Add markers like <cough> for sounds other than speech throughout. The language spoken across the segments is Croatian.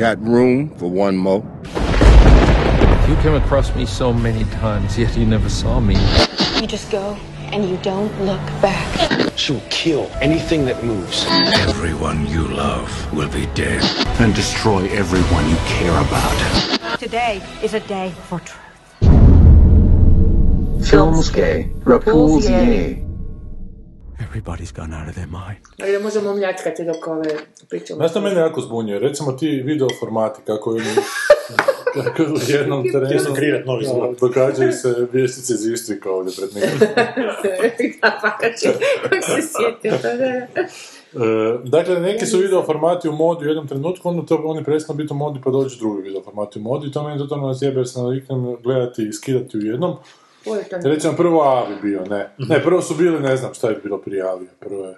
Got room for one more? You came across me so many times, yet you never saw me. You just go and you don't look back. She'll kill anything that moves. Everyone you love will be dead. And destroy everyone you care about. Today is a day for truth. Filmske Repulsie. Everybody's gone out of their mind. Ali da možemo mljačkati dok ove pričamo. Znaš što mene jako zbunjuje? Recimo ti video formati, kako je <laughs> kako u jednom terenu... Htio sam kreirat novi da, zvuk. Događaju se vještice iz Istrika ovdje pred nekim. <laughs> da, pa kad će, kako se sjetio toga. E, dakle, neki su video formati u modi u jednom trenutku, onda to oni prestanu biti u modi pa dođu drugi video formati u modi i to meni totalno nazjebe jer se naviknem gledati i skidati u jednom. Je. Recimo, prvo Avi bio, ne. Ne, prvo su bili, ne znam šta je bilo prije Avija. Prvo je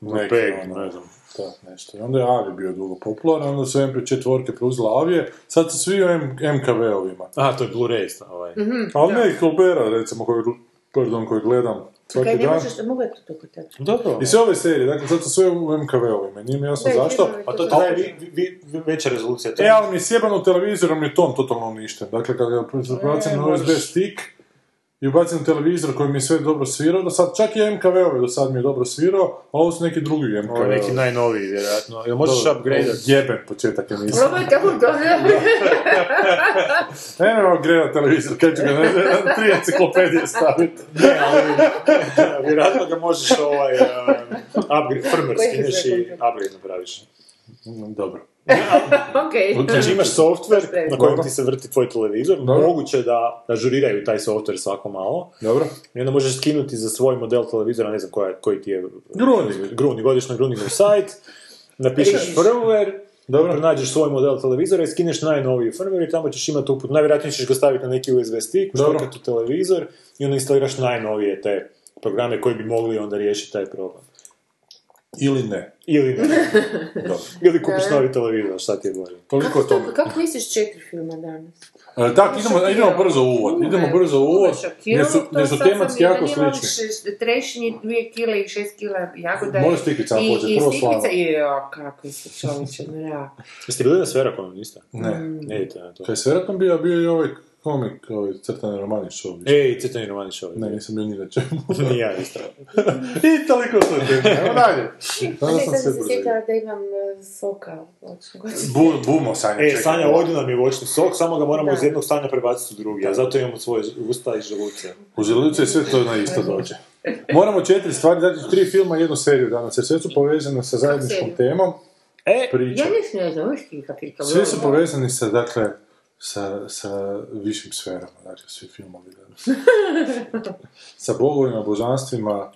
neki, Peg, ono, ne znam. Da, nešto. I onda je Avi bio dugo popularan, onda su MP četvorke preuzela Avije, sad su svi u M- MKV-ovima. Aha, to je Blu-ray, ovaj. Ali ne i Colbera, recimo, koji, pardon, koji gledam svaki Kaj ne dan. možeš, mogu ja to tebe? Da, da. I sve ove serije, dakle, sad su sve u MKV-ovima, nije mi jasno Da, zašto. filmovi A to daje vi, vi, vi, veća rezolucija. To E, ali mi je sjebano televizorom je ton totalno uništen. Dakle, kad ga prebacim na USB stick i ubacim na televizor koji mi je sve dobro svirao, do sad čak i MKV-ove do sad mi je dobro svirao, a ovo su neki drugi MKV. Ovo je neki najnoviji, vjerojatno. Jel možeš upgrade Jeben početak emisije. Je kako to <laughs> Ne, ne, greda televizor, kaj ću ga ne, ne, tri enciklopedije staviti. Ne, ali vjerojatno ga možeš ovaj uh, upgrade, se i upgrade napraviš. Dobro. <laughs> Okej. Znači imaš software na kojem ti se vrti tvoj televizor, Dobro. moguće da ažuriraju taj software svako malo. Dobro. I onda možeš skinuti za svoj model televizora, ne znam koja, koji ti je... Gruning. Gruning, godiš na Gruningov sajt, napišeš firmware, Dobro. pronađeš svoj model televizora i skineš najnoviji firmware i tamo ćeš imati uput. Najvjerojatnije ćeš ga staviti na neki USB stick, Dobro. uštrkati u televizor i onda instaliraš najnovije te programe koji bi mogli onda riješiti taj problem. Ili ne. Ili ne. <laughs> Dobro. Ili kupiš novi televizor, šta ti je bolje. Toliko o tome. Kako misliš četiri filma danas? E, tak, idemo, idemo brzo u uvod. Idemo brzo u uvod. Jer su, jer su tematski jako slični. Trešnji, dvije kile i šest kila jagoda. Stiklica i- početi, i prvo slava. I jo, kako si čovječe, mrak. Jeste bili na Sferakonu, niste? Ne. Ne idete na to. Kaj Seratom bio, bio i ovaj komik, ovaj crtani romani show. Ej, crtani romani show. Ne, nisam bio ni na čemu. <laughs> Ni ja isto. <laughs> I toliko o toj temi. Evo <laughs> dalje. Sam sve se sjetila da imam e, soka. voćnog. Bu, bumo, Sanja, E. Sanja, ovdje nam je voćni sok, samo ga moramo Da. iz jednog stanja prebaciti u drugi, a zato imamo svoje usta i želuce. U želucu je sve to na isto dođe. Moramo četiri stvari, znači tri filma i jednu seriju danas, jer sve su povezane sa zajedničkom temom. E, Priča. Ja nisam ne znam, Svi su povezani sa, dakle, sa, sa višim sferama, dakle, svi filmovi danas. <laughs> sa bogovima, božanstvima,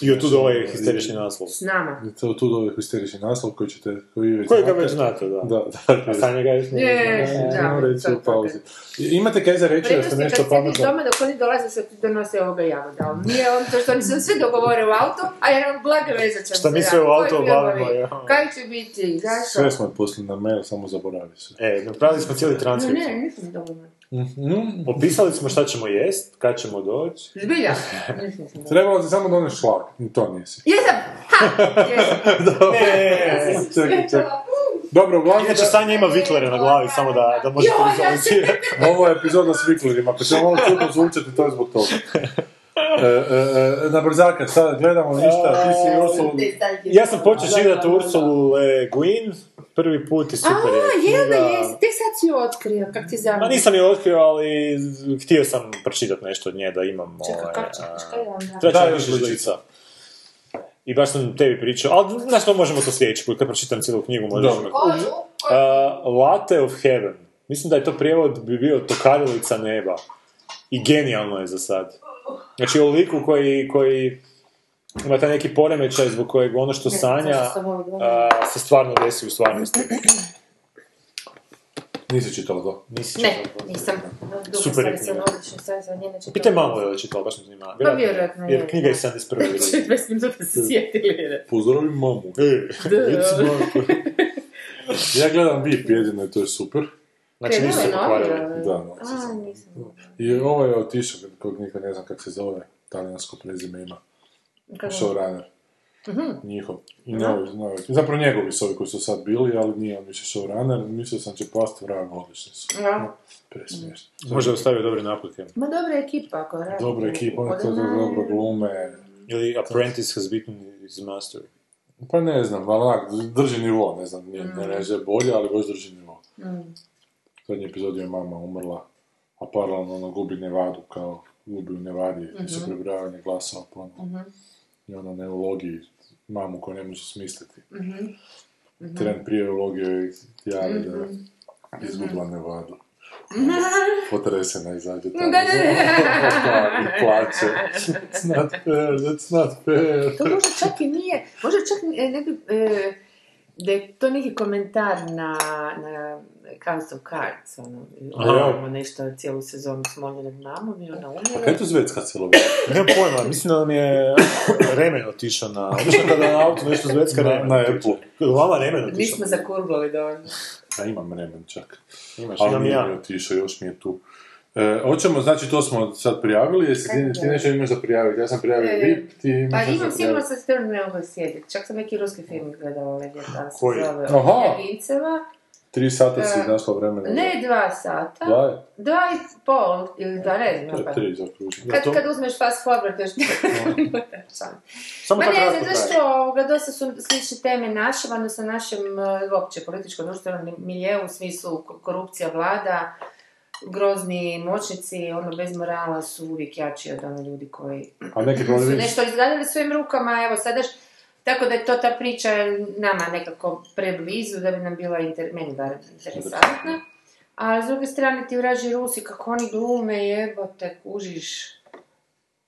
i od tu ovaj histerični naslov. S nama. i to tu dole histerični naslov koji ćete, koji već Koji ga znate. već znate, da. Da, A da. Sanja ga još ne Je, zna. da. Znamo reći to, u to, pauzi. Imate kaj za reći da ste nešto kad sediš pametno? doma dok oni dolaze što ti donose ovoga jagoda. Ali Nije on to što oni se sve dogovore u auto, a ja nam blage vezat ćemo Šta mi se sve u auto obavimo, ja. Kaj će biti, zašto? Sve smo poslali na mail, samo zaboravi se. E, napravili smo cijeli transkript. ne, nisam dovoljno. Mhm. Opisali smo šta ćemo jest, kad ćemo doći. Zbilja? <laughs> Trebalo ti samo donesti šlag, i to nisi. Jesam! Ha! Jesam! <laughs> Ne, Čekaj, čekaj. Dobro, uglavnom... Inače, Sanja ima viklere na glavi, samo da, da možete vizualizirati. <laughs> Ovo je epizoda s viklerima, ako će malo čudno zvučati, to je zbog toga. E, e, e, na brzaka, sad gledamo ništa, ti si Ursula... Ja sam počeo čitati Ursulu Le Guin, prvi put i super A, je. knjiga. jesi? Tek sad si ju otkrio, kak ti Ma zamljeno. nisam je otkrio, ali htio sam pročitati nešto od nje da imam... Čekaj, ovaj, kak čekaš, a, kaj je onda? Treba još. I baš sam tebi pričao, ali znaš što možemo to sljedeći put, kad pročitam cijelu knjigu možeš Dobro. Uh, Latte of Heaven. Mislim da je to prijevod bi bio Tokarilica neba. I genijalno je za sad. Znači o liku koji, koji ima taj neki poremećaj zbog kojeg ono što sanja a, se stvarno desi u stvarnosti. Nisi čitala to. Nisi Ne, to? nisam. Super je knjiga. Pitaj mamu je li čitala, baš me zanima. Pa vjerojatno je, Jer knjiga je da. 71. godine. Već smo da se sjetili. Pozdravi mamu. E, majko. <laughs> Ja gledam VIP jedino i to je super. Znači Kaj, nisu se pokvarili. ovaj? Da, novi A, nisam. I ovo je otišao, kog nikad ne znam kak se zove, talijansko prezime ima. Kako? Showrunner. Njihov. I novi, novi. Zapravo njegovi su ovi koji su sad bili, ali nije on više showrunner. Mislio sam će past vrag, odlični su. Ja. Presmiješno. Možda je ostavio dobre naputke. Ma dobra ekipa ako radi. Dobra ekipa, oni to dobro glume. Ili Apprentice has beaten his master. Pa ne znam, ali onak, drži nivo, ne znam, nije, ne reže bolje, ali baš drži nivo. Mm. Zadnji epizod je mama umrla, a paralelno ono gubi Nevadu, kao gubi u Nevadi, mm se prebrojavanje glasova ponovno. I ona ne ulogi mamu koju ne može smisliti. Tren prije ulogio je javi da je izgubila Nevadu. <laughs> Potresena izađe tamo. Da, da, <laughs> I plaće. It's not fair, that's not fair. To možda čak i nije, možda čak e, ne bi, e, da je to neki komentar na, na House of Cards, ono, ono nešto cijelu sezonu s moljenom mamom i ona Kaj umjela. je to zvecka cijelo vrijeme? <laughs> Nemam pojma, mislim da nam je remen otišao na... Obično kada na auto nešto zvecka Na- remen na. Apple. Vama remen otišao. Nismo zakurglali dovoljno. <laughs> A imam vremen čak. Imaš, Ali imam ja. mi otišao, još mi je tu. E, hoćemo, znači to smo sad prijavili, jesi ti, ti nešto imaš da prijaviti, ja sam prijavio E, VIP, ti imaš Pa imam za sigurno stvarno ne mogu sjediti. Čak sam neki ruski film gledala ovaj ljetan. se zove Aha. Tri sata si E, našla vremena. Ne dva sata. Dva je? Dva i pol, ili dva, ne To znam. je pa. tri. Da, Kad, to- kad uzmeš fast forward, još <laughs> Samo Ma tako ne kratko znam, traje. zašto ovoga, dosta su slične teme našem, ono sa našem e, uopće političko-društvenom miljeu u smislu ko- korupcija vlada, grozni moćnici, ono bez morala su uvijek jači od ono ljudi koji A neki <laughs> su nešto izgradili svojim rukama, evo sadaš, tako da je to ta priča nama nekako preblizu da bi nam bila inter, meni bar interesantna. A s druge strane ti vraži Rusi, kako oni glume, jebote, kužiš.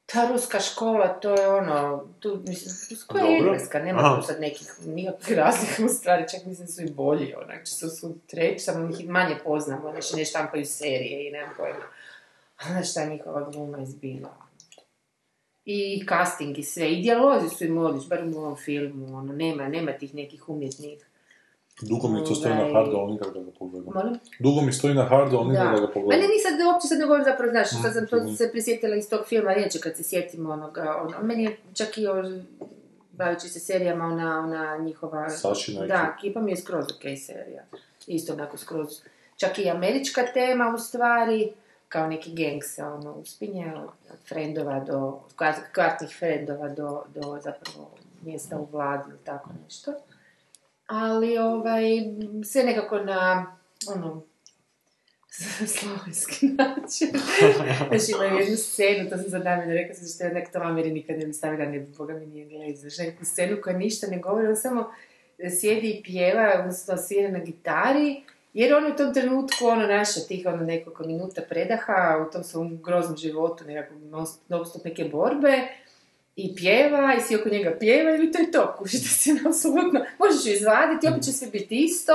Ta ruska škola, to je ono, tu, mislim, koja je engleska, nema Aha. tu sad nekih, nikakvih razlika u stvari, čak mislim su i bolji, onak, su, su treći, samo ih manje poznamo, znači ne štampaju serije i nemam pojma. A <laughs> znaš šta je njihova gluma izbila? I casting i sve, i dijalozi su im odlični, bar u ovom filmu, ono, nema, nema tih nekih umjetnih. Dugo mi to stoji na Ovaj- hardu, ali nikak da ga pogledam. Molim? Dugo mi stoji na hardu, ali nikak da ga pogledam. ne, nisam uopće sad ne govorim zapravo, znaš, sad sam to Mhm. se prisjetila iz tog filma riječi kad se sjetim onoga, ono, meni je čak i o- bavići se serijama, ona, ona njihova... Sašina Da, ekipa. Kipa mi je skroz ok serija. Isto onako skroz, čak i američka tema u stvari, kao neki gang se ono uspinje, od frendova do, kvartnih frendova do, do zapravo mjesta u vladi ili tako nešto. Ali ovaj, sve nekako na, ono, <laughs> slovenski način. <laughs> Znači imaju jednu scenu, to sam sad namjerno rekla, sam što je nek to Ameri nikad ne bi stavila, ne bi boga mi nije gleda. Znači neku scenu koja ništa ne govori, on samo sjedi i pjeva, odnosno svira na gitari, jer on je u tom trenutku, ono, naša tih, ono, nekoliko minuta predaha, u tom svom groznom životu, nekako non stop neke borbe, i pjeva, i svi oko njega pjevaju, i to je to, kužite se, <laughs> apsolutno, možeš ju izvaditi, opet će sve biti isto,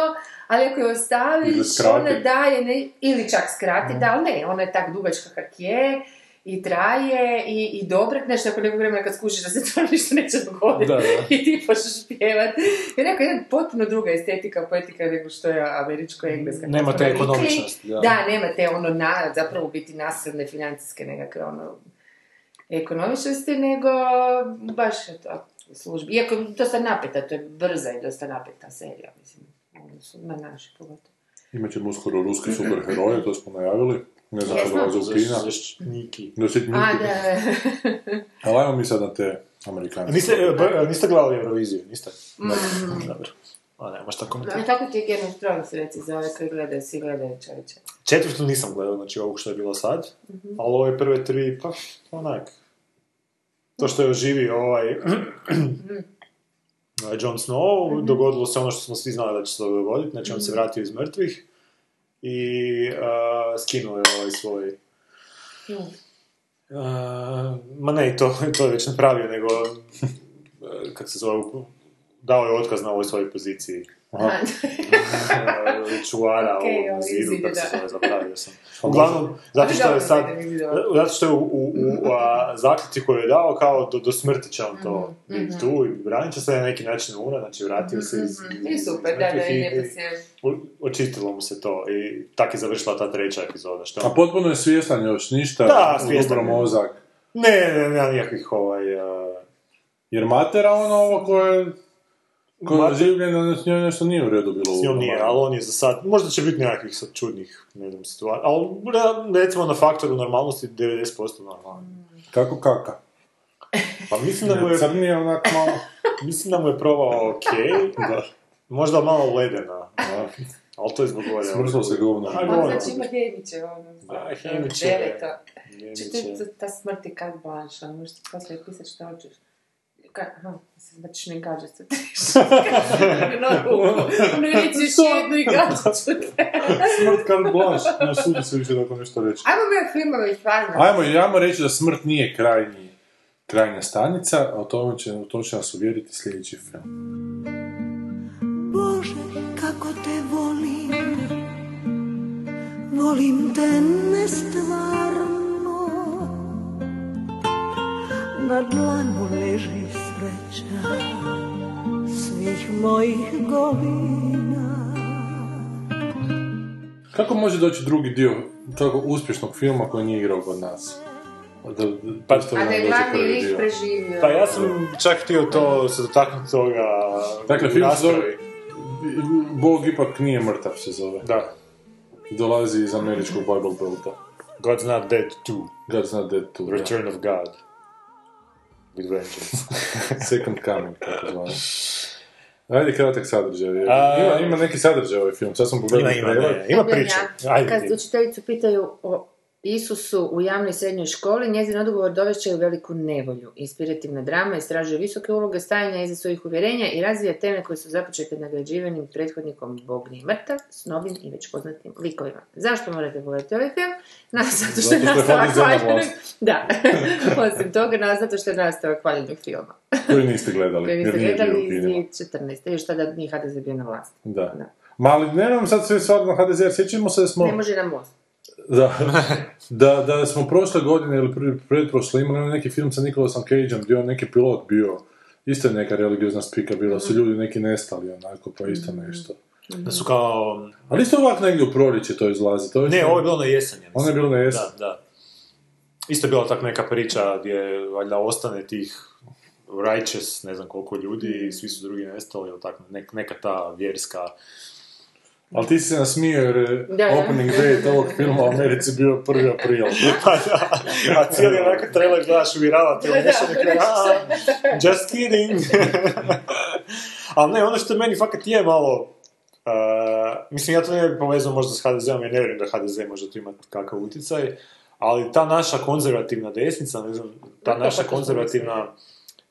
ali ako Ili ostaviš, ona daje, ne, ili čak skrati, da, ali ne, ona je tak dugačka kak je, i traje, i, i nešto ako nekog vremena kad skužiš da se to <laughs> ništa neće dogoditi, Da, da. <laughs> i ti počneš pjevat. I neko jedna potpuno druga estetika, poetika nego što je američko-engleska. Nema te ekonomičnosti, da. Da, nema te ono, na, zapravo biti nasilne financijske nekakve ono, ekonomičnosti, nego baš je to u službi. Iako je dosta napeta, to je brza i dosta napeta serija, mislim, odnosu na naše pogotovo. Imaćemo uskoro ruske superheroje, to smo najavili. Ne znam kako dolaze u kina. Niki. Da se A, da, <laughs> Ali ajmo mi sad na te amerikanske. Niste, e, niste gledali Euroviziju, niste? Mm. Dobro. A ne, možda tako da. Tako ti je Game of Thrones, reci, za ove koji gledaju, svi gledaju čovječe. Četvrtu nisam gledao, znači ovog što je bilo sad, ali ove prve tri, pa, onak. To što je oživio ovaj <clears throat> Jon Snow, dogodilo se ono što smo svi znali da će se dogoditi, znači on se vratio iz mrtvih i uh, skinuo je ovaj svoj Mm. Uh, ma ne, to, <laughs> to je već napravio, nego, uh, kak se zove, dao je otkaz na ovoj svojoj poziciji. <laughs> Čuvara Ok, okay, ovo zidu, kako se zove, zapravio sam. Uglavnom, zato što je sad, zato što je u, u, u a, zaključci koju je dao, kao do, do smrti će on to Mhm, biti tu i branit će se na neki način umra, znači vratio se iz, Mhm, I super, da, da, i očistilo mu se to i tak je završila ta treća epizoda. Što A potpuno je svjestan još, ništa, Da, svjestan dobro mozak. Ne, ne, nema nikakvih ovaj... Uh, Jer matera ono ovo koje koje je Mater- življeno, s njoj nešto nije u redu bilo. S u njom nije, ali on je za sad, možda će biti nekakvih sad čudnih, ne znam, situacija, ali re- recimo na faktoru normalnosti 90% normalno. Kako kaka? Pa mislim da mu je, Crni je onak malo... <laughs> mislim da mu je probao ok, da. možda malo ledena, ali to je zbog gore. Smrzlo se govno. Govno. znači ima Hemiće, ono, Da. Veleto. Hemiće. Čekaj, ta- ta smrt je kad blanša, možeš ti poslije pisat što hoćeš. Ka, aha, mislim da ćeš ne gađat se <laughs> Na ruku. Ono reći još jednu i gađat ću te. Smrt kad blaš, ne sudi se više tako nešto reći. Ajmo mi o filmove, stvarno. Ajmo, ajmo reći da smrt nije krajnji, krajnja stanica, a o tome će, u to će nas uvjeriti sljedeći film. Bože, kako te volim Volim te nestvarno Na dlanu leži sreća Svih mojih godina Kako može doći drugi dio tako uspješnog filma koji nije igrao kod nas? Da, da, Pa- A nam da je glavni lik preživio. Pa ja sam čak htio to se dotaknuti toga Dakle, film se zove Bog ipak nije mrtav se zove. Da, Dolazi iz američkog Bible Belta. God's not dead too, God's not dead too. da. Return of God. With vengeance. <laughs> Second coming, kako zvane. Ajde, kratak sadržaj. A- Ima, ima neki sadržaj ovaj film, sad sam pogledao ima, ima, ima ja, priča. Ajde Kad učiteljicu pitaju o Isusu u javnoj srednjoj školi, njezin odgovor dovešće u veliku nevolju. Inspirativna drama istražuje visoke uloge stajanja iza svojih uvjerenja i razvija teme koje su započete nagrađivanim prethodnikom Bog nije mrtav s novim i već poznatim likovima. Zašto morate pogledati ovaj film? <laughs> Na, zato što je nastavak hvaljenog... vlasti. <laughs> Da, <laughs> osim toga, na, zato što je nastavak hvaljenog filma. Koji niste gledali, Koji niste gledali iz kinima. 2014. Još tada nije HDZ bio na vlasti. Da. Da. Ma ali ne nam sad sve stvarno HDZ, sjećamo se da smo... Ne može na most. Da, <laughs> da, da smo prošle godine ili pred, predprošle imali neki film sa Nicolasom Cageom gdje je on neki pilot bio, isto je neka religiozna spika bila, su ljudi neki nestali onako, pa isto nešto. Da su kao... Ali isto ovak negdje u proljeće to izlazi. To je Ne, ovo je bilo na jesen. ja Ono je bilo na jesen. Da, da. Isto je bila tak neka priča gdje valjda ostane tih righteous, ne znam koliko ljudi, i svi su drugi nestali, ili tako, nek, neka ta vjerska... Ali ti si se nasmio jer je Da, da. opening date ovog filma u Americi bio 1. april. <laughs> Pa da, a cijeli onako trailer gledaš uvjerava te "A, <laughs> just kidding. <laughs> Ali ne, ono što meni fakat je malo, uh, mislim ja to ne bih povezao možda s HDZ-om, jer ne vjerujem da HDZ može tu imati kakav utjecaj, ali ta naša konzervativna desnica, ne znam, ta Kako naša konzervativna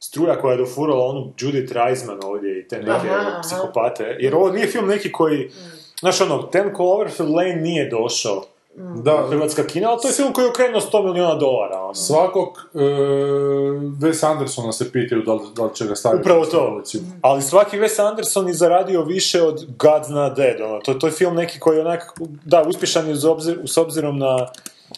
struja koja je dofurala onu Judith Reisman ovdje i te neke Aha, aha. psihopate, jer ovo nije film neki koji, znaš ono, Ten Cloverfield Lane nije došao Da, hrvatska kina, ali to je film koji je okrenuo 100 milijuna dolara. Ono. svakog e, Wes Andersona se pitaju da li, da li će ga staviti. Upravo to. stolicu. Ali svaki Wes Anderson je zaradio više od God's Not Dead. Ono. To, to je film neki koji je onak, da, uspješan je uz obzir, s obzirom na...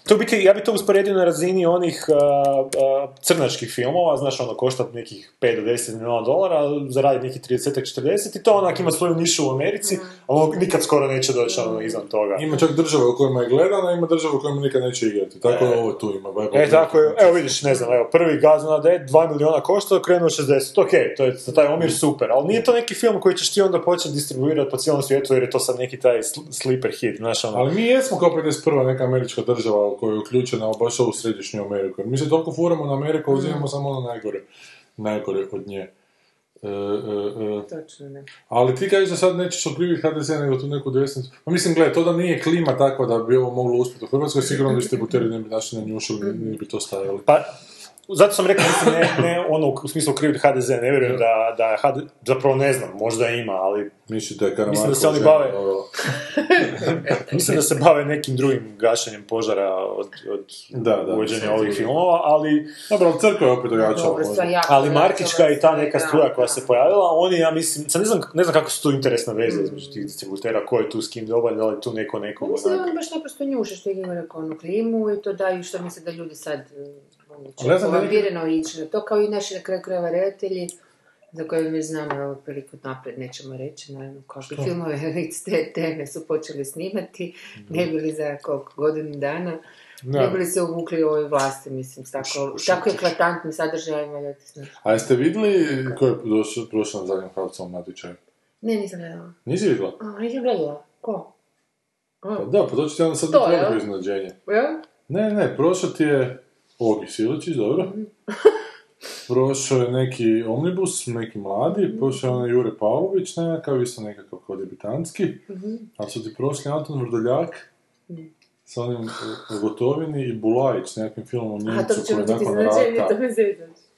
To bi, ja bi to usporedio na razini onih uh, uh, crnačkih filmova, znaš, ono, košta nekih 5 do 10 milijuna dolara, zaradi nekih 30-40 i to onak ima svoju nišu u Americi, ali ono nikad skoro neće doći ono, izvan toga. Ima čak države u kojima je gledana, ima države u kojima nikad neće igrati. Tako je E. ovo tu ima. Bible E, tako je, evo vidiš, ne znam, evo, prvi Not Dead, 2 miliona košta, krenuo 60, ok, to je za taj omjer super, ali nije to neki film koji ćeš ti onda početi distribuirati po cijelom svijetu, jer je to sad neki taj sl- sleeper hit, znaš, ono. Ali mi jesmo kao 51. neka američka država u kojoj je uključena baš ovu središnju Ameriku. Mi se toliko furamo na Ameriku, uzimamo samo ono najgore. Najgore od nje. E, e, e, Točno, ne. ali ti kažeš da sad nećeš okriviti HDZ nego tu neku desnicu. Pa mislim, gledaj, to da nije klima takva da bi ovo moglo uspjeti u Hrvatskoj, sigurno <laughs> distributeri ne bi našli na njušili, ne bi to stajali. Pa, zato sam rekao, mislim, ne, ne ono u smislu kriviti HDZ, ne vjerujem da, da HD, zapravo ne znam, možda ima, ali Mislim da je Karamarko Mislim da se oni bave- <laughs> mislim da se bave nekim drugim gašenjem požara od, od Da, da, uvođenja ovih filmova, ali Dobro, ali crkva je opet ojačala. Ali jako Markićka i ta neka struja koja se pojavila, oni, ja mislim, sad ne znam, ne znam kako su tu interesna veza između tih distributera, ko je tu s kim dobar, da li je tu neko nekog mislim da onak... on baš naprosto njuše što je rekao onu klimu i to daju što misle da ljudi sad će Ali ja znam da neki- povambireno ići na to kao i naši na kraju krajeva redatelji za koje mi znamo evo priliku naprijed nećemo reći, naravno kakve filmove <laughs> iz te teme su počeli snimati, ne bili za koliko godinu dana. Da. ne bi li se uvukli u ovoj vlasti, mislim, s tako, tako eklatantnim sadržajima da ti. A jeste vidjeli ko je prošao na zadnjem Havcovom natječaju? Ne, nisam gledala. Nisi vidjela? A, nisam gledala. Ko? A, Pa da, pa to ću ti onda sad To, biti veliko jel? iznenađenje. ja? Ne, ne, prošao ti je Ogi Siličić, dobro. <laughs> Prošao je neki omnibus, neki mladi, Mhm. prošao je onaj Jure Pavlović nekakav, isto nekakav kao debitanski. Mhm. Ali su ti prošli Anton Vrdoljak, sa onim Gotovini i Bulajić s nekakvim filmom o Njemcu koji je nakon rata... to.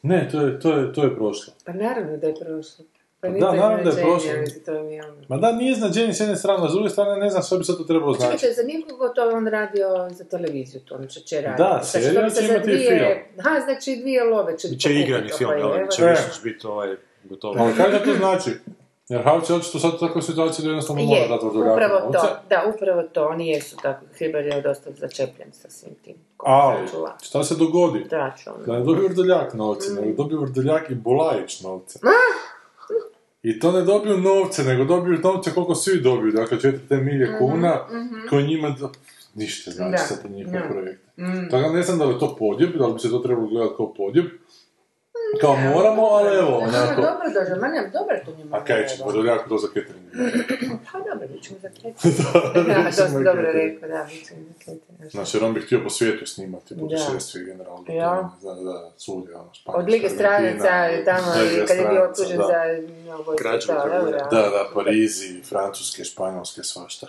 Ne, to je, to, je, to je prošlo. Pa naravno da je prošlo. Pa nije da, naravno da je prošlo. je ono. Ma da, nije iznenađenje s jedne strane, a s druge strane ne znam što bi sad to trebalo Čekajte, značiti. za nikogo to je on radio za televiziju, to ono što će raditi. Da, serija se će imati i dvije- Aha, znači dvije love će Biće igrani film, evo. Će E. više biti ovaj gotovo. Ali kaj da to znači? Jer Havci očito sad u takvoj situaciji da jednostavno mora Je, dati Vrdoljaku upravo to, da, upravo to, oni jesu tako, Hribar je dosta začepljen sa svim tim. Ali, šta se dogodi? Da, ću ono. Da ne dobiju Vrdoljak novce, Mm. nego Vrdoljak i Bulajić novce. I to ne dobiju novce, nego dobiju novce koliko svi dobiju, dakle 4 milije kuna, koji njima do... ništa znači Mhm, Da, sad njihove da. projekte. Mm. Tako da ne znam da li to podjeb, da li bi se to trebalo gledati kao podjeb, kao moramo, ali evo, onako. dobro dođe, ma dobro to njima. A kaj će, Vrdoljak to za catering. Pa dobro, mi ćemo za catering. <laughs> Da, to si dobro rekao, da, mi ćemo za catering. Znači, jer on bi htio po svijetu snimati putešestvije generalno. Ja. Da, da, svugdje, ono, Španjolska, Od Lige stranica tamo, kad je bio optužen da. za Krađu dobro. Da, da, Parizi, Francuske, Španjolske, svašta.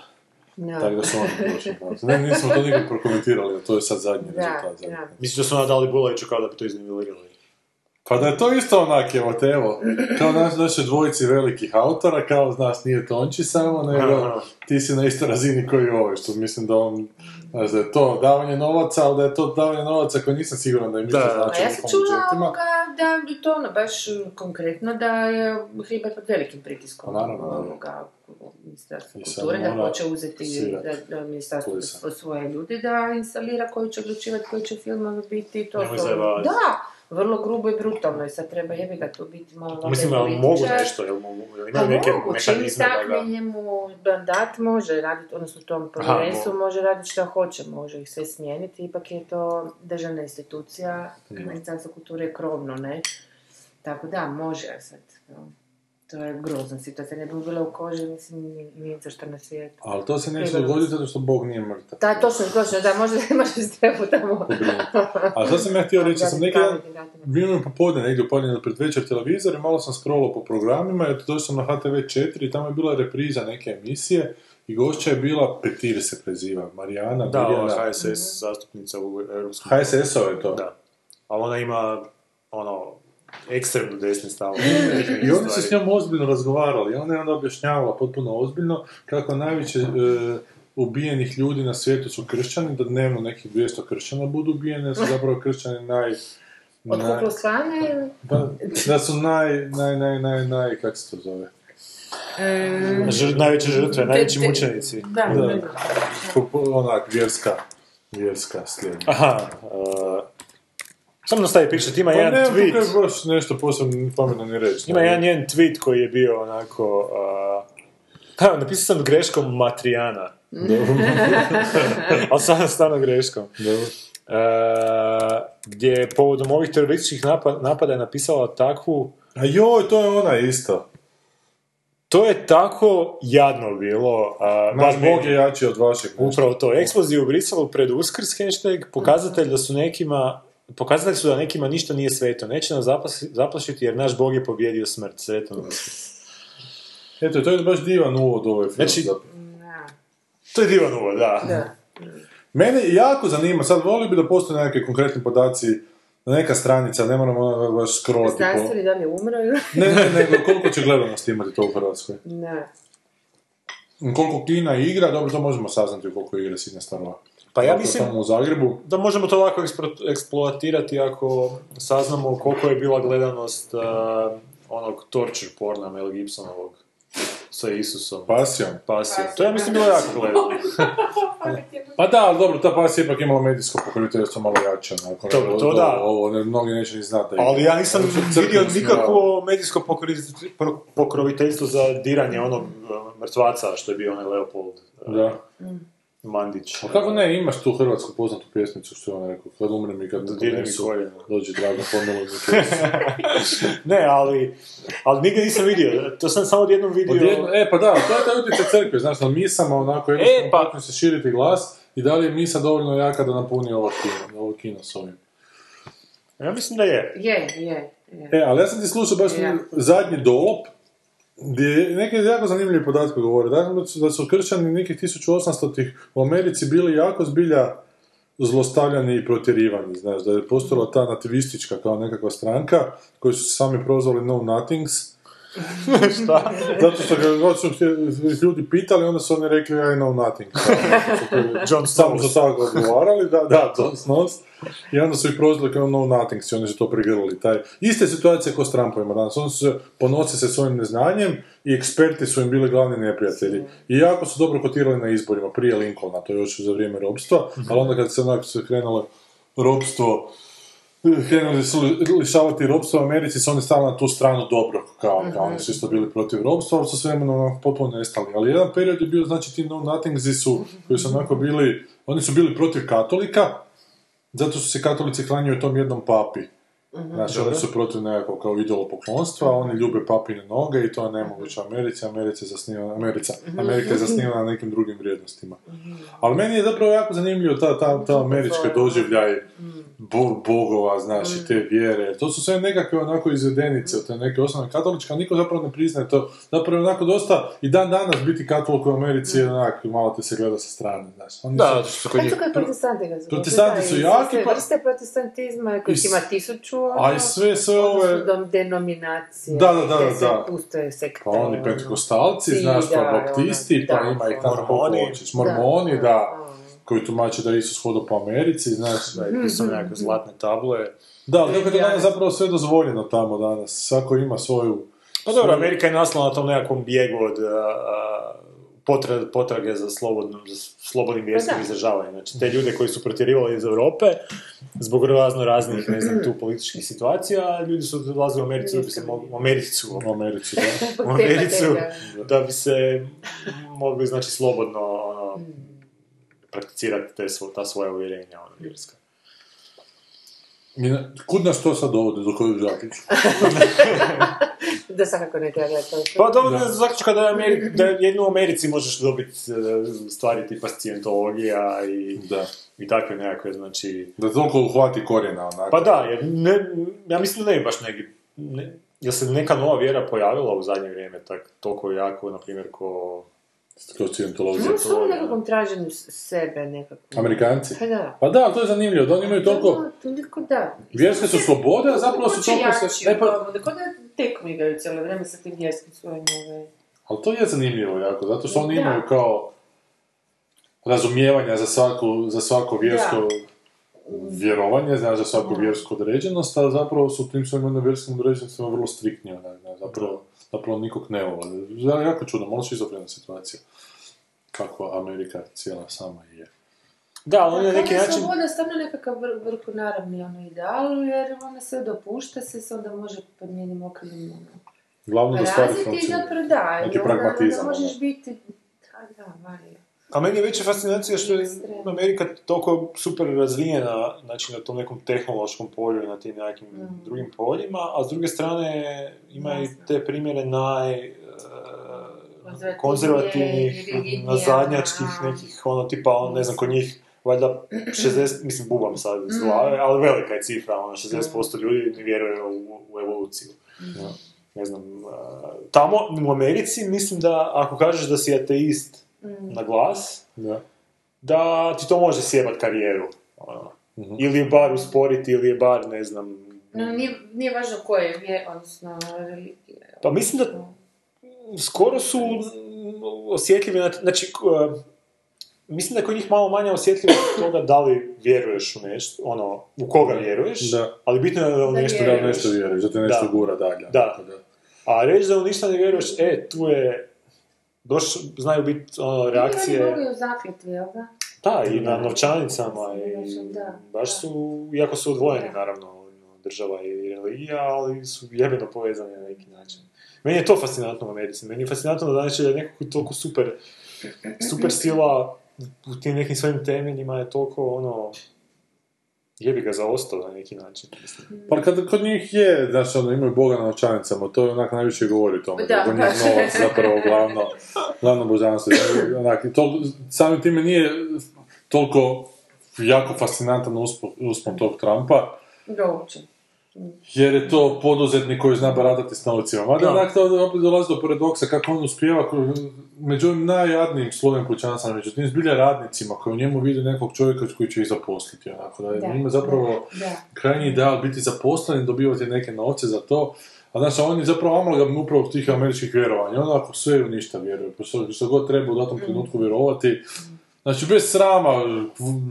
Da. Tako da su oni prošli. <laughs> Ne, nismo to nikad prokomentirali, ali to je sad zadnji rezultat. zadnji. Mislim da su ona dali Bulajiću kao da bi to iznivelirali. Pa da je to isto onak, evo te, evo, kao naš, naše dvojici velikih autora, kao, znaš, nije Tonči samo, nego Aha. ti si na istoj razini koji ovaj, što mislim da on, znaš, da je to davanje novaca, ali da je to davanje novaca koji nisam siguran da im ništa Da. znači A ja sam čula ovoga da bi to ono baš konkretno da je Hribar pod velikim pritiskom Pa naravno, ovoga ministarstva kulture da hoće uzeti svirat. da, da ministarstvo svoje ljudi da instalira koji će odlučivati koji će filmovi biti i to Nemoj su- zajebavati. Da, vrlo grubo i brutalno i sad treba jebi ga tu biti malo Mislim da mogu nešto, jel mogu, jel Pa imaju neke mogu, čim mehanizme da ga... njemu mandat može raditi, odnosno tom povjerenstvu mogu. može raditi što hoće, može ih sve smijeniti, ipak je to državna institucija, Mm. Ministarstvo kulture je krovno, ne? Tako da, može sad. no. To je grozna situacija, ne bi bila u koži, mislim, ni- nije za što na svijetu. Ali to se neće dogoditi zato što Bog nije mrtav. Da, točno, točno, da, možda <laughs> može se trebu tamo. A sad sam ja htio reći, sam neki dan mi popodne, negdje u podne pred večer televizor i malo sam scrollao po programima i došao sam na HTV4 i tamo je bila repriza neke emisije i gošća je bila Petir se preziva, Marijana Da, Mirjana. ova. HSS zastupnica u Europskom... HSS-ov je to. Da. Ali ona ima, ono, ekstremno desni stav. I oni su s njom ozbiljno razgovarali. Ona je onda objašnjavala potpuno ozbiljno kako najviše e, ubijenih ljudi na svijetu su kršćani, da dnevno nekih 200 kršćana budu ubijeni, da su <laughs> zapravo kršćani naj... Od ili? pa, da su naj, naj, naj, naj, naj, kak se to zove? Žr, najveće žrtve, najveći mučenici. Da, Da. da. Onak, vjerska, vjerska slijeda. Aha, uh, samo nastavi pričati, ima Pa jedan ne, tweet. tweet. baš nešto posebno pametno ni reći. Ima jedan njen tweet koji je bio onako... Uh, ha, napisao sam greškom Matrijana. <laughs> Ali stvarno, stvarno greškom. Uh, gdje je povodom ovih terorističkih napa- napada je napisala takvu... A joj, to je ona isto. To je tako jadno bilo. Uh, Naš Bog je jači od vašeg. Upravo to. Eksplozija u Briselu pred Uskrs hashtag, pokazatelj da su nekima Pokazatelj su da nekima ništa nije sveto. Neće nas zaplašiti jer naš Bog je pobjedio smrt. Sretan. Eto, to je baš divan uvod u ovaj film. Znači-. To je divan uvod, da. Da. Mene jako zanima, sad volio bi da postoje nekakvi konkretni podaci na neka stranica, ne moramo ono baš scrollati po... Znanstveni da li je umro ili? <laughs> Ne, ne, nego koliko će gledanosti imati to u Hrvatskoj. Ne. Koliko Kina igra, dobro, to možemo saznati koliko igra Sidney Starova. Pa ja mislim u Zagrebu. da možemo to ovako ekspro- eksploatirati ako saznamo koliko je bila gledanost uh, onog torture porna Mel Gibsonovog sa Isusom. Pasijom. Pasija. To ja mislim bilo jako gledano. <laughs> Pa da, ali dobro, ta pasija ipak imala medijsko pokroviteljstvo malo jače. Nakon, Dobro, to da. Ovo, ne, mnogi neće ni znati. Ali ja nisam vidio nikakvo medijsko pokroviteljstvo za diranje onog uh, mrtvaca što je bio onaj Leopold. Uh, Da. Mandić. A kako ne, imaš tu hrvatsku poznatu pjesmicu što je on rekao, kad umrem i kad koljeno. dođi drago pomilo mi <laughs> ne, ali, ali nigdje nisam vidio, to sam samo odjednom vidio... Odjedno, e, pa da, to je taj utjecaj crkve, znaš, na misama onako jednostavno E, pa- počne se širiti glas i da li je misa dovoljno jaka da napuni ovo kino, ovo kino s ovim. Ja mislim da je. Je, je, je. E, ali ja sam ti slušao baš Ja. zadnji dolop, gdje je neke jako zanimljive podatke govore. Dakle, da su, da su kršćani nekih 1800-ih u Americi bili jako zbilja zlostavljani i protjerivani, znaš, da je postojala ta nativistička kao nekakva stranka, koji su se sami prozvali Know Nothings, Šta? zato što su ljudi pitali, onda su oni rekli I know nothing. John Samo su tako odgovarali, da, da, John Snows. I onda su ih prozvali kao know nothing, oni su to prigrlili. Taj, iste situacije kao s Trumpovima danas. Oni su se, ponose se svojim neznanjem i eksperti su im bili glavni neprijatelji. I jako su dobro kotirali na izborima, prije Lincolna, to je još za vrijeme robstva, ali onda kad se onako se krenulo robstvo, krenuli su li- lišavati robstva u Americi, su oni stali na tu stranu dobrog, kao, kao oni su isto bili protiv robstva, ali su s vremenom potpuno nestali. Ali jedan period je bio, znači, ti know nothingsi su, koji su onako bili, oni su bili protiv katolika, zato su se katolici klanjaju tom jednom papi. Znači, oni su protiv nekakvog kao idolopoklonstva, oni ljube papine noge i to je nemoguće Americi, America je zasnivana, America, Amerika je zasnivana na nekim drugim vrijednostima. Ali meni je zapravo jako zanimljivo ta, ta, ta američka doživljaj bo- bogova, znaš, i te vjere. To su sve nekakve onako izvedenice od te neke osnovne katoličke, a niko zapravo ne priznaje to. Zapravo je onako dosta, i dan danas biti katolik u Americi je onak, malo te se gleda sa strane, znaš. Oni Da, su- zato što su kod A njih... to protestanti ga. Protestanti su i jaki, pa- vrste protestantizma, koji I ima tisuću, ono, A i sve, sve ove... denominacije. Da, da, da, da, da. puste sekte. Pa oni pentekostalci, znaš, pa baptisti, pa da, ima ih da. tamo Mormoni. hoćeš. Mormoni, da. Koji tumače da je Isus hodao po Americi, znaš. Da, i pisao nekakve zlatne table. Da, ali kako je to Ja, danas zapravo sve dozvoljeno tamo danas. Svako ima svoju... Pa dobro, Amerika je nastala na tom nekakvom bijegu od potra- potrage za, slobodnom, za slobodnim vjerskim Pa da. izražavanjem. Znači, te ljude koji su protjerivali iz Europe, zbog razno raznih, ne znam, tu političkih situacija, ljudi su odlazili u Americi, da bi se mogli, u Americu, U Americi, da. <laughs> u Americu, da bi se mogli, znači, slobodno ono, prakticirati te svo, ta svoja uvjerenja, ono, vjerska. Kud nas to sad dovodi, do koju zaključu? <laughs> Da svakako ne treba gledati to. Pa dobro, da. zaključka da, je Ameri- da jednu u Americi možeš dobiti e, stvari tipa scientologija i, Da. i takve nekakve, znači... Da toliko uhvati korijena, onako. Pa da, jer ne, ja mislim da ne baš neki... Ne, jel se neka nova vjera pojavila u zadnje vrijeme tak, toliko jako, na primjer, ko... Kao scientologija. Oni su u nekakvom traženju sebe nekako. Amerikanci? Pa da. Pa da, to je zanimljivo, da oni imaju toliko... Da, toliko da. Vjerske su slobode, a zapravo su toliko. Jači, E, pa, ono, da kod da tek migaju cijelo vrijeme sa tim vjerskim svojim ovaj... ali to je zanimljivo jako, zato što oni Da. imaju kao razumijevanja za svako, za svako vjersko vjerovanje, znaš, za svaku vjersku određenost, a zapravo su tim svojim vjerskim određenostima vrlo striktni, onak, znaš, zapravo, zapravo nikog ne vole. Ja, jako čudno, malo šizofrena situacija. Kakva Amerika cijela sama je. Da, ali oni na neki način... Sloboda je stvarno nekakav vr, vrhu naravni ono ideal, jer ona sve dopušta se, se onda može pod njenim okriljem ono, Glavno da stvari razviti i funkcioniraju. zapravo da, i onda možeš ono. biti, da, da, Marija. A meni je veća fascinacija što je. Amerika toliko super razvijena, znači na tom nekom tehnološkom polju i na tim nekim Mm. drugim poljima, a s druge strane ima i te primjere naj Konzervativnije, konzervativnih, nazadnjačkih nekih, ono tipa, on, ne znam, kod njih, valjda 60, mislim, bubam sad iz glave, ali velika je cifra, ono, 60% ljudi ne vjeruje u, u evoluciju. Ja. Ne znam, a, tamo, u Americi, mislim da ako kažeš da si ateist na glas, Da. da ti to može sjebat karijeru. Ono. Mhm. Ili je bar usporiti, ili je bar, ne znam... No, nije, nije važno koje je, odnosno. Pa mislim da skoro su osjetljivi na... Znači, k- mislim da je kod njih malo manje osjetljivo od toga da li vjeruješ u nešto, ono, u koga vjeruješ, Da. ali bitno je da u Da nešto Da vjeruješ. nešto vjeruješ, da te nešto Da. gura dalje. Da. Tako A reći da u ništa ne vjeruješ, e, tu je... Doš, znaju biti ono, Oni reakcije... i u zakljetvi, jel da? Da, i na novčanicama i Da, baš su, iako su odvojeni naravno ono, država i religija, ali su jebeno povezani na neki način. Meni je to fascinantno u Americi. Meni je fascinantno da znači da je nekako toliko super, super sila u tim nekim svojim temeljima je toliko ono, jebi ga zaostao na neki način. Mislim. Pa kad kod njih je, znaš, ono, imaju Boga na novčanicama, to je onak najviše govori o tome, Da, da, kod njih baš. novac zapravo glavno, glavno božanstvo. Onak, to, samim time nije toliko jako fascinantan uspon, uspon tog Trumpa, Da, uopće. Jer je to poduzetnik koji zna baratati s novcima. Mada Da. onak to opet dolazi do paradoksa kako on uspijeva među ovim najjadnijim slojem kućanstva, među tim zbilja radnicima koji u njemu vide nekog čovjeka koji će ih zaposliti. Onako, da je Da, njima zapravo Da. krajnji ideal biti zaposlen, dobivati neke novce za to, a znaš, a on je zapravo amalgam upravo tih američkih vjerovanja. On ako sve u ništa vjeruje, pa što, što god treba u datom trenutku vjerovati, znači bez srama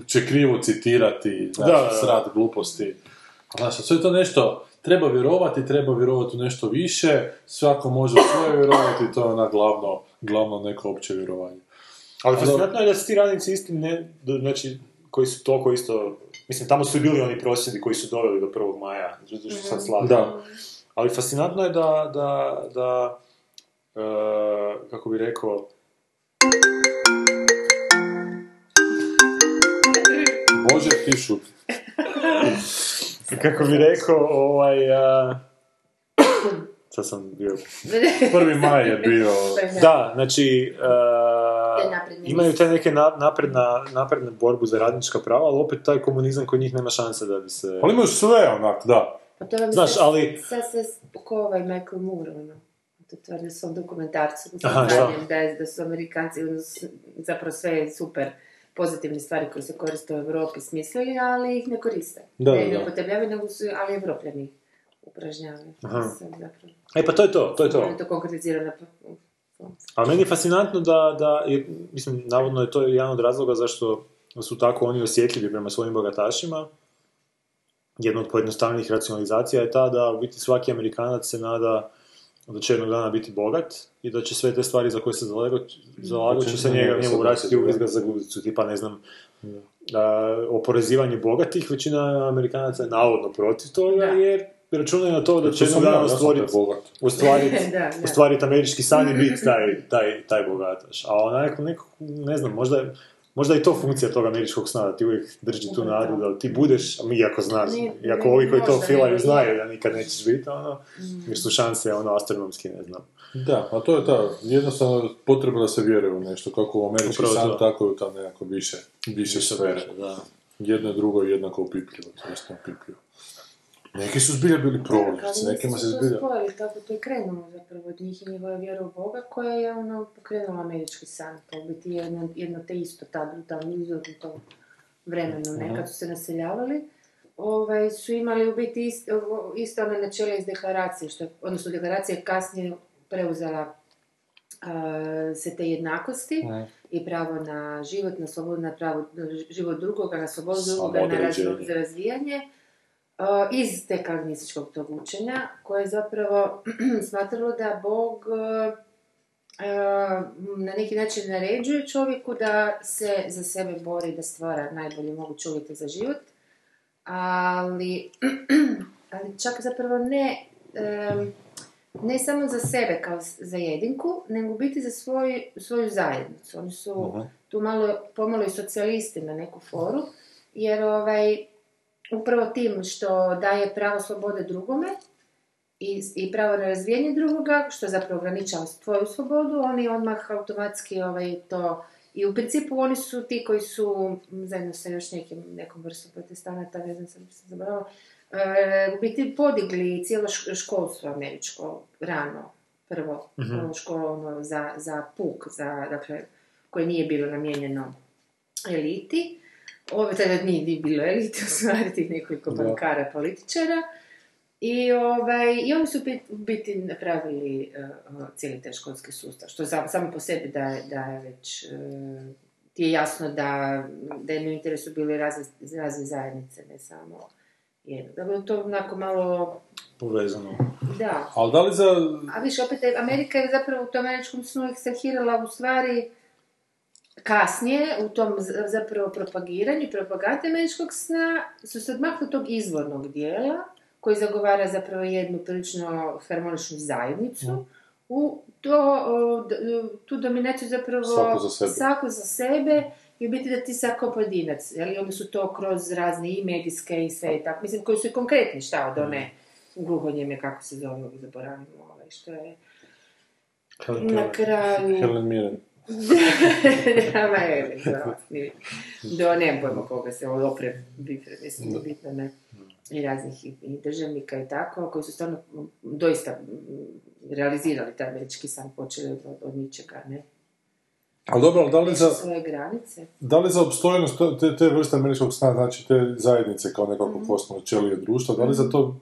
će krivo citirati, znači, Da, da, da. srat gluposti. Znaš, sve to nešto, treba vjerovati, treba vjerovati u nešto više, svako može u svoje vjerovati, to je ona glavno, glavno neko opće vjerovanje. Ali fascinantno je da su ti radnici isti, ne, znači, koji su toliko isto, mislim, tamo su i bili oni prosvjedi koji su doveli do 1. maja, zato što sad slavimo. Da. Ali fascinantno je da, da, da e, kako bi rekao, Bože, ti šuti. <laughs> kako bi rekao, ovaj, a, sad sam bio, Prvi maj je bio... <laughs> da, znači, napredne imaju te neke na, napredna, napredne borbu za radnička prava, ali opet taj komunizam kod njih nema šanse da bi se... Ali imaju sve onak, da. Pa to vam Znaš, ali- Sad sve ko ovaj Michael Moore, ono. To tvrdi u svom dokumentarcu. Aha, da. da, je- da su Amerikanci ono, zapravo sve super pozitivne stvari koje se koriste u Europi smislili, ali ih ne koriste. Da, ne, da, ne upotrebljavaju, nego su, ali Evropljani upražnjavaju. Aha. Zapravo. E, pa to je to, to je to. Je to konkretizirano Ali meni je fascinantno da, da je, mislim, navodno je to jedan od razloga zašto su tako oni osjetljivi prema svojim bogatašima. Jedna od pojednostavljenih racionalizacija je ta da u biti svaki Amerikanac se nada da će jednog dana biti bogat i da će sve te stvari za koje se zalago će se njega, njemu vratiti u izgaz za guzicu, tipa ne znam, a, oporezivanje bogatih, većina Amerikanaca je navodno protiv toga Da. jer računaju na to da će jednog dana ostvariti da. ostvariti <laughs> američki san i biti taj, taj, taj bogataš. A onako, neko, ne znam, možda, je- možda je i to funkcija tog američkog sna, da ti uvijek drži tu nadu, da ti budeš, a mi iako znaš, iako ovi koji to filaju znaju je. da nikad nećeš biti, ono, jer su šanse, ono, astronomski, ne znam. Da, a to je ta, jednostavno potreba da se vjeruje u nešto, kako u američki Upravo san, to. tako i u tam nekako više, više sfere. Da. Jedno i drugo je jednako upipljivo, to jest upipljivo. Neki su zbilja bili proljevici, nekima se zbilja... spojili, kako to je krenulo zapravo od njih i njegove vjere u Boga, koja je ono pokrenula američki san. To u biti jedno, jedno te isto, ta brutalno izvorno to vremenu, nekad su se naseljavali. Ovaj, su imali u biti isto, isto one načela iz deklaracije, što je, odnosno deklaracija je kasnije preuzela a, se te jednakosti i pravo na život, na slobodu, na pravo na život drugoga, na slobodu drugoga, na razvijanje iz te kalvinističkog tog učenja, koje je zapravo <clears throat> smatralo da Bog uh, uh, na neki način naređuje čovjeku da se za sebe bori, da stvara najbolje moguće uvjete za život, ali, <clears throat> ali čak zapravo ne, ne samo za sebe kao za jedinku, nego biti za svoj, svoju zajednicu. Oni su tu malo, pomalo i socijalisti na neku foru, jer ovaj, upravo tim što daje pravo slobode drugome i, i pravo na razvijanje drugoga, što zapravo ograničava tvoju slobodu, oni odmah automatski ovaj, to... I u principu oni su ti koji su, zajedno sa još nekim, nekom vrstom protestanata, ne znam, sam se zaboravila, e, u biti podigli cijelo školstvo američko rano, prvo, ono školo ono, za, za puk, za, dakle, koje nije bilo namijenjeno eliti. Ovo tada nije ni bilo eliti, u stvari tih nekoliko Da. bankara političara. I, ovaj, I oni su bit- biti napravili uh, cijeli taj školski sustav, što za, samo po sebi da, je- da je već, uh, ti je jasno da, da je u interesu bili razne, razne zajednice, ne samo jedno. Dakle, to onako malo, Povezano. da, Ali da li za... a više, opet, je- Amerika je zapravo u tom američkom snu ekstrahirala u stvari kasnije, u tom zapravo propagiranju, propagande američkog sna, su se odmakli od tog izvornog dijela, koji zagovara zapravo jednu prilično harmoničnu zajednicu, u to, tu dominaciju zapravo Svako za sebe. svako za sebe i u biti da ti sad kao pojedinac, jel, i onda su to kroz razne i medijske i sve i tako, mislim, koji su i konkretni, šta od one gluhonjeme, kako se zove, zaboravimo, ovaj, što je Helen na kraju... Helen Mirren. <laughs> Ama je. Do, nemam pojma koga se ovo opre, mislim, bitno ne. I raznih i, i državnika i tako, koji su stvarno doista realizirali taj američki san, počeli od, od ničega, ne? Ali dobro, ali da li za, Svoje granice. da li za opstojnost to- te, te vrste američkog sna, znači te zajednice kao nekako Mhm. osnovno ćelije društva, da li za to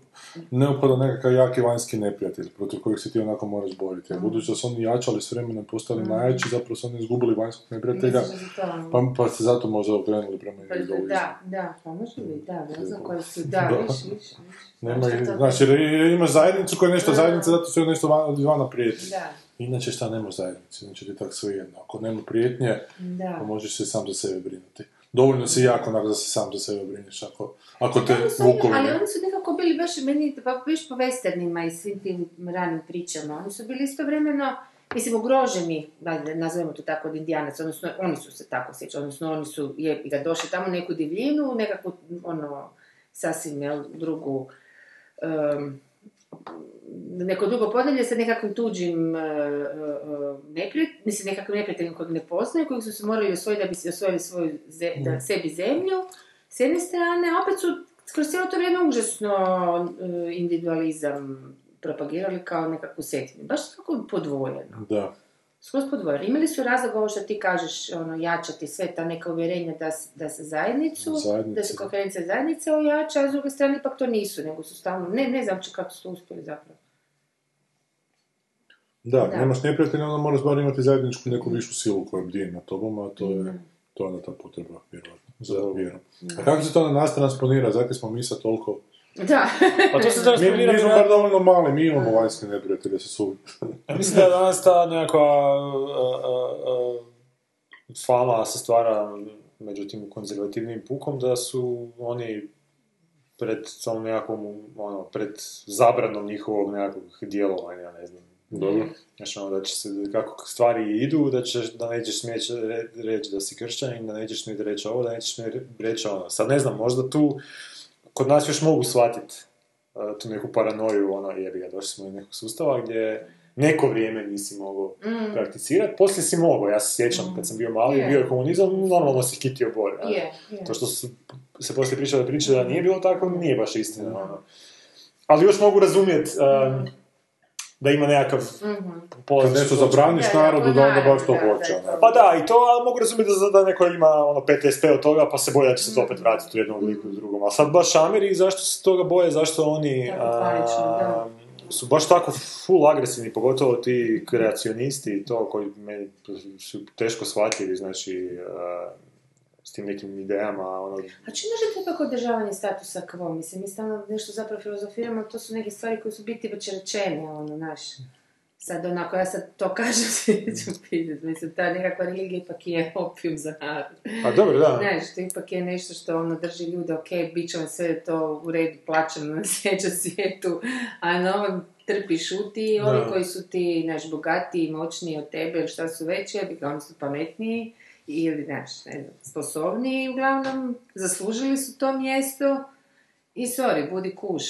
neophodan nekakav jaki vanjski neprijatelj protiv kojeg se ti onako moraš boriti? Mhm. budući da su oni jačali s vremenom, postali najjači, zapravo su oni izgubili vanjskog neprijatelja, pa, pa se zato možda okrenuli prema Pa, individualizmu. da, da, pa može biti, da, ne znam koji su, da, Da. Nema, to- znači, imaš zajednicu koja je nešto Da. zajednica, zato su joj nešto van, izvana prijeti. Da, Inače šta nema zajednice, znači ti tako sve jedno. Ako nema prijetnje, da. pa možeš se sam za sebe brinuti. Dovoljno si jak onak da se sam za sebe brineš ako, ako te vukovi... ali oni su nekako bili baš meni, pa baš po westernima i svim tim ranim pričama. Oni su bili istovremeno, mislim, ugroženi, da nazovemo to tako, od indijanaca, odnosno oni su se tako sjećali, odnosno oni su jebi ga došli tamo neku divljinu, nekakvu, ono, sasvim, jel, drugu, em, neko drugo podalje sa nekakvim tuđim uh, neprijateljem, mislim nekakvim neprijateljem kojeg ne poznaju, kojeg su se morali osvojiti da bi se osvojili svoju ze- da, sebi zemlju, s jedne strane, a opet su kroz cijelo to vrijeme užasno e, individualizam propagirali kao nekakvu sektu. Baš tako podvojeno. Da. Skroz podvojeno. Imali su razlog ovo što ti kažeš, ono, jačati sve ta neka uvjerenja da, da se zajednicu, Zajednice, da se konferencija zajednice ojača, a s druge strane ipak to nisu, nego su stalno, ne, ne znam kako su to uspjeli zapravo. Da, Da. nemaš neprijatelja, onda moraš bar imati zajedničku neku višu silu koja bdije nad tobom, a to je, to je onda ta potreba, vjerovatno, za vjerom. A kako se to na nas transponira, zakaj smo mi sad toliko... Da. Pa to se Mi, transponira mi smo bar dovoljno mali, mi imamo vanjske neprijatelje sa su... Mislim da je danas ta nekakva a, a, a, fama se stvara među tim konzervativnim pukom da su oni pred tom nekakvom, ono, pred zabranom njihovog nekakvog djelovanja, ja ne znam. Dobro. Znači, ono, da će se, kako stvari idu, da, ćeš, da nećeš smjeti re- reći da si kršćanin, da nećeš smjeti reći ovo, da nećeš smjeti reći ono. Sad ne znam, možda tu, kod nas još mogu shvatiti uh, tu neku paranoju, ono, jebi ga, došli smo iz nekog sustava gdje neko vrijeme nisi mogao Mm. prakticirati, poslije si mogao, ja se sjećam kad sam bio mali, Je. bio je komunizam, normalno si kitio bor. a? Je, je. To što su se poslije pričali priče da nije bilo tako, nije baš istina. Ono. Ali još mogu razumjeti um, da ima nekakav Mhm. Kad nešto zabraniš da, narodu, da onda baš to hoće. Pa da, i to, ali mogu razumjeti da, da neko ima ono PTSP od toga, pa se boje da će se to opet vratiti u jednom obliku i u drugom. A sad baš Ameri, zašto se toga boje, zašto oni a, su baš tako full agresivni, pogotovo ti kreacionisti i to koji meni su teško shvatljivi, znači a, s tim nekim idejama, ono, A čini može to kako održavanje statusa quo? Mislim, mi stalno nešto zapravo filozofiramo, to su neke stvari koje su biti već rečene, ono, naš. Sad onako, ja sad to <laughs> kažem, svi ću pitati. Mislim, ta nekakva religija ipak je opijum za narod. A dobro, da. Znaš, to ipak je nešto što ono drži ljude, ok, bit će vam sve to u redu, plaćeno na <laughs> sljedećem svijetu, a na ovom trpi šuti i ovi Da. koji su ti, znaš, bogatiji, moćniji od tebe ili šta su veći, ja bih oni su pametniji ili, znaš, ne znam, sposobniji, uglavnom, zaslužili su to mjesto i sorry, budi kuš.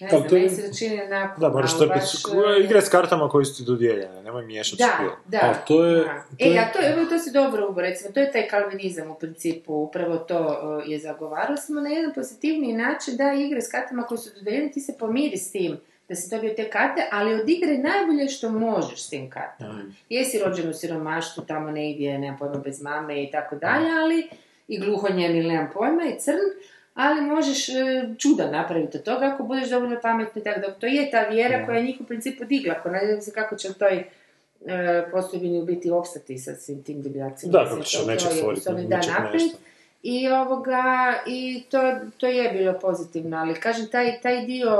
Ne Da, znam, meni se čini onako, Da, moraš trpiti, baš, e, igre s kartama koji su ti dodijeljene, nemoj miješati da, da. A to je- da. to E, je- a to, je, evo, to si dobro ubo, recimo, to je taj kalvinizam u principu, upravo to uh, je zagovarao smo na jedan pozitivniji način da igre s kartama koje su dodeljene, ti se pomiri s tim da si dobio te karte, ali odigraj najbolje što možeš s tim kartama. Jesi rođen u siromaštvu, tamo negdje, nemam pojma, bez mame i tako dalje, ali i gluhonjem ili nemam pojma, i crn, ali možeš e, čuda napraviti od toga ako budeš dovoljno pametni, tako da to je ta vjera koja je njih u principu digla, ako ne znam se kako će u toj e, u biti opstati sa svim tim divljacima. Da, kako će, neće stvoriti naprijed. nešto. I ovoga, i to, to je bilo pozitivno, ali kažem, taj, taj dio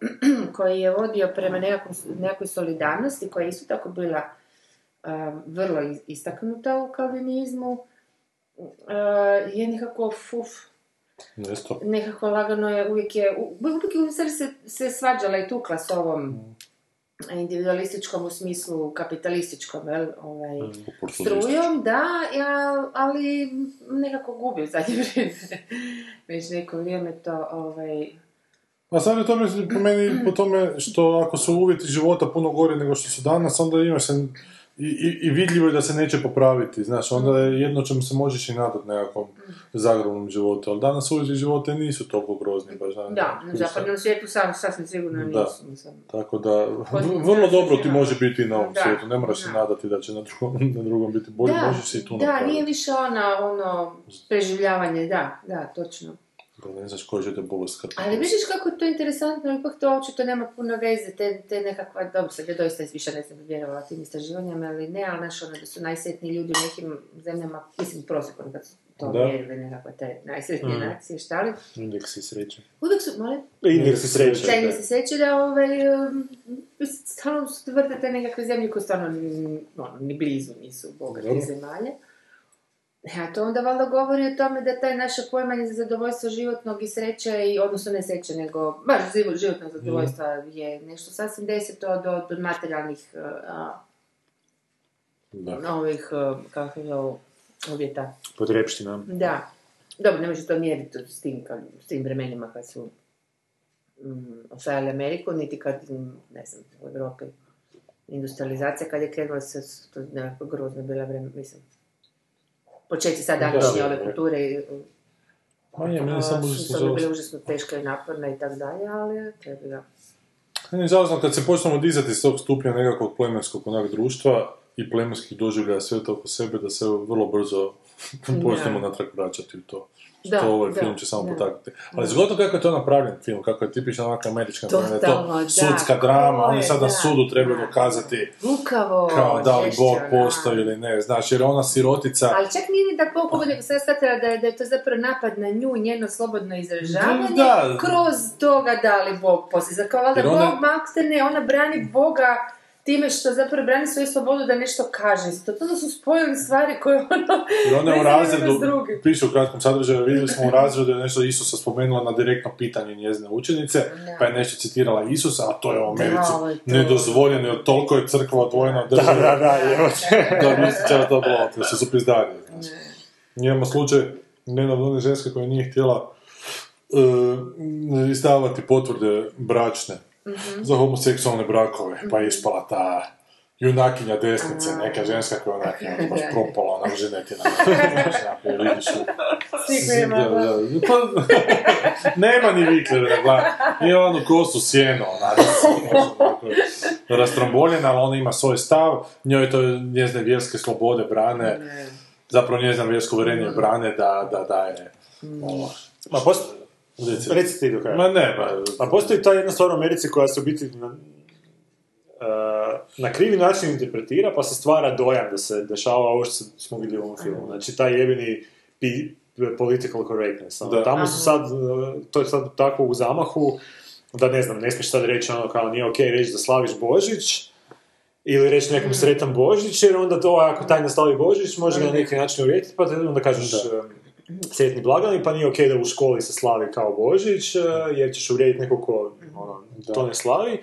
<clears throat> koji je vodio prema nekakvom, nekakvoj solidarnosti, koja je isto tako bila um, vrlo is- istaknuta u kalvinizmu, uh, je nekako fuf, Nesto. nekako lagano je, uvijek je, uvijek je u stvari se, se svađala i tukla s ovom individualističkom u smislu kapitalističkom, jel, ovaj, strujom, da, ja, ali nekako gubi u zadnje <laughs> vrijeme. Već neko vrijeme to, ovaj, A sad je to mislim, po meni po tome što ako su uvjeti života puno gori nego što su danas, onda ima se i, i, i vidljivo je da se neće popraviti, znaš, onda je jedno čemu se možeš i nadat nekakvom zagrobnom životu, ali danas uvjeti života nisu toliko grozni, baš znaš. da, na zapadnom svijetu sam, sasvim sigurno Da. nisu. Mislim. Tako da, vrlo dobro ti može biti i na ovom Da, svijetu, ne moraš se da. nadati da će na drugom, <laughs> na drugom biti bolje, da, možeš se i tu da, napraviti. nije više ona, ono, preživljavanje, da, da, točno. Da ne znaš koja će te bolest kad... Ali vidiš kako je to interesantno, ipak to očito nema puno veze, te, te nekakva, dobro sad ja doista više ne znam vjerovala tim istraživanjima ili ne, ali znaš ono da su najsretniji ljudi u nekim zemljama, mislim prosjekom kad su to Da. mjerili nekakve te najsretnije Mm. nacije, šta li? Indeksi sreće. Uvijek su, molim, Indeksi sreće. Mi se sjeća da ovaj, um, stalno su tvrde te nekakve zemlje koje stvarno ni, ono, ni blizu nisu bogate zemalje. A to onda valjda govori o tome da taj naše pojmanje za zadovoljstvo životnog i sreće, i, odnosno ne sreće, nego baš život, životnog zadovoljstva je nešto sasvim deseto do, do materijalnih a, Da. ovih, a, kako je ovo, uvjeta. Podrepština. Da. Dobro, ne može to mjeriti s tim, kad, s tim vremenima kad su mm, osvajali Ameriku, niti kad, mm, ne znam, u Europi industrializacija, kad je krenula se, to nekako grozno bila vreme, mislim, početci sad današnje Da, ove da. kulture i, Ma je, meni samo užasno bile užasno teška i naporna i tako dalje, ali treba ga. Meni je kad se počnemo dizati s tog stupnja nekakvog plemenskog onak društva i plemenskih doživljaja sveta oko sebe, da se vrlo brzo <laughs> počnemo natrag vraćati u to. Da, Što ovaj da, film će samo da. potaknuti. Ali zgodno kako je to napravljen film, kako je tipična onaka američka da je da, to sudska drama, to oni sad na da, sudu trebaju da. dokazati Lukavo, kao da li Bog postoji ili ne, znaš, jer ona sirotica... Ali čak nije ni da Bog nego shvatila da je, da je to zapravo napad na nju, njeno slobodno izražavanje, Da. kroz toga da li Bog postoji. Zato kao valjda Jer ona- Bog maltene, ona brani Boga time što zapravo brani svoju slobodu da nešto kaže. Totalno su spojili stvari koje ono... I ona ne u razredu, piše u kratkom sadržaju, vidjeli smo u razredu da je nešto Isusa spomenula na direktno pitanje njezine učenice, Da. pa je nešto citirala Isusa, a to je u Americi Da, to. nedozvoljeno, jer toliko je crkva odvojena od Da, države. da, da, evo te. da bi se cijelo to bilo, to su su pizdarije, znaš. Imamo slučaj nedavno one ženske koja nije htjela uh, izdavati potvrde bračne Mhm. za homoseksualne brakove, pa je ispala ta junakinja desnice, neka ženska koja onak je baš <laughs> propala, onak ženetina. <laughs> Pa, <laughs> nema ni vikleve na glavi. I onu kosu sjeno, onako, rastromboljena, ali ona ima svoj stav, njoj to njezine vjerske slobode brane, zapravo njezina vjersko uvjerenje brane da, da, da je... Ovo, Ma postoji... reci. Reci ti do kraja. Ma ne, ba, A postoji ta jedna stvar u Americi koja se u biti na, eh, na krivi način interpretira, pa se stvara dojam da se dešava ovo što smo vidjeli u ovom filmu. Znači, taj jebeni pi- political correctness. ono. Da. Tamo su sad, eh, to je sad tako u zamahu, da ne znam, ne smiješ sad reći ono kao nije ok reći da slaviš Božić, ili reći nekom sretan Božić, jer onda to ako taj ne slavi Božić, može ga na neki način uvjetiti, pa te onda kažeš eh, sretni blagdani, pa nije ok da u školi se slavi kao Božić, eh, jer ćeš uvrijediti nekog ko ono, to ne slavi.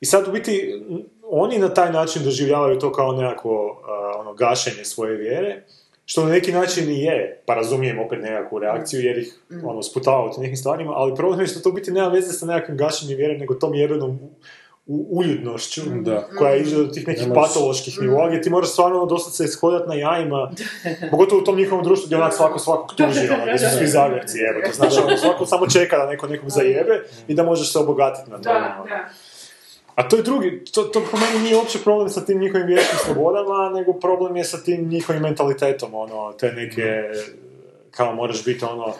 I sad u biti oni na taj način doživljavaju to kao nekako a, ono, gašenje svoje vjere, što na neki način i je, pa razumijem opet nekakvu reakciju jer ih ono, sputavaju u nekim stvarima, ali problem je što to u biti nema veze sa nekakvim gašenjem vjere, nego tom jebenom u, uljudnošću Da. koja ide do tih nekih patoloških nivoa gdje ti moraš stvarno doslovce ishodati na jajima, <laughs> pogotovo u tom njihovom društvu gdje onak svako svakog tuži, ono, gdje su svi zavjerci, evo, to znači ono, svako samo čeka da neko nekog zajebe i da možeš se obogatiti na. Da, ono. da. A to je drugi, to, to po meni nije uopće problem sa tim njihovim vjerskim slobodama, nego problem je sa tim njihovim mentalitetom, ono, te neke, kao moraš biti ono,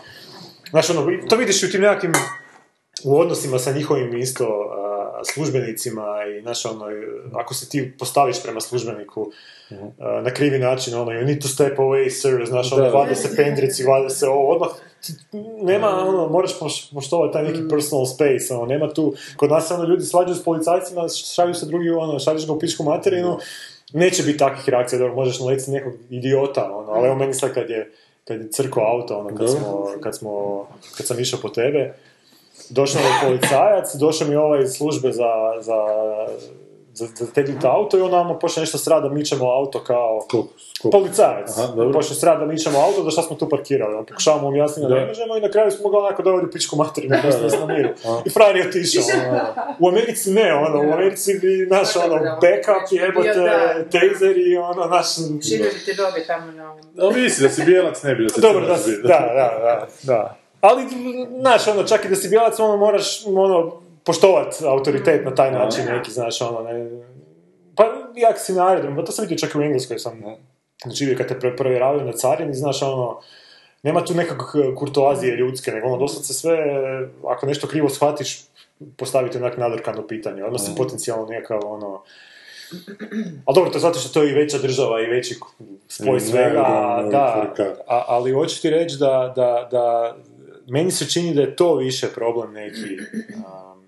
znaš ono, to vidiš i u tim nekakvim, u odnosima sa njihovim isto službenicima i znaš ono, ako se ti postaviš prema službeniku a, na krivi način, ono, you need to step away, sir, znaš, ono, Da. vade se pendrici, vade se ovo, odmah, nema, ono, moraš poš- poštovati taj neki personal space, ono, nema tu, kod nas se ono ljudi svađaju s policajcima, šalju se drugi, ono, šalješ ga u pičku materinu, neće biti takvih reakcija, dobro, možeš naletiti nekog idiota, ono, ali evo meni sad kad je, kad je crko auto, ono, kad smo, kad smo, kad sam išao po tebe, došao mi je policajac, došao mi ovaj iz službe za, za, za, za tegnuti auto i on nama počne nešto srada, mičemo auto kao... Policajac. Aha. Počne srada, da mičemo auto, da šta smo tu parkirali. On pokušavamo objasniti da ne možemo i na kraju smo ga onako doveli pičku materinu, da smo na miru. I frajer je otišao. ono. U Americi ne, ono, u Americi bi naš ono, backup, jebote, taser i ono, naš... Širili ti noge tamo na. Ali misli da si bijelac, ne bi da si Dobro, da, da, da, da. Ali, znaš, ono, čak i da si bijelac, ono, moraš, ono, poštovat autoritet na taj način neki, znaš, ono, ne... Pa, jak si na aerodromu, pa to sam vidio čak i u Engleskoj sam živio kad te provjeravaju na carini, znaš, ono, nema tu nekakve kurtoazije ljudske, nego ono, doslovce sve, ako nešto krivo shvatiš, postaviti onak nadrkano pitanje, odmah si potencijalno nekakav, ono, ali dobro, to je zato što to je i veća država i veći spoj svega, da, ali hoću ti reći da, da, da meni se čini da je to više problem neki um,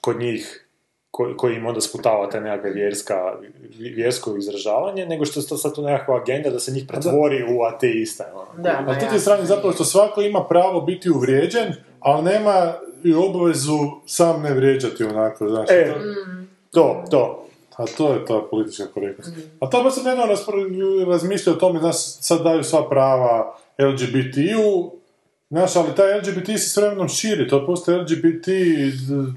kod njih ko, koji im onda sputava te nekakve vjerska, vjersko izražavanje, nego što je to sad tu nekakva agenda da se njih pretvori u ateiste. Ono. Da, ma A to ti strani zapravo što svako ima pravo biti uvrijeđen, ali nema i obvezu sam ne vrijeđati onako, znaš. E, Mm. to, to. A to je ta politička korektnost. A to baš sam jedno razmišljao o tome, znaš, sad daju sva prava LGBT-u, znaš, ali taj LGBT se s vremenom širi, to postoje LGBT,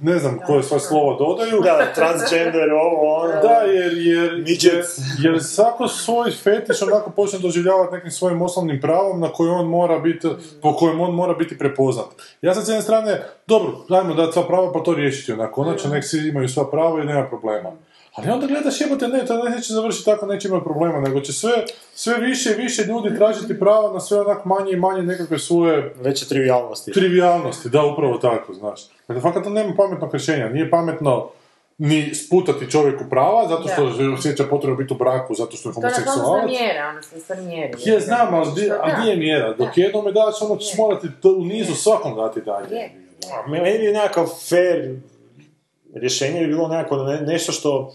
ne znam koje svoje slovo dodaju. Da, transgender, <laughs> ovo, ono. Da, jer, jer, jer, jer svako svoj fetiš onako počne doživljavati nekim svojim osnovnim pravom na koji on mora biti, po kojem on mora biti prepoznat. Ja sad s jedne strane, dobro, dajmo dati sva prava pa to riješiti onako, konačno nek svi imaju sva prava i nema problema. Ali onda gledaš jebote, ne, to neće završiti tako, neće imati problema, nego će sve, sve više i više ljudi tražiti prava na sve onak manje i manje nekakve svoje Veće trivialnosti. trivialnosti, da, upravo tako, znaš. Dakle, fakat to nema pametnog rješenja. Nije pametno ni sputati čovjeku prava, zato što Da. osjeća potrebu biti u braku, zato što je To je homoseksualac. mjera, ono se stvar mjeri. Je, znam, ali gdje je mjera? Dok Da. jednome daš, ono ćeš morati to u nizu svakom dati dalje. Je. A Meni bi nekakav fair rješenje bi bilo nekako ne- nešto što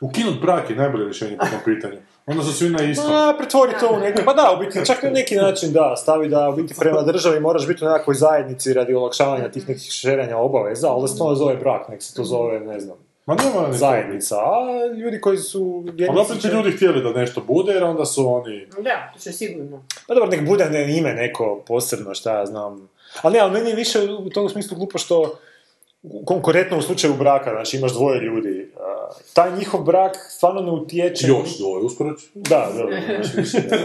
Ukinut brak je najbolje rješenje po tom pitanju. Onda su svi na istom. A, pretvori to u neki, pa da, u biti, čak na neki način da, stavi da u biti prema državi moraš biti u nekakvoj zajednici radi olakšavanja tih nekih šerenja obaveza, ali da se to ne zove brak, nek se to zove, ne znam, Ma nema ni zajednica, a ljudi koji su... Ali opet će ljudi htjeli da nešto bude, jer onda su oni... Da, to će sigurno. Pa dobro, nek bude ne, ime neko posebno, šta ja znam. Ali ne, ali meni je više u tom smislu glupo što konkurentno u slučaju braka, znači imaš dvoje ljudi, taj njihov brak stvarno ne utječe... Još dvoje, uskoro će. Da, da, imaš više, da.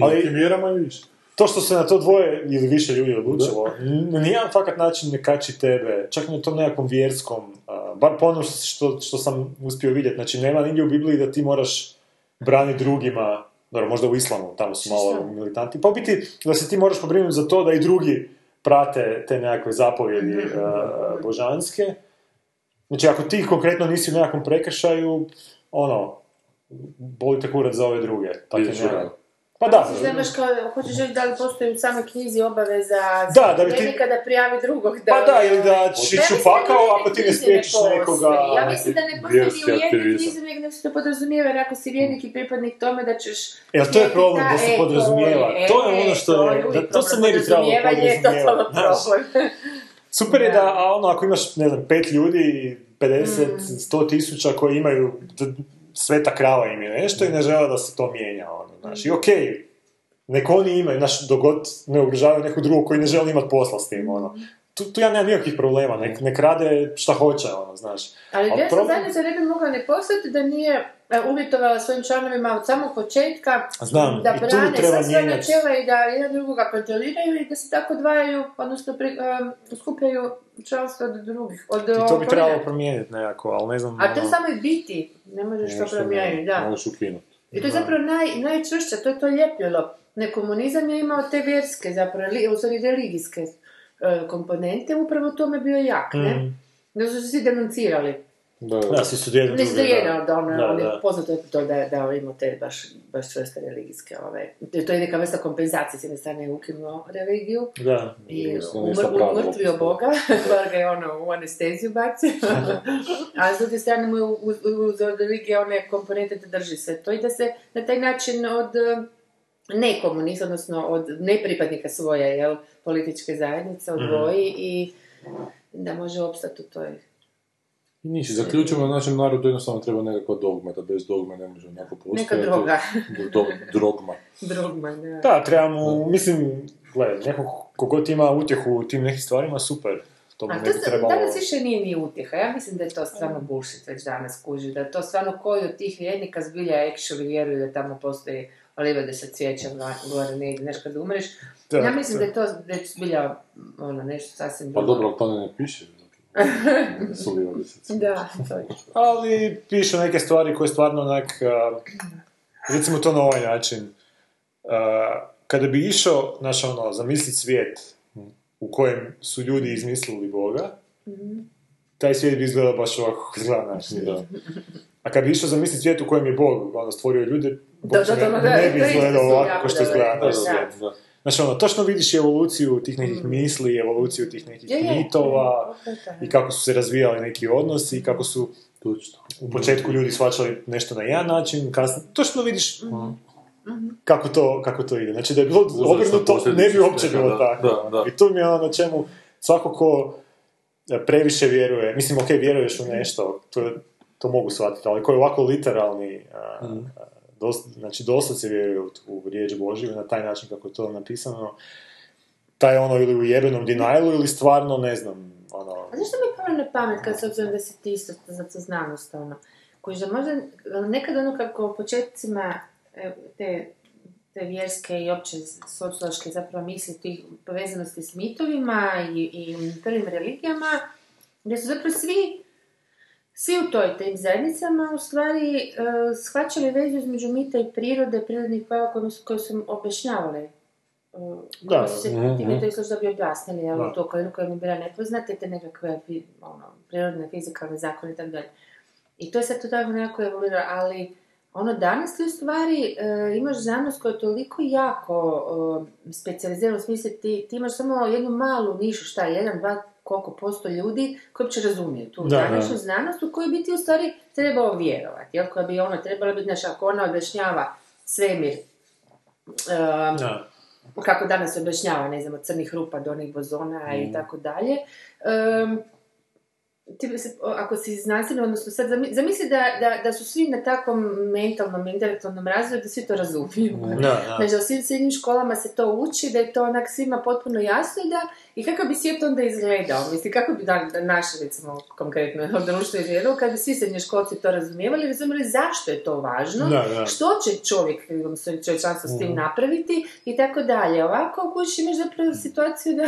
<laughs> Ali- i više. to što se na to dvoje ili više ljudi odlučilo, na nijedan fakat način ne kači tebe, čak i na tom nekakvom vjerskom, bar po onom što, što sam uspio vidjeti, znači nema nigdje u Bibliji da ti moraš braniti drugima, dobro, možda u islamu, tamo su malo militanti, pa u biti da se ti moraš pobrinuti za to da i drugi prate te nekakve zapovjedi a, božanske. Znači, ako ti konkretno nisi u nekakvom prekršaju, ono, boli te kurac za ove druge. Tako rad. Pa da, Ti nemaš kao, hoćeš reći da li postoji u samoj knjizi obaveza Da, da bi ti- prijavi drugog. Da, Pa da, ili da ćeš Ne ići u mislim da pakao ni u ako ti ne spriječiš nekoga. Ja mislim da ne postoji ni u jednoj knjizi, nego da se to podrazumijeva, jer ako si vjernik i pripadnik tome da ćeš... Jel to je problem da se e, podrazumijeva? je, To je e, ono što to je- da- to se ne bi trebalo Podrazumijevanje je totalno podrazumijevati. <laughs> Super je da, a ono, ako imaš, ne znam, pet ljudi, 50, Mm. 100 tisuća koji imaju sveta krava im je nešto i ne žele da se to mijenja, ono, znaš. Mm. I okej, nek oni imaju, znaš, dogod ne ugrožavaju nekog drugog koji ne želi imati posla s tim, ono. Mm. Tu, tu ja nemam nikakvih problema, nek, nek rade šta hoće, ono, znaš. Ali A vjerska problem- zajednica ne bi mogla ne postati da nije uvjetovala svojim članovima od samog početka Znam, da brane svoja mijenjati. načela i da jedan drugoga kontroliraju i da se tako odvajaju, odnosno pri, um, skupljaju članstvo od drugih. Od I to bi trebalo promijeniti nekako, ali ne znam... A to je ono- samo i biti, ne možeš to promijeniti, da. Možeš ukinuti. I to je zapravo naj, najčvršće, to je to ljepilo. Ne, komunizam je imao te vjerske, zapravo, li, religijske e, komponente, upravo tome bio jak, ne? Mm. Da su se svi denuncirali. Da, da. Da, svi su jedno su jedan od ono, Da, da. poznato je to da, da ima te baš, baš čvrste religijske, ove, to je neka vrsta kompenzacije, s jedne strane je ukinuo religiju Da. i umr, umrtvio. Boga, <laughs> bar ga je ono u anesteziju bacio, <laughs> a s druge strane mu je uz, uz od religije one komponente da drži se to i da se na taj način od eh, nekomunista, odnosno od nepripadnika svoje jel, političke zajednice odvoji i da može opstati u toj... I niš, zaključimo da našem narodu jednostavno treba nekakva dogma, da bez dogme ne može onako postojati. Neka droga. Do, drogma. Drogma, da. Da, trebamo, mislim, gledaj, neko kogod ima utjehu u tim nekim stvarima, super. To bi A ne to se, trebalo... danas više nije ni utjeha. Ja mislim da je to stvarno bullshit već danas kuži. Da to stvarno koji od tih vjernika zbilja actually vjeruju da tamo postoji livade sa cvijećem na- gore negdje, znaš kad umreš. Da, ja mislim da. da je to već zbilja ono, nešto sasvim Pa drugo. dobro, ali to ne piše. Da su livade sa cvijećem. Da, to je. Ali pišu neke stvari koje stvarno onak, a, recimo to na ovaj način. A, kada bi išao, znaš ono, zamisli svijet u kojem su ljudi izmislili Boga, taj svijet bi izgledao baš ovako kako naš svijet. Da. A kad bi išao zamisliti svijet u kojem je Bog ono, stvorio ljude, Bog Da, da, da, ne, da, ne bi izgledao ovako kao što izgleda Da, naš da. svijet. Da. Znaš ono, točno vidiš evoluciju tih nekih misli, evoluciju tih nekih Je, je. mitova Ok, da. i kako su se razvijali neki odnosi i kako su Točno. u početku ljudi shvaćali nešto na jedan način, kasnije, točno vidiš kako to, kako to ide. Znači da je bilo obrnuto, ne bi uopće bilo da, tako. da, da. I tu mi je ono na čemu svako ko e, previše vjeruje, mislim, ok, vjeruješ u nešto, to, je- to mogu shvatiti, ali ko je ovako literalni, a, a, dos, znači doslovce vjeruje u, riječ Božju na taj način kako je to napisano, taj ono ili u jebenom denialu ili stvarno, ne znam, ono... A zašto mi palo na pamet kad se obzirom da si ti isto za to znanost, ono, koji da možda nekad ono kako u početcima e, te, te vjerske i opće sociološke zapravo misli tih povezanosti s mitovima i, i prvim religijama, gdje su zapravo svi svi u toj tim zajednicama u stvari e, shvaćali vezu između mita i prirode, prirodnih pojava koje su, objašnjavali Da, da, su se mhm, ti mhm. da bi objasnili, ali Da. to koje, koje mi bila nepoznate, te nekakve ono, prirodne, fizikalne zakone i tako dalje. I to je sad to tako nekako evoluira, ali ono danas ti u stvari e, imaš znanost koja je toliko jako e, specijalizirana u smislu ti, ti imaš samo jednu malu nišu, šta, jedan, dva, koliko posto ljudi koji uopće razumiju tu Da, znanost u koju bi ti u stvari trebao vjerovati, jel, koja bi ono trebala biti, znaš, ako ona objašnjava svemir, e, Da. kako danas objašnjava, ne znam, od crnih rupa do onih bozona Mm. i tako dalje. Um, ti se, ako si znanstveno, odnosno sad zami- zamisli da, da, da su svi na takvom mentalnom, intelektualnom razvoju, da svi to razumiju. Da, <laughs> da. Znači, u svim srednjim školama se to uči, da je to onak svima potpuno jasno i da, i kako bi svijet onda izgledao, mislim, kako bi da, da naše, recimo, konkretno <laughs> društvo izgledalo, kad bi svi srednjoškolci to razumijevali, razumijeli zašto je to važno, Da, da. što će čovjek, čovječanstvo s tim napraviti i tako dalje. Ovako, kući imaš zapravo situaciju da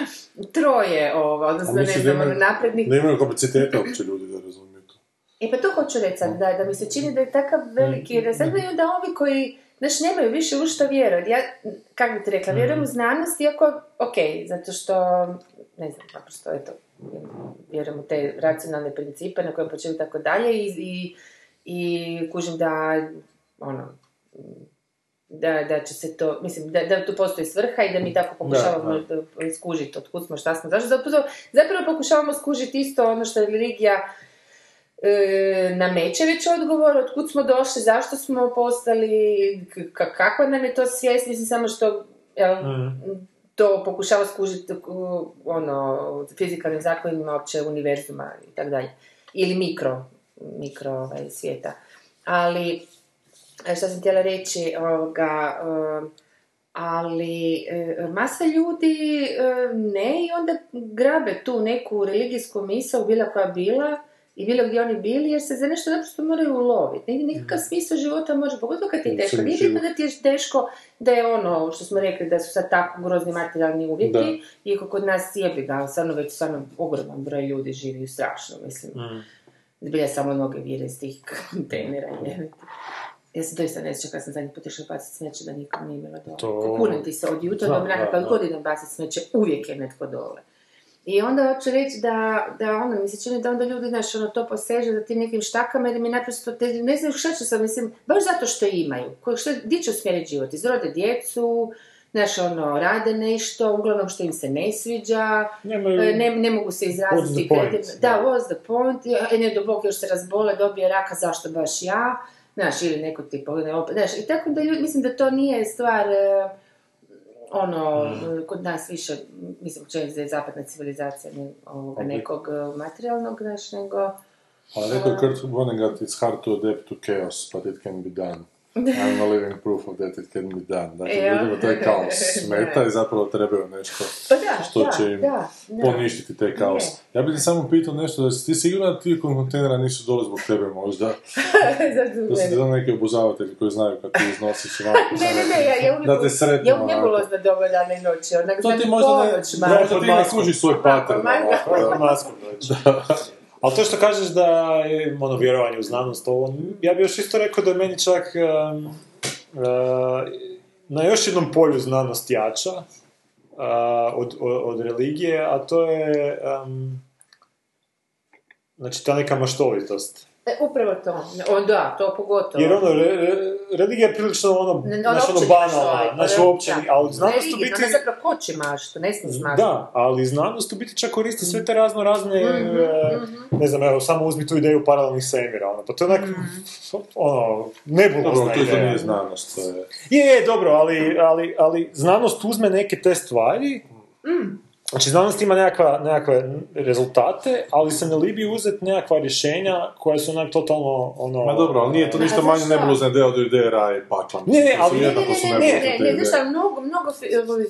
<laughs> troje, ovo, odnosno, ne znam, ono, naprednik imaju kapaciteta uopće ljudi da razumiju to. E pa to hoću reći sad, da, da mi se čini da je takav veliki rezerv i onda ovi koji, znaš, nemaju više u što vjerovati. Ja, kako bi ti rekla, vjerujem u znanost, iako, ok, zato što, ne znam, naprosto, eto, vjerujem u te racionalne principe na kojem počeju i tako dalje i, i, i kužim da, ono, da, da će se to, mislim, da, da tu postoji svrha i da mi tako pokušavamo da, skužiti od kud smo, šta smo, zašto zapravo, zapravo pokušavamo skužiti isto ono što je religija e, nameće već odgovor, od kud smo došli, zašto smo postali, k- kakva nam je to svijest, mislim samo što jel, to pokušava skužiti u, ono, fizikalnim zakonima opće univerzuma i tako dalje. Ili mikro, mikro ovaj, svijeta. Ali, e, što sam htjela reći, ovoga, e, ali e, masa ljudi ne i onda grabe tu neku religijsku misao, bila koja bila, i bilo gdje oni bili, jer se za nešto naprosto moraju uloviti. Nik- Nikakav smisao života može, pogotovo kad ti je teško. Nije bitno da ti je teško, da je ono što smo rekli, da su sad tako grozni materijalni uvjeti, iako kod nas jebi ga, stvarno već stvarno ogroman broj ljudi živi strašno, mislim. Mm. Zbilja samo noge vire iz tih kontejnera. Ja se doista ne sjećam kad sam zadnji put išla baciti smeće da nikom nije bilo dole. To- Kunem ti se od jutra Da, do mraka, da, kad da. god idem baciti smeće, uvijek je netko dole. I onda hoću reći da, da ono, mi se čini da onda ljudi, znaš, ono, to poseže za tim nekim štakama, jer mi naprosto, te, ne znaju šta će sam, mislim, baš zato što imaju. Ko, što, gdje će usmjeriti život? Izrode djecu, znaš, ono, rade nešto, uglavnom što im se ne sviđa, Nemaju- e, ne, ne mogu se What's izraziti. the point? kreativno. Da, what's the point? E, ne, do Bog još se razbole, dobije raka, zašto baš ja? Znaš, ili neko ti pogleda opet, znaš, i tako da ljudi, mislim da to nije stvar, e, ono, Mm. kod nas više, mislim, čovjek da je zapadna civilizacija, ne ovoga, nekog e, materijalnog, znaš, nego... Ali rekao je Kurt Vonnegut, it's hard to adapt to chaos, but it can be done. I'm a living proof of that it can be done. Dakle, Ja. ljudima taj kaos <laughs> smeta i zapravo trebaju nešto Pa da, što da, će im da, da. poništiti taj kaos. Ja bih ti samo pitao nešto, da si ti sigurno da ti kontejnera nisu dole zbog tebe možda? <laughs> To su ti ne. da neki obuzavatelji koji znaju kad ti iznosiš van. <laughs> Ne, ne, ne, ja, ja uvijek, Da te sretnu ja uvijek onako. nebulozno doba dana i noći, onak To ti i možda ne, možda ti ne kužiš svoj pattern. Ovako, da. Ali to što kažeš da je ono vjerovanje u znanost, ovo, ja bi još isto rekao da je meni čak um, uh, na još jednom polju znanost jača uh, od, od, od religije, a to je um, znači ta neka maštovitost. E, upravo to. O, da, to pogotovo. Jer ono, re, re- religija je prilično ono, Ne, znaš, ono banalna, maštovit, znaš, da, uopće, da. ali znanost u Religija, biti... Ona zapravo koči maštu, ne smiješ maštu. Da, ali znanost u biti čak koristi sve te razno razne, Mhm, e, ne znam, evo, samo uzmi tu ideju paralelnih svemira, ono, pa to je onak, Mhm. <laughs> ono, Dobro, nebulozna to isto ideja. nije znanost. To je... Je, je, dobro, ali, ali, ali znanost uzme neke te stvari, znači znanost ima nekakva, nekakve rezultate, ali se ne libi uzeti nekakva rješenja koja su onak totalno, ono... Ma dobro, ali nije to ništa znaš manje šta? nebulozna ideja od ideje raja i pakla. Ne, ne, ali- ne, ne, ne, nebulozne Ne, ne, ne, znaš ideje. šta, mnogo, mnogo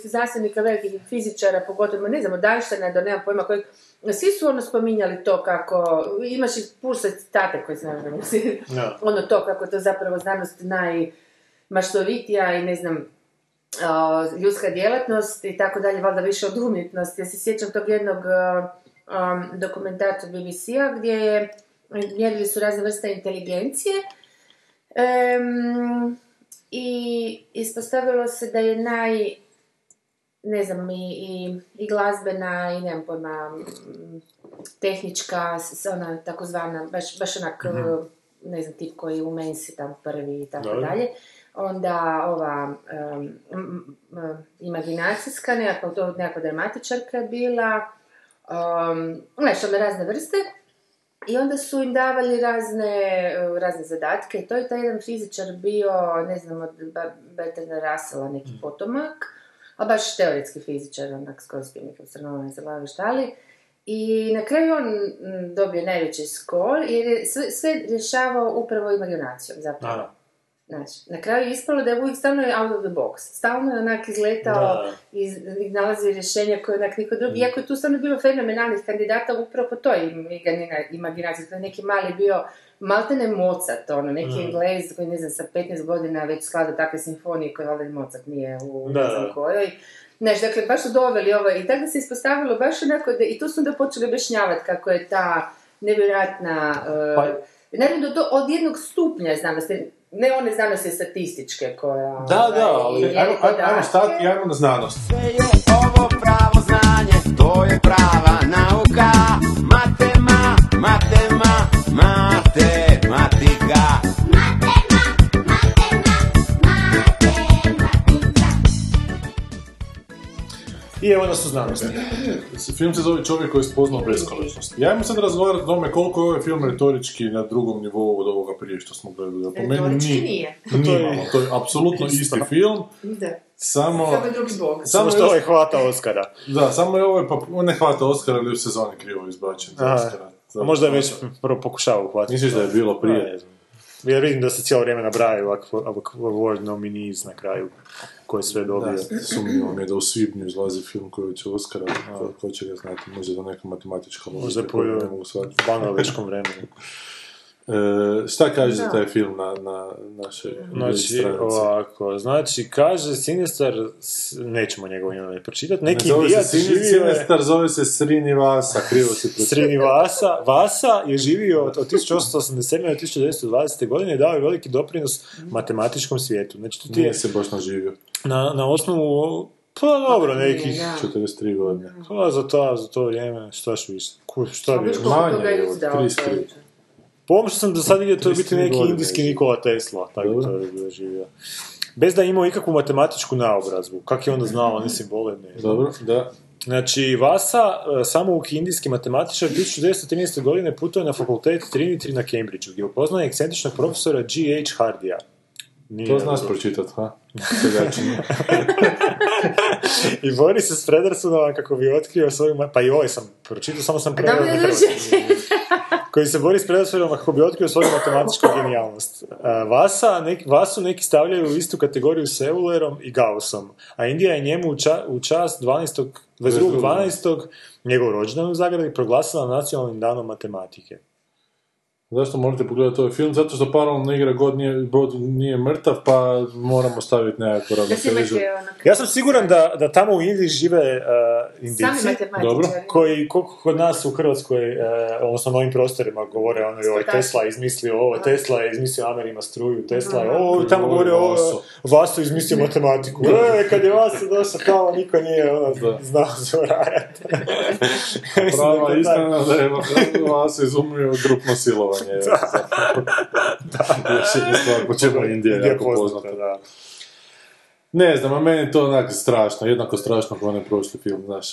znanstvenika, velikih fizičara, pogotovo, ne znam, od Einsteina do nemam pojma kojeg, svi su ono spominjali to kako, imaš i pulsa citate koje znam, mislim, Da. ono to kako je to zapravo znanost najmaštovitija i ne znam, a, ljudska djelatnost i tako dalje, valjda više od umjetnosti. Ja se sjećam tog jednog a, dokumentarca BBC-a gdje je, mjerili su razne vrste inteligencije Em, i ispostavilo se da je naj, ne znam, i, i, i glazbena i nemam pojma, tehnička, ona takozvana, baš, baš onak, ne znam, tip koji je u mensi tam prvi i tako Dobro. dalje. Onda ova em, m- m- imaginacijska, nekakva, to nekakva dramatičarka je bila, um, one razne vrste. I onda su im davali razne, razne zadatke i to je taj jedan fizičar bio, ne znam, od Bertranda Russella neki potomak, a baš teoretski fizičar, onak skoro spio nekog crnova, ne znam šta ali. I na kraju on mm, dobio najveći skor jer je sve, sve rješavao upravo imaginacijom zapravo. Da. Znači, na kraju je ispalo da je uvijek stalno out of the box. Stalno je onak izletao Da. i i nalazio rješenja koje onak niko drugi. Iako je tu stvarno bilo fenomenalnih kandidata upravo po toj imagina- imaginaciji. To je neki mali bio maltene Mozart, ono, neki Englez koji ne znam sa 15 godina već sklada takve simfonije koje valjda Mozart nije u Da, ne znam da. kojoj. Znaš, dakle, baš su doveli ovo i tako da se ispostavilo baš onako da, i tu su onda počeli objašnjavati kako je ta nevjerojatna, uh, Pa- naravno do, od jednog stupnja znanosti, ne one znanosti statističke koja... Da, da, ovaj, ali mjeri Ajmo, stati, ajmo na znanost. ovo pravo znanje, to je prava nauka. Matema, matema, matematika. I evo nas u znanosti. Film se zove Čovjek koji je spoznao beskonačnost. Ja imam sad razgovarati o tome koliko je ovaj film retorički na drugom nivou od ovoga prije što smo gledali. Po meni Retorički nije. nije. To je apsolutno <laughs> isti film, Da. samo... Samo je drugi bog. Samo što je- ovaj hvata Oscara. Da, samo je ovaj, pa on ne hvata Oscara ili je u sezoni krivo izbačen. Oscara. A možda je već prvo pokušao uhvatiti. Misliš da je bilo prije? Ja vidim da se cijelo vrijeme nabrajaju award nominees na kraju, koje sve dobio. Da, sumnjivo mi je da u svibnju izlazi film koji će Oscara, ko, ko će ga znati, možda da neka matematička Možda po bangladeškom vremenu. <laughs> E, šta kaže za Da. taj film na, na našoj Znači, stranici? ovako, znači, kaže Sinistar, s- nećemo njegovo ime pročitati, Ne neki zove se indijat Sin- živio je... Sinistar, zove se Srinivasa, krivo si pročitao. Srinivasa Vasa je živio od, od 1887. do 1920. godine i dao je veliki doprinos matematičkom svijetu. Znači, to ti je Nije se baš naživio. na, na osnovu, pa dobro, nekih, Da. 43 godine. pa za to, za to vrijeme, šta ću više, Ku- šta A bi Manje je izdao, 33. Po ovom što sam do sad vidio, to je biti 33 neki godine indijski. Nikola Tesla, tako to je živio. Bez da je imao ikakvu matematičku naobrazbu. Kak je onda znao one simbole? Ne. Dobro, da. Znači, Vasa, e, samouki indijski matematičar, 1913. godine putuje na fakultet Trinity na Cambridgeu, gdje upoznaje ekscentričnog profesora G.H. Hardija. Nije To znaš pročitat, ha? <laughs> I bori se s Fredersonom kako bi otkrio svoju... ma- Pa i ovaj sam pročitao, samo sam preveo na <laughs> koji se bori s Fredersonom kako bi otkrio svoju matematičku genijalnost. Uh, Vasa, nek, Vasu neki stavljaju u istu kategoriju s Eulerom i Gaussom, a Indija je njemu u, ča, u čast 12. 22.12. njegov rođendan u Zagrebi proglasila nacionalnim danom matematike. Zašto morate pogledati ovaj film? Zato što paralelno igra god nije, god nije mrtav, pa moramo staviti si ravnotežu. ono... Ja sam siguran da, da tamo u Indiji žive uh, Indijci, matematičari. Dobro. koji koliko kod nas u Hrvatskoj, uh, odnosno na ovim prostorima govore ono, joj. Tesla je izmislio ovo, Tesla je izmislio Amerima struju, Tesla je Aha. ovo, tamo Govori govore ovo, Vaso. Vaso je izmislio matematiku. E, kad je Vaso došao tamo, niko nije ono, Da. znao zavarajati. <laughs> Prava istina da je vas izumio grupno silovanje. Evo, zapravo. <laughs> Još jedna stvar po čemu je Indija Indija jako poznata, da. Ne znam, a meni je to onak strašno, jednako strašno kao onaj prošli film, znaš,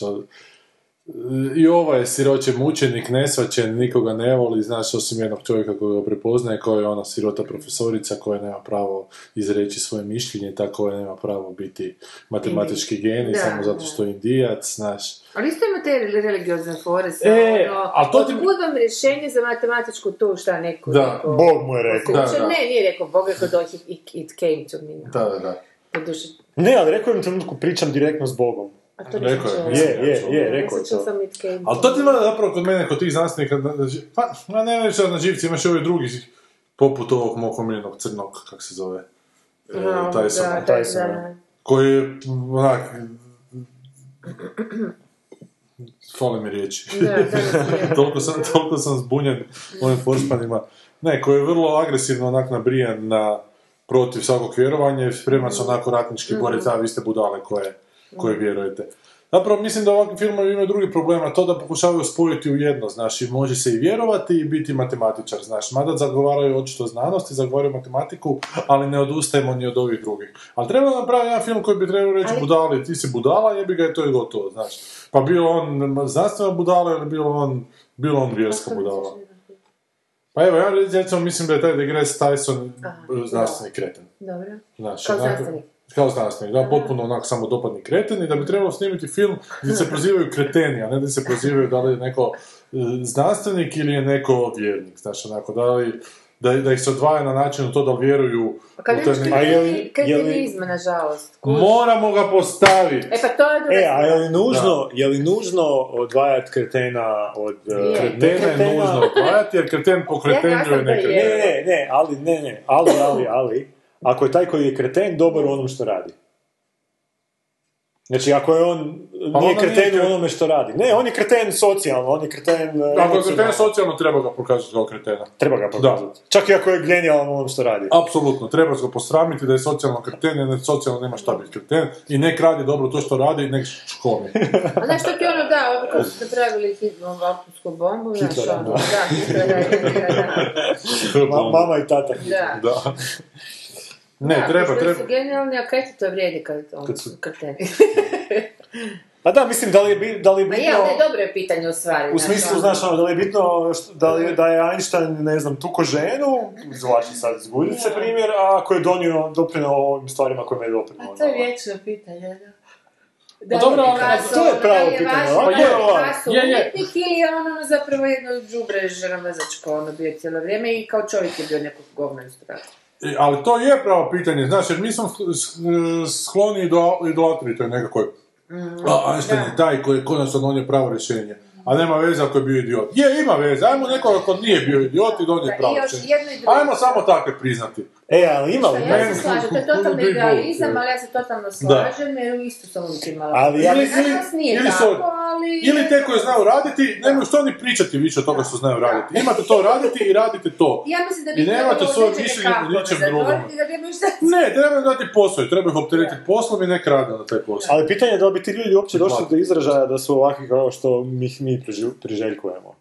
i ovaj je siroće mučenik, nesvaćen, nikoga ne voli, znaš, osim jednog čovjeka koji ga prepoznaje, koja je ona sirota profesorica koja nema pravo izreći svoje mišljenje, tako koja nema pravo biti matematički genij, samo zato što je indijac, znaš. Ali isto ima te religiozne fore, E, ono, to ti- vam rješenje za matematičku tu, šta neko Da, rekao? Bog mu je rekao. Da. Ne, nije rekao Bog, rekao da it, it, came to me. Da, da, da. Ne, ali rekao je u trenutku pričam direktno s Bogom. A to Rekao nisam je, čula. Je, je, je, rekao je to. Ali to ti ima zapravo kod mene, kod tih znanstvenika, pa, na, ne neću sad na živci, imaš i ovaj drugi, poput ovog mog omiljenog crnog, kak se zove, e, No, taj sam, da, taj da, sam, da. koji je, onak, fale mi riječi. Da, da, da. <laughs> toliko, sam, toliko sam zbunjen ovim forspanima. Ne, koji je vrlo agresivno onak nabrijan na protiv svakog vjerovanja i spreman se onako ratnički boriti, a vi ste budale koje, koje vjerujete. Zapravo mislim da ovakvi filmovi imaju drugi problem, a to da pokušavaju spojiti u jedno, znaš, i može se i vjerovati i biti matematičar, znaš, mada zagovaraju očito znanost i zagovaraju matematiku, ali ne odustajemo ni od ovih drugih. Ali treba napraviti jedan film koji bi trebao reći Ali- budali, ti si budala, jebi ga je to je gotovo, znaš. Pa bilo on znanstvena budala ili bilo on, bilo on vjerska budala. Pa evo, ja recimo mislim da je taj Degrassi Tyson znanstveni kreten. Dobro. Znaš, Kao znanstvenik. Kao znanstvenik, da, potpuno onako samodopadni kreten i da bi trebalo snimiti film gdje se prozivaju kreteni, a ne da se prozivaju da li je neko e, znanstvenik ili je neko vjernik, znaš, onako, da li, da, da ih se odvaja na način u to da vjeruju Pa kad u neki- A je li- nažalost. kužiš. Moramo ga postaviti! E pa to je druga E, a je li nužno, je li nužno odvajati kretena od... uh, Je. Kretena je nekretena? nužno odvajati, jer kreten po kretenju Ja da nekretenju. Ne, ne, ne, ali, ne, ne, ali, ali, ali, ako je taj koji je kreten dobar u onom što radi. Znači, ako je on, Pa nije kreten u onome što radi. Ne, on je kreten socijalno, on je kreten... uh, Ako je kreten socijalno, treba ga pokazati kao kretena. Treba ga pokazati. Čak i ako je genijalan u onom što radi. Apsolutno, treba ga posramiti da je socijalno kreten, jer ne- socijalno nema šta biti kreten i nek radi dobro to što radi, nek škomi. A znaš što ti ono da, ovo kad su napravili hitnu atomsku bombu, znaš ono, da. da, Hitlera, <laughs> Hitlera, da. Ma- mama i tata. Da. Da. Ne, Da, treba, treba. su genijalni, a kaj ti to vrijedi kad, on, Kad su- kreteni? <laughs> Pa da, mislim, da li je, bi- da li je Ma bitno... je, ali dobro je pitanje u stvari. U smislu, ono. znaš, ono, da li je bitno što- da, li, je- da je Einstein, ne znam, tuko ženu, zvači sad iz Guljice primjer, a ako je donio, doprinao ovim stvarima kojima je doprinao. A to je vječno pitanje, da. Da Pa dobro, ali- to je pravo da li pitanje, li je je Je, je. umjetnik ili je on ono zapravo jedno džubre žeromazačko ono bio cijelo vrijeme i kao čovjek je bio nekog govna isto tako. E, Ali to je pravo pitanje, znaš, jer mi smo sk- sk- skloni do idolatriji toj nekakvoj. A Einstein je taj koji je konačno donio pravo rješenje. A nema veze ako je bio idiot. Je, ima veze. Ajmo nekoga ko nije bio idiot i donio pravo rješenje. Ajmo samo takve priznati. E, ali ima li? Ja se slažem, to je totalni idealizam, ali ja se totalno slažem, jer isto sam uvijek imala. Ali ja- Ili, nije ili, tako, ali... ili te koji znaju raditi, nemaju što ni pričati više od toga što znaju raditi. Imate to raditi i radite to. Ja mislim da bi I nemate trebalo svoje mišljenje o kako ničem šta... Ne, treba im dati posao i treba ih opteretiti poslom i nek rade na taj posao. Ali pitanje je da li bi ti ljudi uopće došli do izražaja da su ovakvi kao što mi, mi priželjkujemo.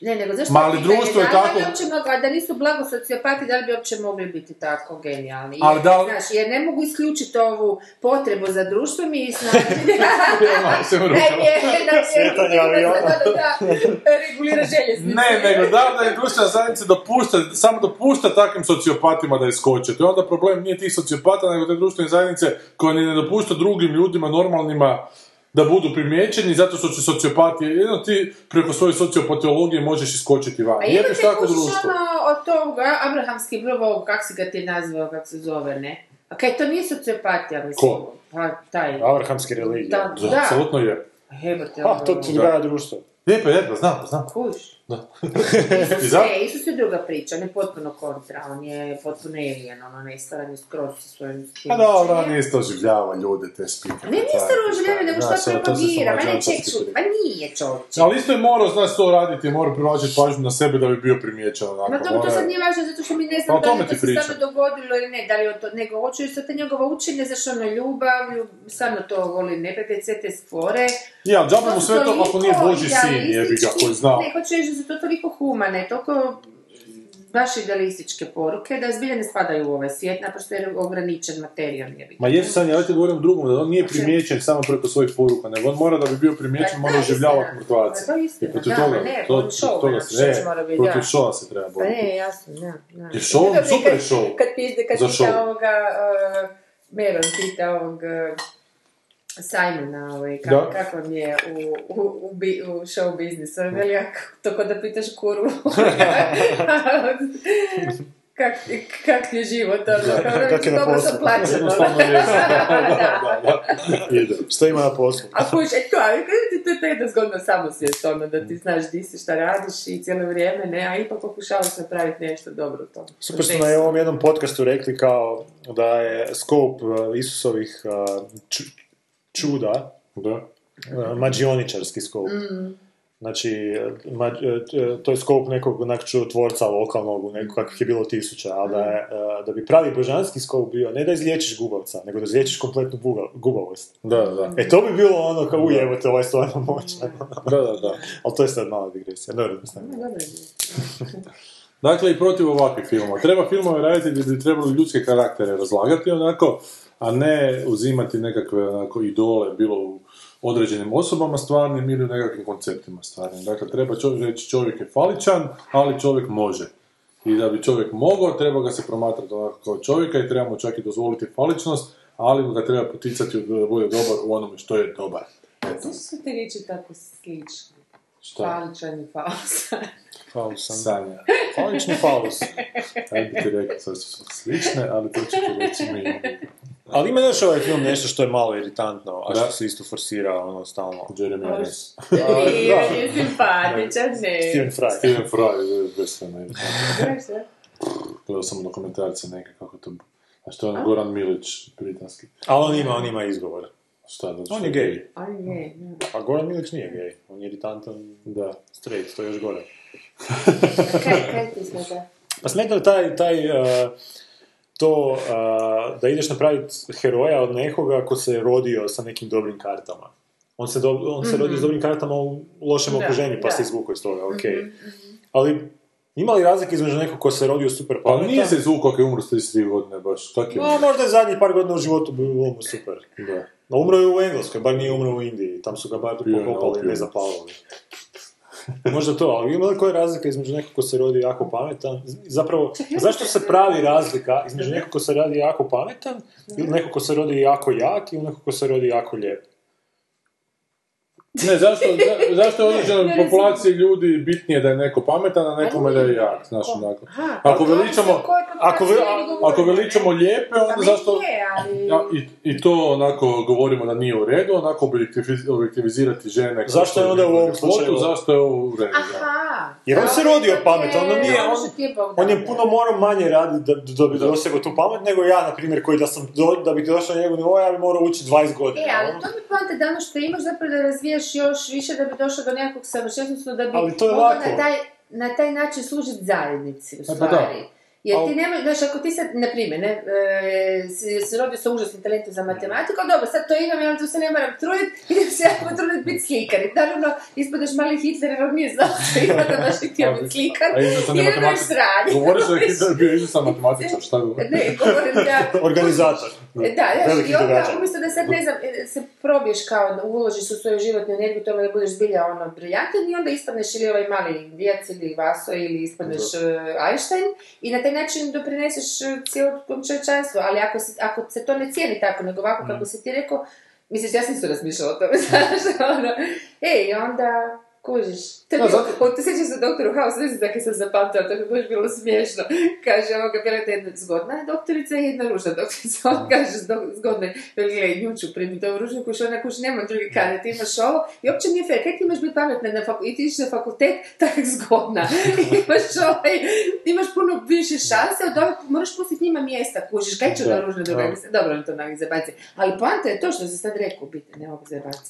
Ne, nego zašto Ma, ali društvo je tako- uopće mogu- a da nisu blago sociopati, da li bi uopće mogli biti tako genijalni? Jer, Ali da Znaš, jer ne mogu isključiti ovu potrebu za društvom i da, regulira željeznice. Ne, nego da, da je društvena zajednica dopušta, samo dopušta takvim sociopatima da iskoče. To je onda problem nije tih sociopata, nego te društvene zajednice koje ne dopušta drugim ljudima, normalnima, da budu primijećeni zato što će sociopati, jedno ti preko svoje sociopatologije možeš iskočiti van. A baš tako društvo. ono od tog a, abrahamski brvo, kak si ga ti nazvao, kak se zove, ne? A kaj to nije sociopatija, mislim. Ko? Pa, taj. Abrahamske religije. Da, Da, apsolutno je. Jebote, A, to ono, ti druga društvo. Lijepo, lijepo, znam, znam. Kuš. Da. Isus, <laughs> je, Isus je druga priča, on je potpuno kontra, on je potpuno alien, ono, nestvaran je skroz sa svojim A dobro, on isto oživljava ljude, te spike. Ne, nije staro oživljavanje, nego što Znaš, to propagira, samo mene prije. pa nije čovječe. Ali isto je morao, znaš, to raditi, mora privlačiti pažnju na sebe da bi bio primijećen onako. Ma dobro, to mora- sad nije važno zato što mi ne Pa znamo da tome li to se stvarno dogodilo ili ne, da li je to, nego hoću sad te njegova učenje, zašto ono ljubav, ljub, stvarno to voli neprijatelj, sve te stvore. Ja, džabe mu sve to ako nije Boži sin, jebi ga, koji zna. Ne, hoću da su to toliko humane, toliko baš idealističke poruke, da zbilja ne spadaju u ovaj svijet, naprosto jer je ograničen materijom, jebi ga. Ma jesu Sanja, ja ti govorim drugom, da on nije primjećen samo preko svojih poruka, nego on mora da bi bio primjećen, Pa mora je oživljavati mrtvace. To je istina, da, toga, ne, to, showa, toga znači, se, ne, što mora biti, protiv šova se treba Pa boriti. ne, jasno, da, da. Jer show, super je show. Kad, pizde, kad pita show. ovoga, uh, Meron pita ovog uh, Simona, ovaj, kak, Da. kak vam je u, u, u, bi, u show biznisu, veli, "Ak, to kod da pitaš kurvu. <laughs> kak, kak ti je život, ono, kao da kak je na poslu. sam plaćen, ono. <laughs> Da, da, da. Što ima na poslu? A kuć, e to, ti to je jedna zgodna samosvijest, ono, da ti znaš di si, šta radiš i cijelo vrijeme, ne, a ipak pokušavaš napraviti nešto dobro u tom. Super su procesu. na ovom jednom podcastu rekli kao da je scope uh, Isusovih uh, čuda Da. uh, mađioničarski scope. Mm. Znači, uh, mađ- uh, to je scope nekog onak čudotvorca lokalnog, u nekog kakvih je bilo tisuća, ali da, je, uh, da bi pravi božanski scope bio, ne da izliječiš gubavca, nego da izliječiš kompletnu buga- gubavost. Da, da. E to bi bilo ono kao ujebote, ovaj je stvarno moćan. Da, da, da. <laughs> ali to je sad mala digresija. No, dobro je. <laughs> Dakle, i protiv ovakvih filmova. Treba filmove raditi gdje bi trebali ljudske karaktere razlagati onako, a ne uzimati nekakve onako idole, bilo u određenim osobama stvarnim ili u nekakvim konceptima stvarnim. Dakle, treba čovjek reći čovjek je faličan, ali čovjek može. I da bi čovjek mogao, treba ga se promatrati onako kao čovjeka i trebamo čak i dozvoliti faličnost, ali ga treba poticati da bude dobar u onome što je dobar. Zašto su te riječi tako slične? Šta? Faličan i falsan. Fausan. Sanja. Falični faus. Ajde bi ti rekao, sad su slične, ali to ću ti reći mi. Ali ima još ovaj film nešto što je malo iritantno, a Da. što se isto forsira ono stalno. Jeremy Irons. <laughs> Nije, da. simpatičan, ne. Steven Fry. Steven Fry, je beskreno. Znaš šta? Gledao sam dokumentarce neke kako to... A što je ono Goran Milić, britanski. Ali on ima, on ima izgovor. Šta da On je gej. Ali ne, ne. A Goran Milić nije gej. On je iritantan Da. straight, to je još gore. Kaj, kaj ti smeta? Pa taj, taj uh, to uh, da ideš napraviti heroja od nekoga ko se je rodio sa nekim dobrim kartama. On se, do, on se rodio s dobrim kartama u lošem Da, okruženju, pa da. se izvukao iz toga, ok. Ali ima li razlike između nekog ko se rodio super Pa pametan? nije se zvukao kad je umro s 33 godine baš. Kak je No, možda je zadnjih par godina u životu bilo mu super. Da. No, umro je u Engleskoj, bar nije umro u Indiji. Tam su ga bar pokopali, ne zapalili. <laughs> Možda to, ali ima li koja je razlika između nekog ko se rodi jako pametan? Zapravo, zašto se pravi razlika između nekog ko se rodi jako pametan ili nekog ko se rodi jako jak ili nekog ko se rodi jako lijep? Ne, zašto, za, zašto je određenoj populaciji ljudi bitnije da je neko pametan, a nekome da je jak, znaš, onako. Ako pa veličamo, ako, ve- ako veličamo lijepe, onda Pa zašto... ali... Ja, i, I to onako govorimo da nije u redu, onako objektiviz- objektivizirati žene. Zašto što je onda u ovom slučaju- Zašto je ovo u redu? da. Aha. Jer on se rodio pametan, on nije- on- je On puno morao manje raditi da, da bi dosegao tu pamet nego ja, na primjer, koji da sam do, da bi došao na njegov nivo, ja bi morao učiti 20 godina. E, ali ono. to mi poanta da ono što imaš zapravo da razvijaš još više da bi došao do nekakvog savršenstva, da bi Ali to je lako. na taj, na taj način služiti zajednici, u pa stvari. da. Jer ti nemoj, znaš, ako ti sad, na primjer, ne, e, si, si rodio sa užasnim talentom za matematiku, dobro, sad to imam, ja tu se ne moram truditi, <laughs> idem se jako potruditi biti slikar. I naravno, ispadaš mali Hitler jer on nije znao što ima da baš je htio biti slikar. A izvrstan je Jer je matematik- sranje. Govoriš da je Hitler bio izvrstan matematičar, šta je? Ne, govorim <laughs> da... Organizator. E, Da, Veliki i onda, umjesto da sad, ne znam, e, se probiješ kao uložiš u svoju životnu energiju tome da budeš zbilja ono briljantan i onda ispadneš ili ovaj mali indijac ili Vaso ili ispadneš uh, Einstein i na taj način doprineseš uh, cijelom čovječanstvu, ali ako, si, ako se to ne cijeni tako, nego ovako kako si ti rekao, misliš, ja sam isto razmišljala o tome, <laughs> znaš, ono, ej, onda, kužiš. To je Da, bilo, zato- ti sjećaš se doktoru House, ne znam tako sam zapamtila, to je baš bilo smiješno. Kaže, ovoga, bila je to jedna zgodna doktorica i jedna ružna doktorica. On kaže, zgodna, je, veli, gledaj, nju ću primiti ovu ružnu kuću, ona kuć nema drugi kane, ti imaš ovo i uopće nije fair, kaj ti imaš biti pametna na faku, i ti na fakultet, <laughs> tak zgodna. <laughs> imaš ovaj, imaš puno više šanse, od ove, moraš pustiti njima mjesta, kužiš, kaj će Da, ružna druga, da. dobro on to onak zabaci. Ali poanta je to što si sad rekao, biti, ne mogu.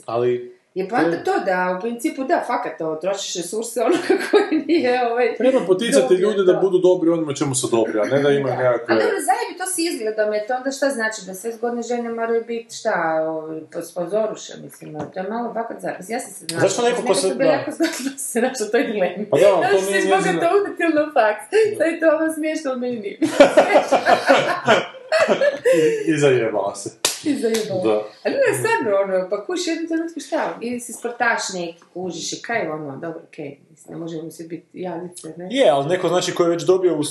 Ali Je poanta to da, u principu, da, fakat to, trošiš resurse <laughs> ono kako nije, ovaj... Treba poticati ljude da budu dobri u onome čemu su dobri, a ne da imaju A nekakve... dobro, zajebi to s izgledom, je to onda šta znači? Da sve zgodne žene moraju biti šta, ovaj, po sponzoruše, mislim, no, to je malo fakat zapis. Ja sam se našla. Zašto neko ko se- da. jako zgodno se našla toj dilemi. Pa da, to Znači, nije si njezina- to udati ili na faks. Sad je to ovo smiješno, ali meni <laughs> <laughs> nije. I, i zajebala se. I zajebala. Da. Ali ne, stvarno, ono, pa kuš jednu trenutku šta, ili si sportaš neki, kužiš i kaj ono, dobro, okej, mislim, ne možemo svi biti jadice, ne? Je, ali neko znači ko je već dobio u,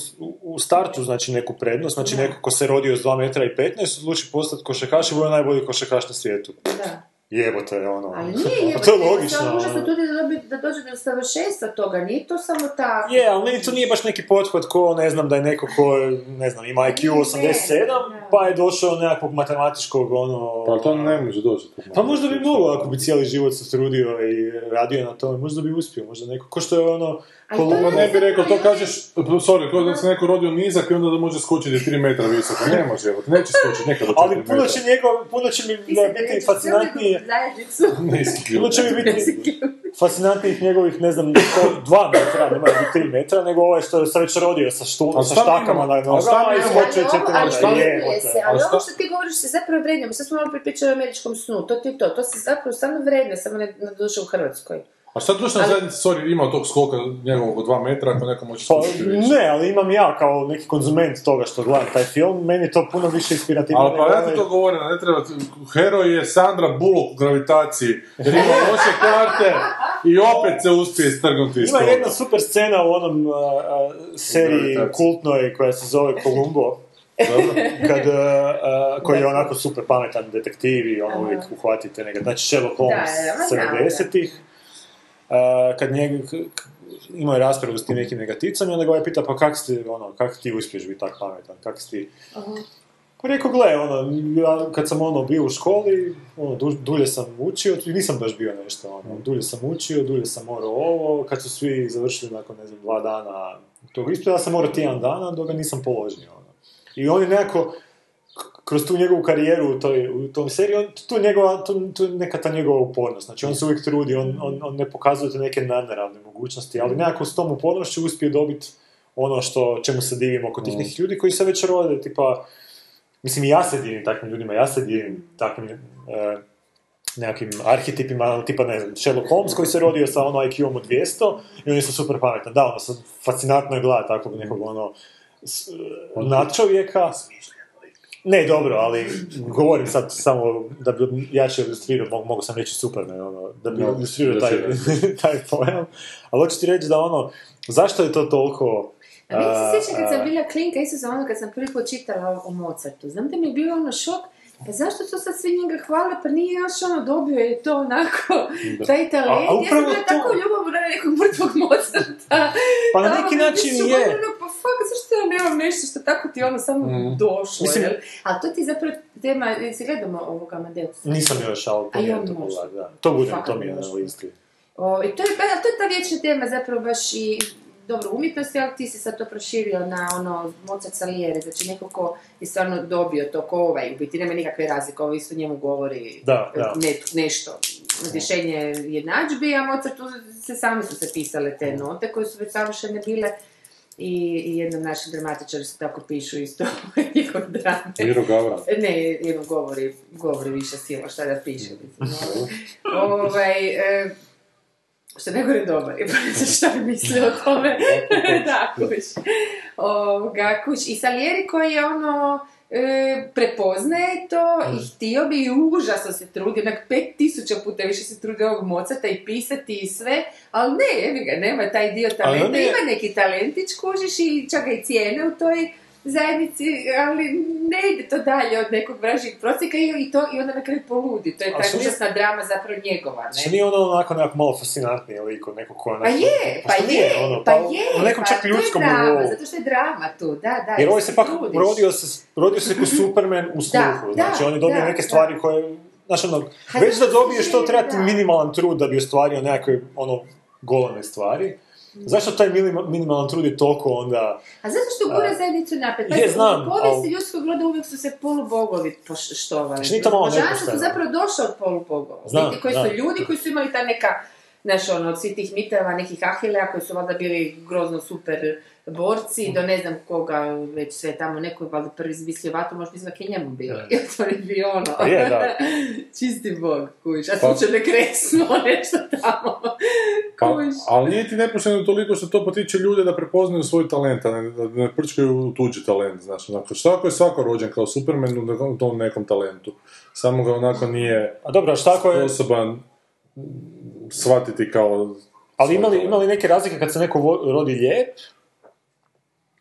u- startu znači neku prednost, znači Da. neko ko se rodio s 2 metra i 15 odluči postati košarkaš i bude najbolji košarkaš na svijetu. Da. Jebote, ono. Ali nije, je, <laughs> to je logično. Samo užasno ono. tudi da, dobi, da dođe do savršenstva toga, nije to samo tako. Je, ali meni to nije baš neki pothvat ko, ne znam, da je neko ko, ne znam, ima IQ 87, pa je došao nekakvog matematičkog, ono... Pa to ne može doći. Pa možda bi mogao ako bi cijeli život se trudio i radio na tome, možda bi uspio, možda neko, ko što je ono... Ali to Pa je- ne bi rekao, to kažeš, sorry, kao da se neko rodio nizak i onda da može skočiti 3 metra visoko. Ne može, evo, neće skočiti nekada do 4 Ali metra. puno će njegov, puno će mi biti fascinantnije, <laughs> puno će mi biti fascinantnijih njegovih, ne znam, sto- dva metra, ne mora biti tri metra, nego ovaj što se već rodio sa, štu, Ali sa štakama na Ali šta mi i imamo? skočio Ali četiri ovo- ali metra, ali Ali ovo što ti govoriš se zapravo vrednuje. Sad smo malo pričali o američkom snu, to ti je to. To se zapravo stvarno vrednuje, samo ne na duše u Hrvatskoj. A šta društvena Ali- zajednica, sorry, ima tog skoka njegovog od 2 metra, ako neko može Pa, ne, ali imam ja kao neki konzument toga što gledam taj film, meni je to puno više inspirativno. Ali pa ja ti ovaj- to govorim, ne treba, heroj je Sandra Bullock u gravitaciji, jer ima loše karte. I opet se uspije strgnuti iz Ima toga. jedna super scena u onom a, seriji kultnoj koja se zove Columbo, Dobro. <laughs> kad, a, koji je onako super pametan detektiv i ono uvijek uhvatite nekad, znači Sherlock Holmes Da, da, ma znam, 70-ih, a, kad njeg, imao je raspravu s tim nekim negativcem i onda ga ovaj pita pa kak si, ono, kak ti uspiješ biti tak pametan, kak si ti... Pa rekao, gle, ono, ja kad sam ono bio u školi, ono, du- dulje sam učio, nisam baš bio nešto, ono, dulje sam učio, dulje sam morao ovo, kad su svi završili nakon, ne znam, dva dana tog ispita, ja sam morao tjedan dana, dok ga nisam položio, ono. I on je nekako, kroz tu njegovu karijeru u, toj, u tom seriji, on, tu, njegova, tu, neka ta njegova upornost, znači on se uvijek trudi, on, on, on ne pokazuje te neke nadnaravne mogućnosti, ali nekako s tom upornošću uspije dobiti ono što, čemu se divimo kod tih nekih ljudi koji se već rode, tipa, Mislim, i ja se divim takvim ljudima, ja se divim takvim e, nekakvim arhetipima, ono, tipa, ne znam, Sherlock Holmes koji se rodio sa ono IQ-om od 200 i on je super pametan. Da, ono, fascinantno je gledati takvog nekog, ono, s- nadčovjeka. Ne, dobro, ali govorim sad samo da bi jače ilustrirao, mogu, mogu sam reći Superman, ono, da bi Da, ilustrirao taj, <laughs> taj pojam. Ali hoću ti reći da ono, zašto je to toliko... A meni se sjeća kad sam bila klinka, isto sam ono kad sam prvi put čitala o, Mozartu. Znam da mi je bio ono šok, pa zašto to sad svi njega hvale, pa nije još ono dobio je to onako, taj talent. A- a ja sam bila to- tako ljubomorna na nekog mrtvog Mozarta. Pa na Da, neki način je. Pa fuck, zašto ja nemam nešto što tako ti ono samo Mhm. došlo, Mislim- jel? Ali to ti je zapravo tema, si gledamo ovog Amadeusa? Nisam još, ali A ja to možda. pogledati, da. To bude, Fakat to mi je na listi. O, i to je, pa, to je ta vječna tema zapravo baš i dobro umjetnosti, ali ti si sad to proširio na ono Mozart Salieri, znači neko ko je stvarno dobio to ko ovaj, u biti nema nikakve razlike, ovo isto njemu govori Da, da. ne- nešto, rješenje jednadžbi, a Mozartu se sami su se pisale te note koje su već savršene bile i, i jednom našem dramatičaru se tako pišu isto <laughs> njihov drame. Miro Gavran. Ne, jednom govori, govori više sila šta da piše. Mislim, ovaj, e, što <laughs> ne gore dobar, šta bi mislio o tome. <laughs> da, kuš. Ovoga, kuš. I Salieri koji je ono, e, prepoznaje to i htio bi i užasno se trudi, onak pet tisuća puta više se trudi ovog mocata i pisati i sve, ali ne, evi ga, nema taj dio talenta, ima neki talentić, kužiš i čak i cijene u toj zajednici, ali ne ide to dalje od nekog vražijeg prosjeka i, to i onda na kraju poludi. To je ta užasna drama zapravo njegova, Što ne? nije ono onako nekako malo fascinantniji lik od nekog ko je Pa je, pa što je, ono, pa u je, nekom pa čak to je ljudskom drama, zato što je drama tu, da, da. Jer ovaj se pak trudiš. rodio se, rodio se ko <laughs> Superman u sluhu, znači on je dobio da, neke da. stvari koje, znači ono, Ha, već da dobiješ to treba ti da. minimalan trud da bi ostvario nekakve, ono, goleme stvari. Zašto taj minima- minimalan trud je toliko onda... A zato što gura zajednicu naprijed. je, znam, u povijesti ljudskog roda uvijek su se polubogovi poštovali. Znači, nije to malo su zapravo došli od polubogova. Znam, koji su ljudi koji su imali ta neka, znaš, ono, od svih tih miteva, nekih Ahilea koji su valjda bili grozno super borci, do ne znam koga, već sve tamo, neko je valjda prvi izmislio vatru, možda mislim da je njemu bio. I <laughs> to je bio ono. Pa je, da. <laughs> Čisti bog, kuć. A Pa- slučajno kresno, <laughs> nešto tamo. Pa, Kuć. ali nije ti nepošteno toliko što to potiče ljude da prepoznaju svoj talent, a ne, da ne prčkaju tuđi talent. Znači, onako, što ako je svako rođen kao Superman u tom nekom talentu? Samo ga onako nije A dobro, a šta ako je... sposoban shvatiti kao... Ali imali, imali neke razlike kad se neko vo- rodi lijep?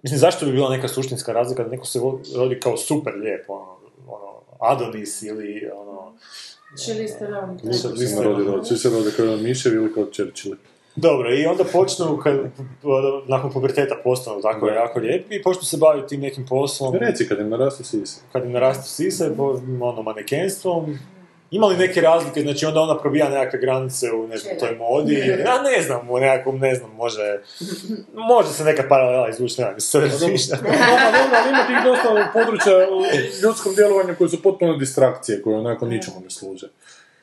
Mislim, zašto bi bila neka suštinska razlika da neko se vo- rodi kao super lijep, ono, ono Adonis ili ono... Čili ste vam. Svi se- rode kao miševi ili kao čerčili. Dobro, i onda počnu, kad, nakon puberteta postanu tako Da. jako lijepi i počnu se baviti tim nekim poslom. Reci kad im narastu sise. Kad im narastu sise, ono, manekenstvom. Ima li neke razlike, znači onda ona probija nekakve granice u ne znam, toj modi, ja ne znam, u nekakvom, ne znam, može, može se neka paralela izvući, nema mi se ali ima tih dosta područja u ljudskom djelovanju koji su potpuno distrakcije, koje onako ničemu ne služe.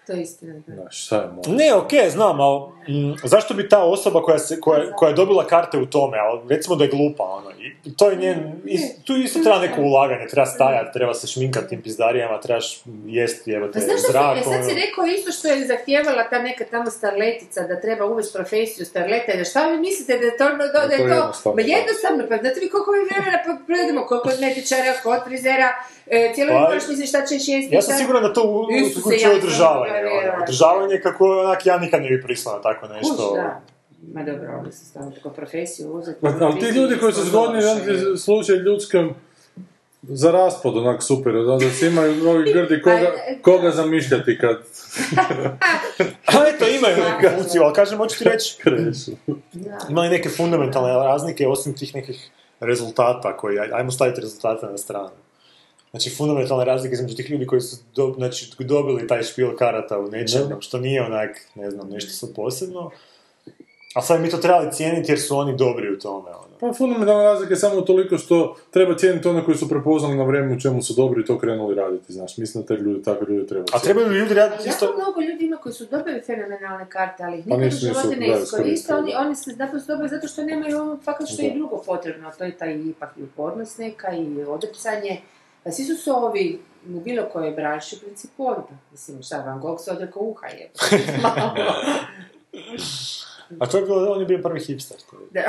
To je istina. da. Znaš, šta je Ne, okej, znam, ali mm, zašto bi ta osoba koja, se, koja, koja je dobila karte u tome, ali recimo da je glupa, ono, i to je njen, is- tu isto treba neko ulaganje, treba stajati, treba se šminkati tim pizdarijama, trebaš jesti, evo te, znaš što zrak, e, sad si ono. rekao isto što je zahtijevala ta neka tamo starletica, da treba uvesti profesiju starleta, i da šta vi mislite da je to, da, da, Da, je to je to, jednostavno, ma da. jednostavno, pa znate vi koliko mi vremena provedemo, koliko kozmetičara, kod frizera, e, cijelo Pa, šta ćeš jesti. Ja sam siguran da to u- Isuse, uključuje ono, održavanje kako onak ja nikad ne bi pristao na tako Kuš, nešto. da. Ma dobro, oni su stavili tako profesiju uzeti. Pa, ali ti ljudi koji su zgodni, ti slučaj ljudskom za raspad onak super, onda se imaju ovi grdi koga, <laughs> koga zamišljati kad <laughs> A eto, imaju neku funkciju, ali kažem, hoću ti reći, krešu. ima li neke fundamentalne razlike osim tih nekih rezultata koji, aj- ajmo staviti rezultate na stranu. Znači, fundamentalne razlike između tih ljudi koji su do, znači, dobili taj špil karata u nečem, Da. što nije onak, ne znam, nešto sad posebno. A sad mi to trebali cijeniti jer su oni dobri u tome. Ono. Pa fundamentalna razlika je samo toliko što treba cijeniti one koji su prepoznali na vrijeme u čemu su dobri i to krenuli raditi, znaš. Mislim da te ljudi, takve ljudi treba A cijeniti. trebaju li ljudi raditi Jako isto... mnogo ljudi ima koji su dobili fenomenalne karte, ali ih Pa nikad u životu ne iskoriste. iskoristili, Oni, oni se zato su dobili zato što nemaju ono fakat što je Da. drugo potrebno, a to je taj ipak i upornost neka i odricanje. Pa svi su se ovi u bilo kojoj branši u principu. Mislim, šta, Van Gogh se odrekao uha je. <laughs> A to je bilo, on je bio prvi hipster. Da.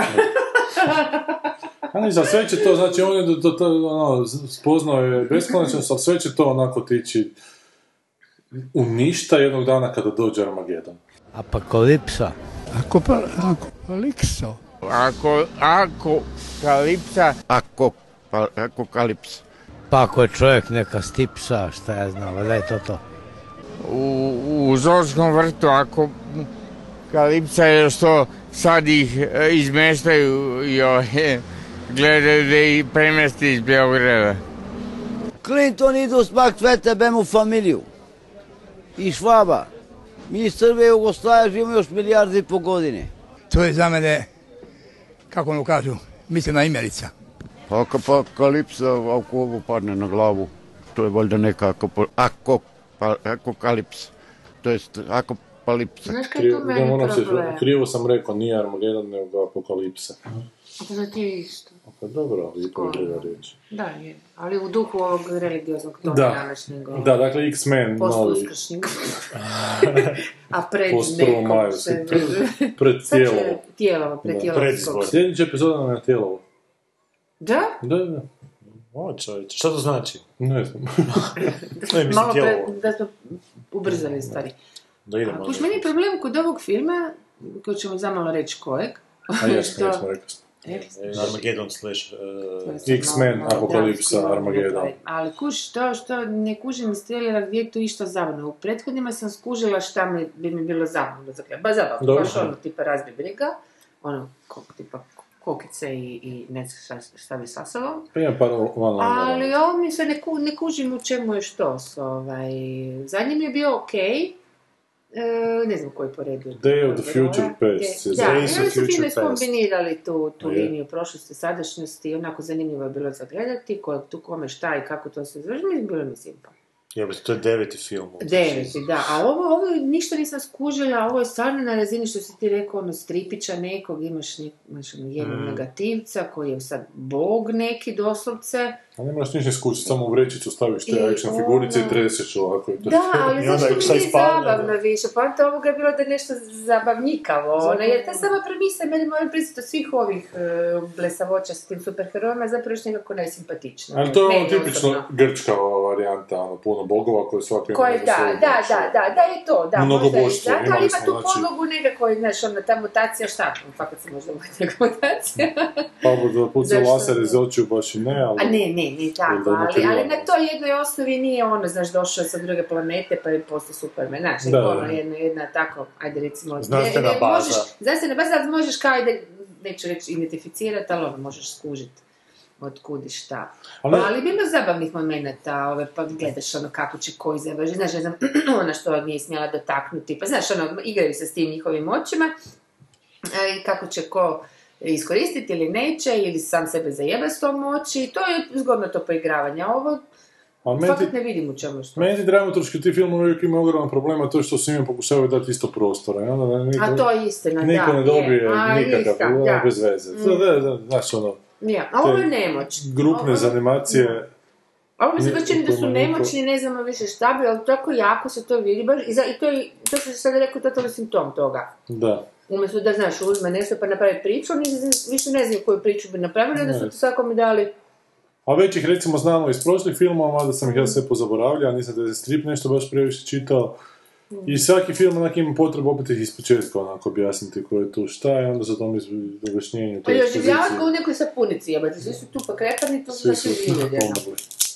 A ne znam, sve će to, znači on je do, do, do, ono, spoznao je beskonačnost, ali sve će to onako tići u ništa jednog dana kada dođe Armagedon. Apokalipsa. Ako pa, ako palikso. Ako, ako, kalipsa, Ako, pa, ako kalips. Pa ako je čovjek neka stipsa, šta ja znam, valjda je to to. u, u zoološkom vrtu, ako kalipsa je što sad ih e, izmeštaju i ovaj, gledaju da ih premesti iz Beograda. Clinton idu smak cvete bem u familiju. I Švaba. Mi iz Srbije i Jugoslavije živimo još milijardi i po godine. To je za mene, kako ono kažu, mislim na imerica. Pa ako pa kalipsa, ako ovo padne na glavu, to je valjda neka ako, ako, pa, ako kalips. To jest, ako apokalipsa. Znaš kaj je tu meni moram se- problem? krivo sam rekao, nije Armagedon, nego apokalipsa. A to za ti je isto. Pa dobro, ali ipak je druga riječ. Da, je. Ali u duhu ovog religioznog toga Da. današnjeg. ovog Da, dakle, X-Men, novi, Post-uskršnjeg. <laughs> A pred nekom pred, pred tijelovo. Tijelovo, pred tijelovo. Sljedeća epizoda nam je na tijelovo. Da? Da, da. O, čovječe, šta to znači? Ne znam. <laughs> Ne, mislim, Malo pre, da smo ubrzali stvari. Da idemo. A kuš, meni je problem kod ovog filma, koji ćemo zamalo reći kojeg. A <laughs> jesmo, što- jesmo, rekli smo. Smo. Armageddon slash... uh, X-Men, Apokalipsa, Armageddon. Ali kuš, to što ne kužim trailera gdje je tu išta zabavno. U prethodnima sam skužila šta mi, bi mi bilo zabavno za gledati. Ba zabavno, baš ono tipa razbi briga, ono kok, tipa kokice i, i ne znam šta, šta bi sa sobom. Ima par Ali ovo mi se ne, ku, ne kužim u čemu je što. Ovaj, zadnji mi je bio okej. E, ne znam koji po redu. je Day of the Future? Past Da, Days of su fino iskombinirali tu, tu Je. liniju prošlosti, sadašnjosti, onako zanimljivo je bilo za gledati, ko, tu kome šta i kako to se završi, mi bilo mi simpa. Jebote, to je deveti film. Deveti, da, a ovo, ovo ništa nisam skužila, ovo je stvarno na razini što si ti rekao, ono, stripića nekog, imaš, nek, imaš ono, jednog Mm. negativca koji je sad bog neki doslovce, A ne moraš ništa skućiti, samo u vrećicu staviš te action figurice i ono- treseš ovako. i to Da, je ali zašto mi nije zabavno više? Pa to ovoga je bilo da je nešto zabavnikavo, ono, jer ta sama premisa je meni moram priznati od svih ovih uh, blesavoća s tim superherojima zapravo još nekako najsimpatičnija. Ali to je ono tipično osobno. grčka ova varijanta, ono, puno bogova koji svaki ima Koje, da, da, da, ono. da, da je to, da, Mnogo možda boštvo, zato, ali ima tu znači- podlogu nekako, znaš, ono, ta mutacija, šta, fakat se možda mutacija. Pa da puca laser iz očiju baš i ne, ali... A ne, ne, ne tako, Ili da ali, ali na toj jednoj osnovi nije ono, znaš, došao sa druge planete pa je postao Superman, znaš, Da, ono, jedna, jedna tako, ajde recimo... Znanstvena ne- ne- baza. Možeš, znanstvena baza, ali možeš kao ide, neću reći identificirati, ali ono, možeš skužiti od kud i šta. Ali- Ali, bilo zabavnih momenata, ove, pa gledaš ono kako će koji završi, znaš, ne znam, <clears throat> ona što nije smjela dotaknuti, pa znaš, ono, igraju se s tim njihovim očima, e, i kako će ko iskoristiti ili neće, ili sam sebe zajeba s tom moći, to je zgodno to poigravanje, ovo A fakat ne vidim u čemu što. Meni dramaturški ti filmovi uvijek imaju ogroman problema, to je što svima pokušavaju dati isto prostora. I onda da niko, A to je istina, da, niko ne je. dobije A, nikakav, da. bez veze. Mm. Da, da, da, znaš ono, Ja, a ovo je nemoć. grupne Ovo- zanimacije, A ovo mi se Niko baš čini da su niko- nemoćni, ne znamo više šta bi, ali tako jako se to vidi, baš, i, za, i to, je, to što sad rekao, totalni simptom toga. da. Umjesto da, znaš, uzme nešto pa napravi priču, oni više ne znaju koju priču bi napravili, onda su Ne. to svakome dali A već ih recimo znamo iz prošlih filmova, mada sam ih ja sve pozaboravljao, nisam da je strip nešto baš previše čitao. I svaki film onak ima potrebu opet ih ispočetka onako objasniti ko je tu šta i onda za tom objašnjenju Pa oživljavati ekspoziciji ga u nekoj sapunici, jebate, svi su tu pa krepani, to su svi da su se.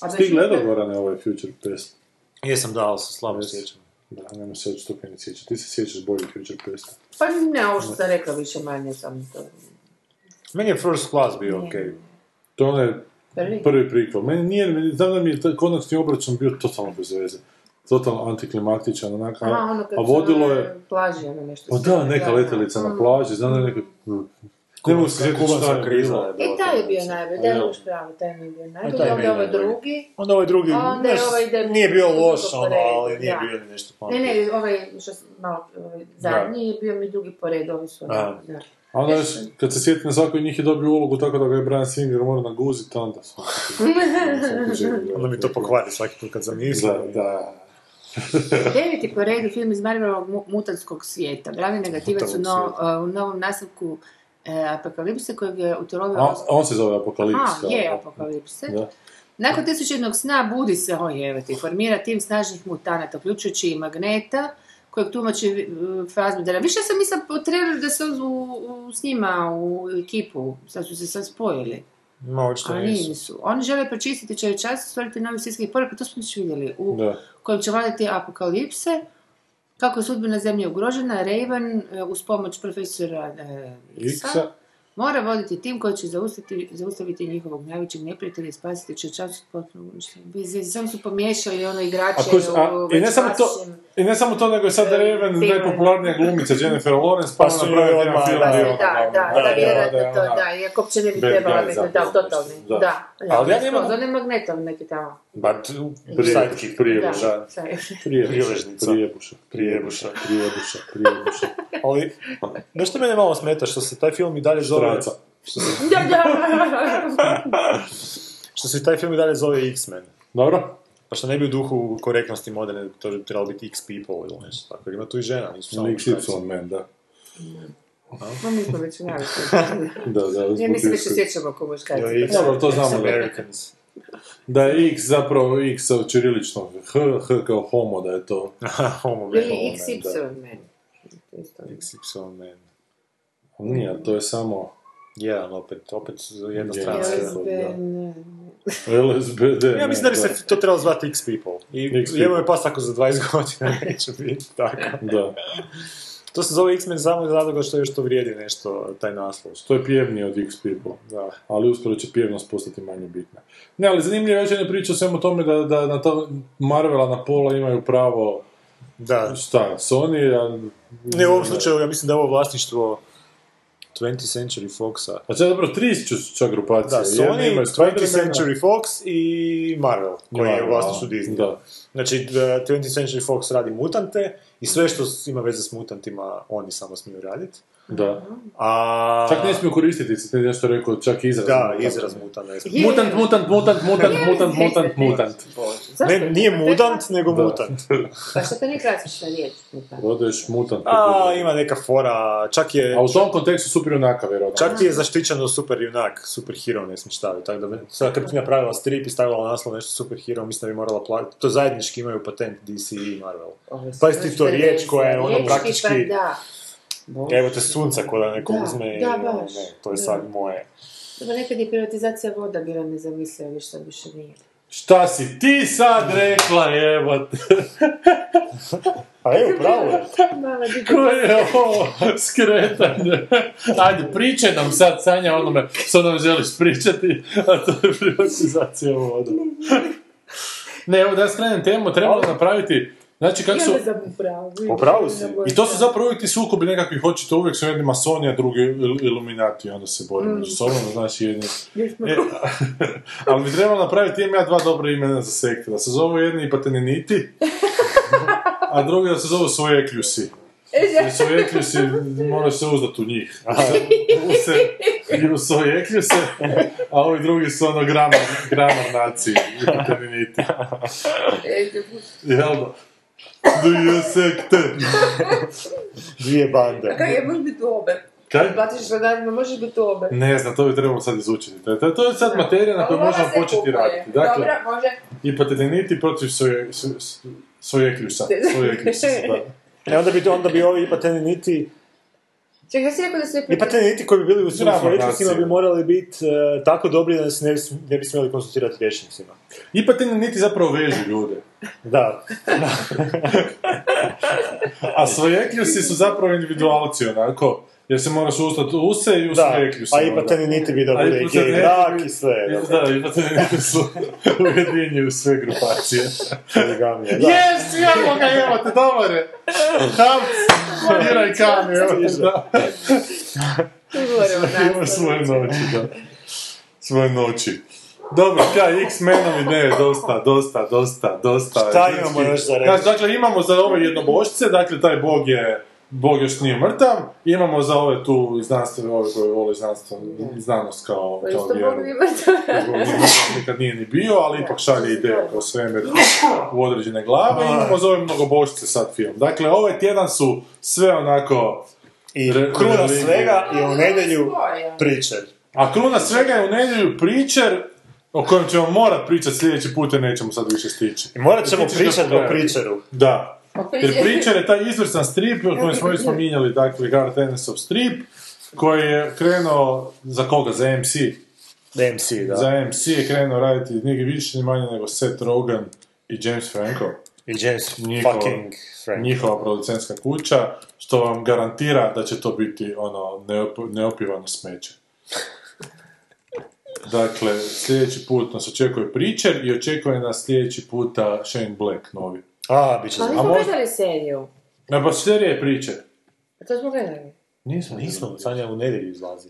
A Ti znači- gledao Gorane ovaj Future Past? Jesam dao se, slabo sjećam. Da, nema se što ni sjeća. Ti se sjećaš bolje Future Pasta. Pa ne, ovo što sam rekla više manje sam to. Meni je First Class bio Ne. okej. To je onaj Prvi? prvi prikol. Meni nije, znam da mi je konačni obračun bio totalno bez veze. Totalno antiklimaktičan, onak, a, ono a vodilo je... plaži, ono nešto. Pa se- da, neka letelica na Mm. plaži, znam da je neka... Ne kubanska šta je kriza bilo. je bila. E, taj je bio najbolji, da, Ja. imaš pravo, taj mi je bio najbolji, taj mi onda je ovaj najbolji. drugi. Onda ovaj drugi, onda je ovaj da- nije bio loš, ono, ali nije da. bio nešto Ne, pametno. ne, ovaj, što sam malo, ovaj, zadnji je bio mi drugi po redu, ovi su A. ono, da. A onda još, kad se sjeti na svakoj njih je dobio ulogu tako da ga je Brian Singer mora naguziti, onda <laughs> Onda mi to pokvari svaki put kad sam mislio. Da, da. <laughs> Deveti po redu film iz Marvelovog mu- mutantskog svijeta. Glavni negativac u, no, u novom nastavku e, Apokalipse kojeg je utrovio... A on, on se zove Apokalips. A, je Apokalipse. Da. Nakon tisućednog sna budi se, o jevati, formira tim snažnih mutanata, uključujući i Magneta, kojeg tumači uh, Fassbendera. Više sam mislila po traileru da se u, u, s njima u ekipu, sad su se sad spojili. No, očito Ali nisu. nisu. Oni žele počistiti čovječanstvo, stvoriti novi svjetski poredak, to smo već vidjeli, u Da. kojem će vladati apokalipse, kako je sudbina zemlje ugrožena, Raven e, uz pomoć profesora e, Xa, Iksa. Mora voditi tim koji će zaustaviti, zaustaviti njihovog najvećeg neprijatelja i spasiti čovječanstvo od potpunog Samo su pomiješali ono igrače A, kus- a, u i, ne samo to, I ne samo to, nego je sad Raven najpopularnija glumica Jennifer Lawrence, pa Pa su napravili jedan film da, Da, ona da, da, da, vjerojatno je to, ona- da, iako uopće ne bi trebala biti, da, totalni, da. da, da, Ali ja da, nemam- on je magnetom neki tamo. Ba, sidekick. Da, da. Prijeležnica. Prijebuša, Prijebuša. prijebuša, prijebuša. Ali, <laughs> nešto mene malo smeta, što se taj film i dalje zove... Straca. Što se, Da, da. što se taj film i dalje zove X-Men. Dobro? Pa što ne bi u duhu korektnosti moderne, to bi trebalo biti X-People ili nešto tako. Ima tu i žena, nisu samo. XY man, da. Ma mi smo već. <laughs> Da, da, Ja zbog mi se osjećamo ko muškarci. Dobro, to znamo. Americans. Da je X zapravo X sa čirilično H, H kao homo, da je to. <laughs> Homo man. Ili XY man. Isto. XY man. Nije, to je samo Jedan, opet, opet jedna Je. strana. Ne. LSBD. Ja mislim da bi se to trebalo zvati X-People. I X-People. jebo je pas tako za 20 godina <laughs> neće biti tako. Da. To se zove X-Men samo iz razloga što još to vrijedi nešto, taj naslov. To je pjevnije od X people. Da. Ali uskoro će pjevnost postati manje bitna. Ne, ali zanimljivo je jedna priča o svemu tome da, da na to Marvela na pola imaju pravo Da. šta, Sony, a... Ne, u ovom slučaju ja mislim da je ovo vlasništvo 20th Century Foxa. A sad dobro, tri su čak grupacije. Da, Sony, ima 20th Spidermana- Century Fox i Marvel, koji je u vlasništvu a, Disney. Da. Znači, uh, 20th Century Fox radi mutante i sve što ima veze s mutantima oni samo smiju raditi. Da. A... Čak ne smiju koristiti, ti nešto rekao, čak izraz. Da, mutant. izraz mutant. ne. Mutant, mutant, mutant, mutant, mutant, mutant, mutant. Zašto Ne, je nije mutant? mudant, nego Da. mutant. <laughs> Pa što to nije klasična riječ? mutant? Odeš mutant. A, ima neka fora, čak je... A u tom kontekstu super junaka, vjerojatno. Čak ti je zaštićeno super junak, super hero ne smiješ staviti, tako da bi- sad kad bi ti napravila strip i stavila naslov nešto super hero, mislim da bi morala platiti, to zajednički imaju patent DC i Marvel. Pazi ti to riječ koja je ono riječi, praktički- pa da. Evo te sunca ko da neko uzme i da, ono, ne, to je sad moje. Dobro, nekad je privatizacija voda bila nezamisliva, više više nije. Šta si ti sad rekla, jebote? <laughs> A evo, pravo je. Koje je ovo skretanje? Ajde, pričaj nam sad, Sanja, onome što nam želiš pričati, a to je privatizacija voda. <laughs> Ne, evo da ja skrenem temu, trebalo napraviti, znači kako su... Ja u pravu. Si. I to su zapravo uvijek ti sukobi nekakvih očito, uvijek su jedni masoni, a drugi il- iluminati, onda se bore među sobom, znači jedni... E, <laughs> ali bi trebalo napraviti, imam ja dva dobra imena za sekte, da se zovu jedni ipateneniti, <laughs> a drugi da se zovu svojekljusi. Jer svojekljusi, moraš se uzdat u njih. <laughs> U se, i u svojekljuse, a ovi drugi su ono gramar, gramar naciji, ipateneniti. Jel da? Dvije sekte. <laughs> Dvije bande. Kaj, je možeš biti obe. Kaj? Platiš radarima, možeš biti obe. Ne znam, to bi trebalo sad izučiti. To, to, to je sad materija na kojoj možemo početi kupuje. raditi. Dakle, Dobro, može. i pateniti protiv svoje, svoje kljusa. Svoje kljusa, <laughs> da. E, onda bi, onda bi ovi ipateniti, Čekaj, ja si rekao da se... ipateniti koji bi bili u nacije. bi morali biti e, tako dobri da se ne bi, ne bi smjeli konsultirati rječnicima. I pateniti zapravo vežu ljude. Da. <laughs> A svoje kljusi su zapravo individualci, onako. Jer se moraš ustati u se i u Da, svoje kljusi. a i pateniti bi da bude i brak bi- i sve. Da, i pateniti su <laughs> ujedinjuju sve grupacije. Poligamija, da. Jes, imamo ga, evo te, dobar je. Havc, Iraj Kami, evo te, da. <laughs> Ima svoje noći, da. Svoje noći. Dobro, kaj, X-menovi, ne, dosta, dosta, dosta, dosta. Šta imamo još za reći? Dakle, imamo za ove jednobošce, dakle, taj bog je, bog još nije mrtav, imamo za ove tu znanstvene, ove koje vole znanost kao, Pa kao isto vjeru. mogu <laughs> imati. Nikad nije ni bio, ali ipak šalje ideju kao svemir u određene glave i imamo za ove mnogobošce sad film. Dakle, ovaj tjedan su sve onako... I re- kruna svega je u nedjelju pričer. A kruna svega je u nedjelju pričer, o kojem ćemo morat pričat sljedeći put, jer nećemo sad više stići. I morat ćemo pričati o pričeru. Da. Jer pričer je taj izvrstan strip, o kojem smo <laughs> već spominjali, dakle, Garth Ennisov strip, koji je krenuo, za koga? Za MC. MC, da. Za MC je krenuo raditi nije više ni manje nego Seth Rogen i James Franco. I James Njihova- fucking Frank. Njihova producentska kuća, što vam garantira da će to biti ono neop, neopivano smeće. <laughs> Dakle, sljedeći put nas očekuje Preacher i očekuje nas sljedeći puta Shane Black novi. A, bit će Pa za... mi A smo možda... gledali seriju. Na baš serija je Preacher. A to smo gledali. Nismo, Nismo, Sanja u nedjelju izlazi.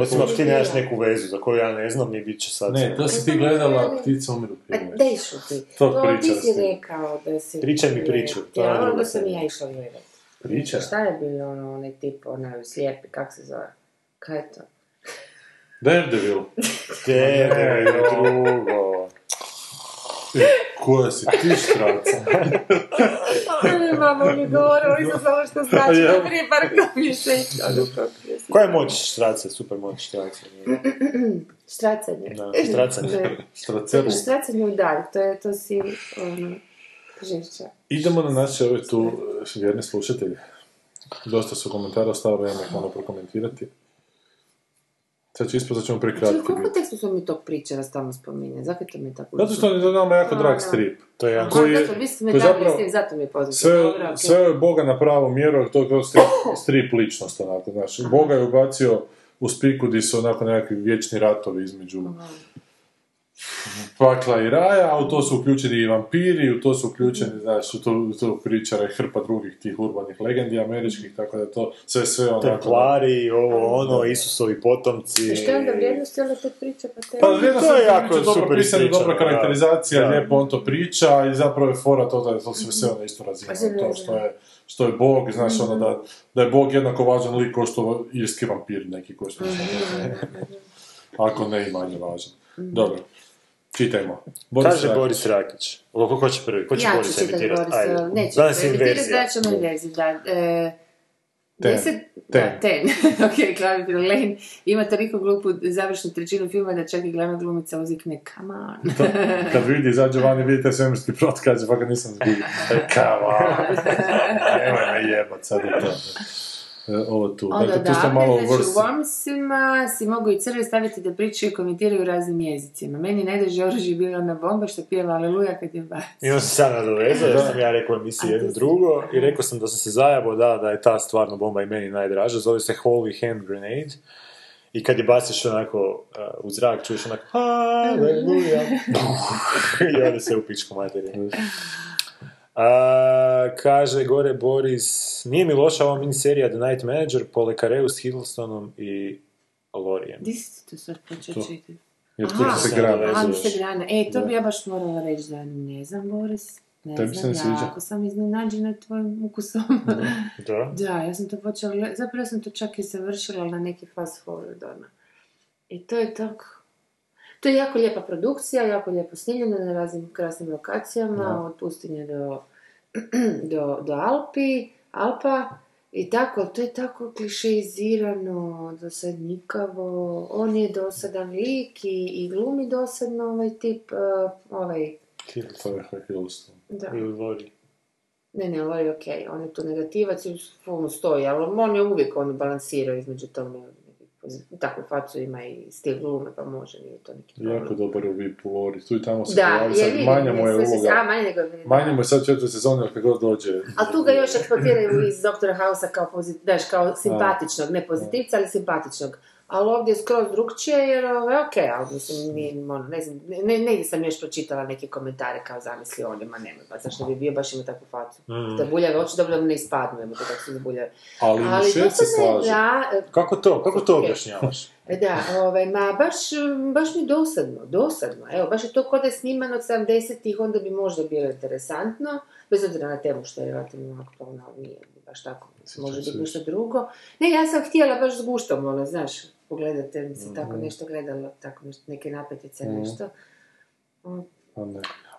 Osim ako ti nemaš neku vezu za koju ja ne znam i bit će sad... Ne, to si ti gledala Ptica umiru A prije. dej šuti. To To priča ti si rekao da si... Pričaj mi priču, to Ja, druga onda sam i ja išla gledat. Priča? Šta je bilo ono, onaj tip, onaj slijepi, kak se zove? Kaj je to? Daredevil. Te, drugo. <laughs> Koja si ti štraca? <laughs> Mama mi govorila, nisam znala što znači, Ja. da prije par je. Koja je moć štrace, super moć štrace? Štracanje. Da, štracanje. Ne. <laughs> Štracelu. Štracanje u dalj, to je, to si, ono, živča. Idemo na naše ove tu eh, vjerne slušatelje. Dosta su komentara ostavili, ja ih malo prokomentirati. Sad će ispod da ćemo Znači, u prekratki koliko biti. tekstu smo mi tog pričera stalno spominje? Zakaj to mi je tako Zato što je za nama jako A, drag da. strip. To je Aha, koji je- zato, vi ste me zapravo- s tim, zato mi je poznato. Sve, okej. sve je Boga na pravu mjeru, to je kao strip, <coughs> strip ličnost, onako, znaš. Boga je ubacio u spiku gdje su onako nekakvi vječni ratovi između pakla i raja, a u to su uključeni i vampiri, u to su uključeni, znaš, u to, u to pričara i hrpa drugih tih urbanih legendi američkih, tako da je to sve sve onako... Templari, ovo, ono, Isusovi potomci. I što je onda vrijednost cijele te priče? Pa te... Pa vrijednost To je jako dobro super ispričano, dobra karakterizacija, da. lijepo on to priča i zapravo je fora to da je to sve sve na istu razinu. Pa To što je, što je Bog, znaš, ono da, da je Bog jednako važan lik kao što irski vampir neki koji smo <laughs> Ako ne i manje važan. Dobro, čitajmo. Boris Kaže Rakić. Boris Rakić. Ovo, ko će prvi? Ko će Ja Boris ću čitati emitirati? Boris, Ajde. neću Danas je inverzija. da ćemo inverziju, da. E, Ten. Deset, Ten. da, ten. <laughs> ok, Claudia Lane ima toliko glupu završnu trećinu filma da čak i glavna glumica uzikne come on. To, kad vidi, izađe van i vidite svemirski brod, kaže, pa ga nisam zbili. <laughs> Kava, nemoj me jebat, sad je to. E, Ovo tu. Onda Dakle, tu odavde, malo u znači u. Wormsima si mogu i crve staviti da pričaju i komentiraju raznim jezicima. Meni najdraže oružje je bila ona bomba što pijeva Aleluja kad je baci. I on se sad nadovezao, jer sam ja rekao emisiji jedno drugo i rekao sam da sam se zajabao da, da je ta stvarno bomba i meni najdraža, zove se Holy Hand Grenade. I kad je baciš onako uh, u zrak, čuješ onako Haleluja. <laughs> <laughs> I ode se u pičku materiju. A, kaže gore Boris, nije mi loša ova miniserija The Night Manager po Lekareu s Hiddlestonom i Lorijem. Di si to sad počeo To. čitati? Jer se grana. Se grana. E, to Da. bi ja baš morala reći da ne znam, Boris. Ne Tebi se znam, ne sviđa? jako sam iznenađena tvojim ukusom. <laughs> Da? Da, ja sam to počela, zapravo sam to čak i završila na neki fast forward, ono. I to je tako... To je jako lijepa produkcija, jako lijepo snimljeno na raznim krasnim lokacijama, Da. od pustinje do, <clears throat> do, do Alpi, Alpa, i tako, to je tako klišeizirano, dosadnikavo, on je dosadan lik i, i glumi dosadno ovaj tip, uh, ovaj, da. Ili Lori. Ne, ne, je okej, on je tu negativac i full stoji, ali on je uvijek on balansirao između tome. Takvu facu ima i stil glume, pa može, nije to neki problem. Jako dobar u VIP u. Tu i tamo se Da, pojavi, sad manja mu je uloga. A, manje nego je Manje mu je sad četvrte sezone, ali kad god dođe. A tu ga još eksploatiraju iz Doktora Hausa kao, pozit, daš, kao simpatičnog, ne pozitivca, ali simpatičnog. Ali ovdje je skroz drugčije, jer ovo je okej, ali mislim, nije, ono, ne znam, ne, negdje sam još pročitala neke komentare kao zamisli on, ma nemoj, pa zašto bi bio baš ima takvu facu. Mm. Da buljave oči dobro da ne ispadnu, jebote kako su zbuljave. Ali, ali se slaže. Da, e, Kako to? Kako to Ok. objašnjavaš? <laughs> da, ovaj, ma baš, baš mi dosadno, dosadno. Evo, baš je to kod da je sniman od 70-ih, onda bi možda bilo interesantno, bez obzira na temu što je relativno aktualno, ali nije baš tako. Može biti nešto drugo. Ne, ja sam htjela baš s guštom, ono, znaš, pogledati, jer mi se tako nešto gledalo, tako nešto, neke napetice, Mhm. nešto. Mm.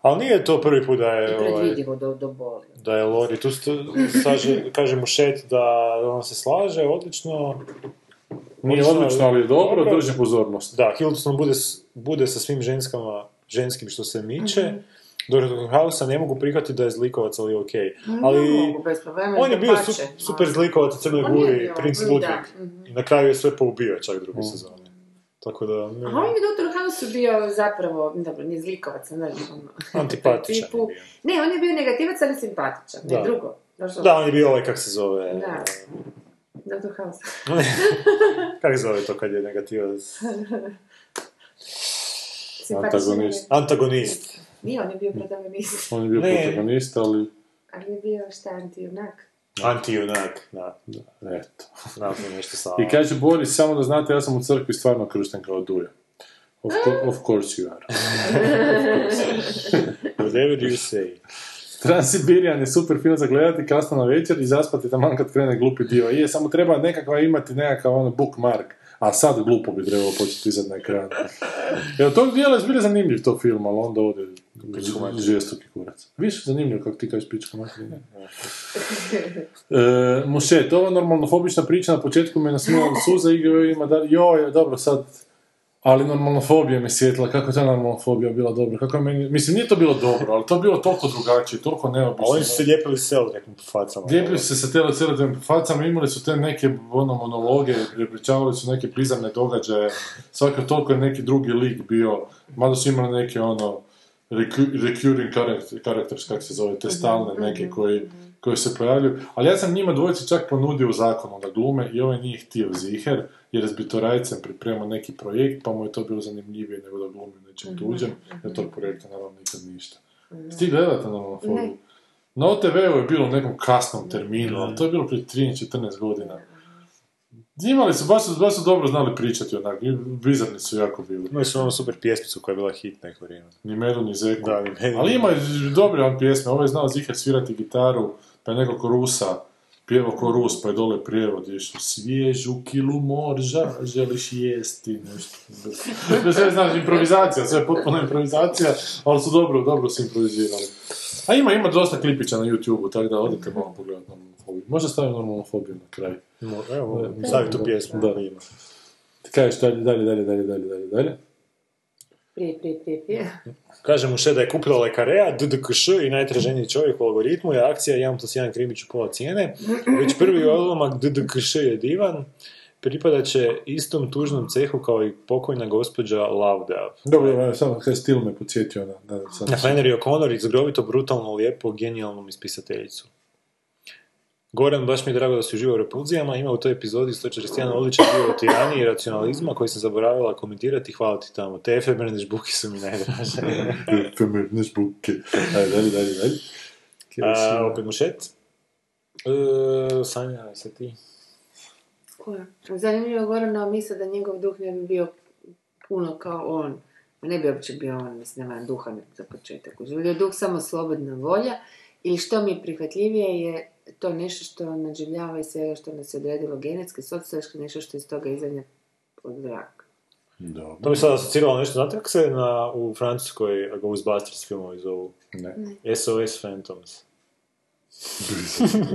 Ali nije to prvi put da I je, ovaj, predvidivo do, do boli. da je Lori. Tu saže, kaže mu šet da on se slaže, odlično. Nije odlično, ali je dobro, drži pozornost. Da, Hiddleston bude, bude sa svim ženskama, ženskim što se miče. Mhm. Dr. House ne mogu prihvatiti da je zlikovac, ali okej. Ne Ali mogu, bez problema, on je bio su, super zlikovac u Crnoj Guri, princ da, Ludwig. mhm. I na kraju je sve poubio čak druge Mm. sezone. Tako da... Ne, A on je Dr. House bio zapravo, dobro, nije zlikovac, ne znam, ono, Antipatičan <laughs> tipu-. Ne, on je bio negativac, ali simpatičan, ne Da. drugo. Da, on je bio ovaj, kak se zove... Da. Dr. House. <laughs> Kako zove to kad je negativac? <laughs> Antagonist. Antagonist. Nije, on je bio protagonist. On je bio Ne. protagonist, ali... Ali je bio šta anti-junak. Anti-junak, da. Eto. Znam se nešto sa... I kaže Boris, samo da znate, ja sam u crkvi stvarno kršten kao duja. Of, co- of course you are. <laughs> Whatever you say. Transsibirian je super film za gledati kasno na večer i zaspati taman kad krene glupi dio. Je, samo treba nekakva imati nekakav ono bookmark. A sad glupo bi trebalo početi izad na ekranu. Evo, tog dijela je zbilja zanimljiv to film, ali onda ode žestoki kurac. Više zanimljiv kako ti kažeš pička materina. <laughs> E, Mušet, ova normalnofobična priča na početku me nasmijala suza i ima da, joj, dobro, sad, ali normalnofobija me sjetila, kako je ta normalnofobija bila dobra, kako je meni, mislim, nije to bilo dobro, ali to je bilo toliko drugačije, toliko neobično. A oni su se lijepili s nekim facama. Lijepili su se sa telecerotnim facama, imali su te neke ono, monologe, prepričavali su neke bizarne događaje, svako toliko je neki drugi lik bio, mada su imali neke ono, recurring character- characters, kako se zove, te stalne neke koji, koji se pojavljuju, ali ja sam njima dvojici čak ponudio u zakonu da glume i ovaj nije htio ziher, jer je s Bitorajcem pripremao neki projekt, pa mu je to bilo zanimljivije nego da glumi nečem tuđem, jer tog projekta naravno nikad ništa. Ti gledate normalno Ne. na OTV-u je bilo u nekom kasnom terminu, ali to je bilo prije 13-14 godina. Imali su, baš su, baš su dobro znali pričati onak, bizarni su jako bili. Imali su onu super pjesmicu koja je bila hit neko vrijeme. Ni Medu, ni Zeku. Da, ni Medu. Ali ima dobre on pjesme, ovaj je znao Ziher svirati gitaru, pa je nekako Rusa pjevao ko Rus, pa je dole prijevod išao svježu kilu morža, želiš jesti nešto. Sve znaš, improvizacija, sve je potpuno improvizacija, ali su dobro, dobro su improvizirali. A ima, ima dosta klipića na YouTube-u, tako da odete malo pogledati fobiju. Možda stavim normalnu fobiju na kraj. Mo- Evo, staviti tu pjesmu. Da. Da. Kažeš dalje, dalje, dalje, dalje, dalje, dalje, dalje. Prije, prije, prije, prije. Kaže mu še da je kupila lekarea, DDKŠ i najtraženiji čovjek u algoritmu je akcija 1 plus 1 krimić u pola cijene. Već prvi odlomak DDKŠ je divan, pripada će istom tužnom cehu kao i pokojna gospođa Lauda. Dobro, evo, samo kaj stil me podsjetio na... na. Na Flannery O'Connor izgrovito, brutalno, lijepo, genijalnom ispisateljicu. Goran, baš mi je drago da si uživao u repulzijama, ima u toj epizodi 141 odličan dio o tiraniji i racionalizma koji sam zaboravila komentirati, hvala ti tamo. Te efemerne žbuki su mi najdraže. Efemerne žbuke. Ajde, dalje, dalje, dalje. A, opet mušet. E, Sanja, se ti. Koja? Zanimljivo je Gorana misle da njegov duh ne bi bio puno kao on. Ne bi uopće bio on, mislim, nema duha za početak. Je duh samo slobodna volja ili što mi je prihvatljivije je to nešto što nadživljava iz svega što nas je odredilo genetski, sociološki, nešto što iz toga izadnje od zrak. Dobro. To bi sad asociralo nešto, znate kako se na, u Francuskoj Ghostbusters filmovi zovu? Ne. SOS Phantoms. <laughs>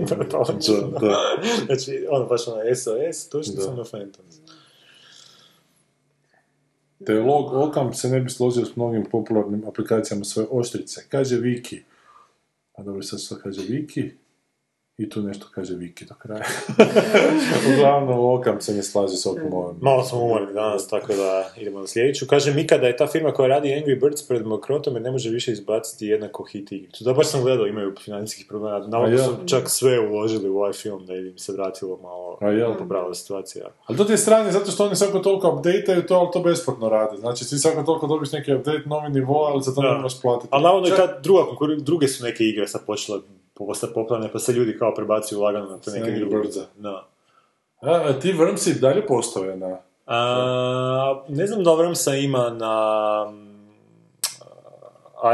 Da, da. Znači, ono baš ono SOS, točno samo Phantoms. Teolog Okam se ne bi složio s mnogim popularnim aplikacijama svoje oštrice. Kaže Viki. A dobro, sad što kaže Viki. I tu nešto kaže Viki do kraja. <laughs> Uglavnom, Okam se ne slaže s ovim. Malo smo umorni danas, tako da idemo na sljedeću. Kaže Mika da je ta firma koja radi Angry Birds pred bankrotom jer ne može više izbaciti jednako hit igricu. Da, baš sam gledao, imaju financijskih problema. Navodno ja? su čak sve uložili u ovaj film da im se vratilo malo A jel? popravila situacija. Ali to ti je stranje zato što oni svako toliko updateaju to, ali to besplatno rade. Znači, ti svako toliko dobiš neki update, novi nivo, ali za to ne moraš platiti. Ali navodno i Čak- ta druga, druge su neke igre sad počele postati popularne, pa se ljudi kao prebacuju lagano na te neke druge. A, a ti Wormsi dalje postoje na... A, ne znam da Vrmsa ima na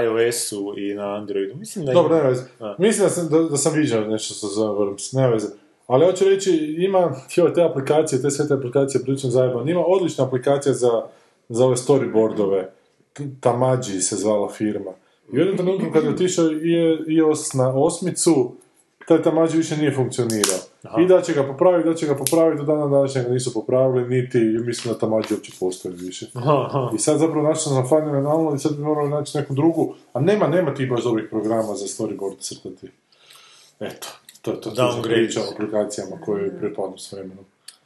iOS-u i na Androidu. Mislim da Dobro, ima. veze. Da. Mislim da sam, da, da sam viđao nešto sa zove Worms, nema veze. Ali hoću reći, ima <laughs> joj, te aplikacije, te sve te aplikacije prilično zajebane. Ima odlična aplikacija za, za ove storyboardove. T- Tamaji se zvala firma. U jednom trenutku kad je otišao i- iOS na osmicu, taj Tamaji više nije funkcionirao. Aha. I da će ga popraviti, da će ga popraviti, do dana današnjeg ga nisu popravili, niti mislim da Tamaji uopće postoji više. Aha. I sad zapravo našao sam na fenomenalno i sad bi morali naći neku drugu, a nema, nema ti baš dobrih programa za storyboard crtati. Eto, to je to. to Downgrade. priča o aplikacijama koje prepadnu s vremenom.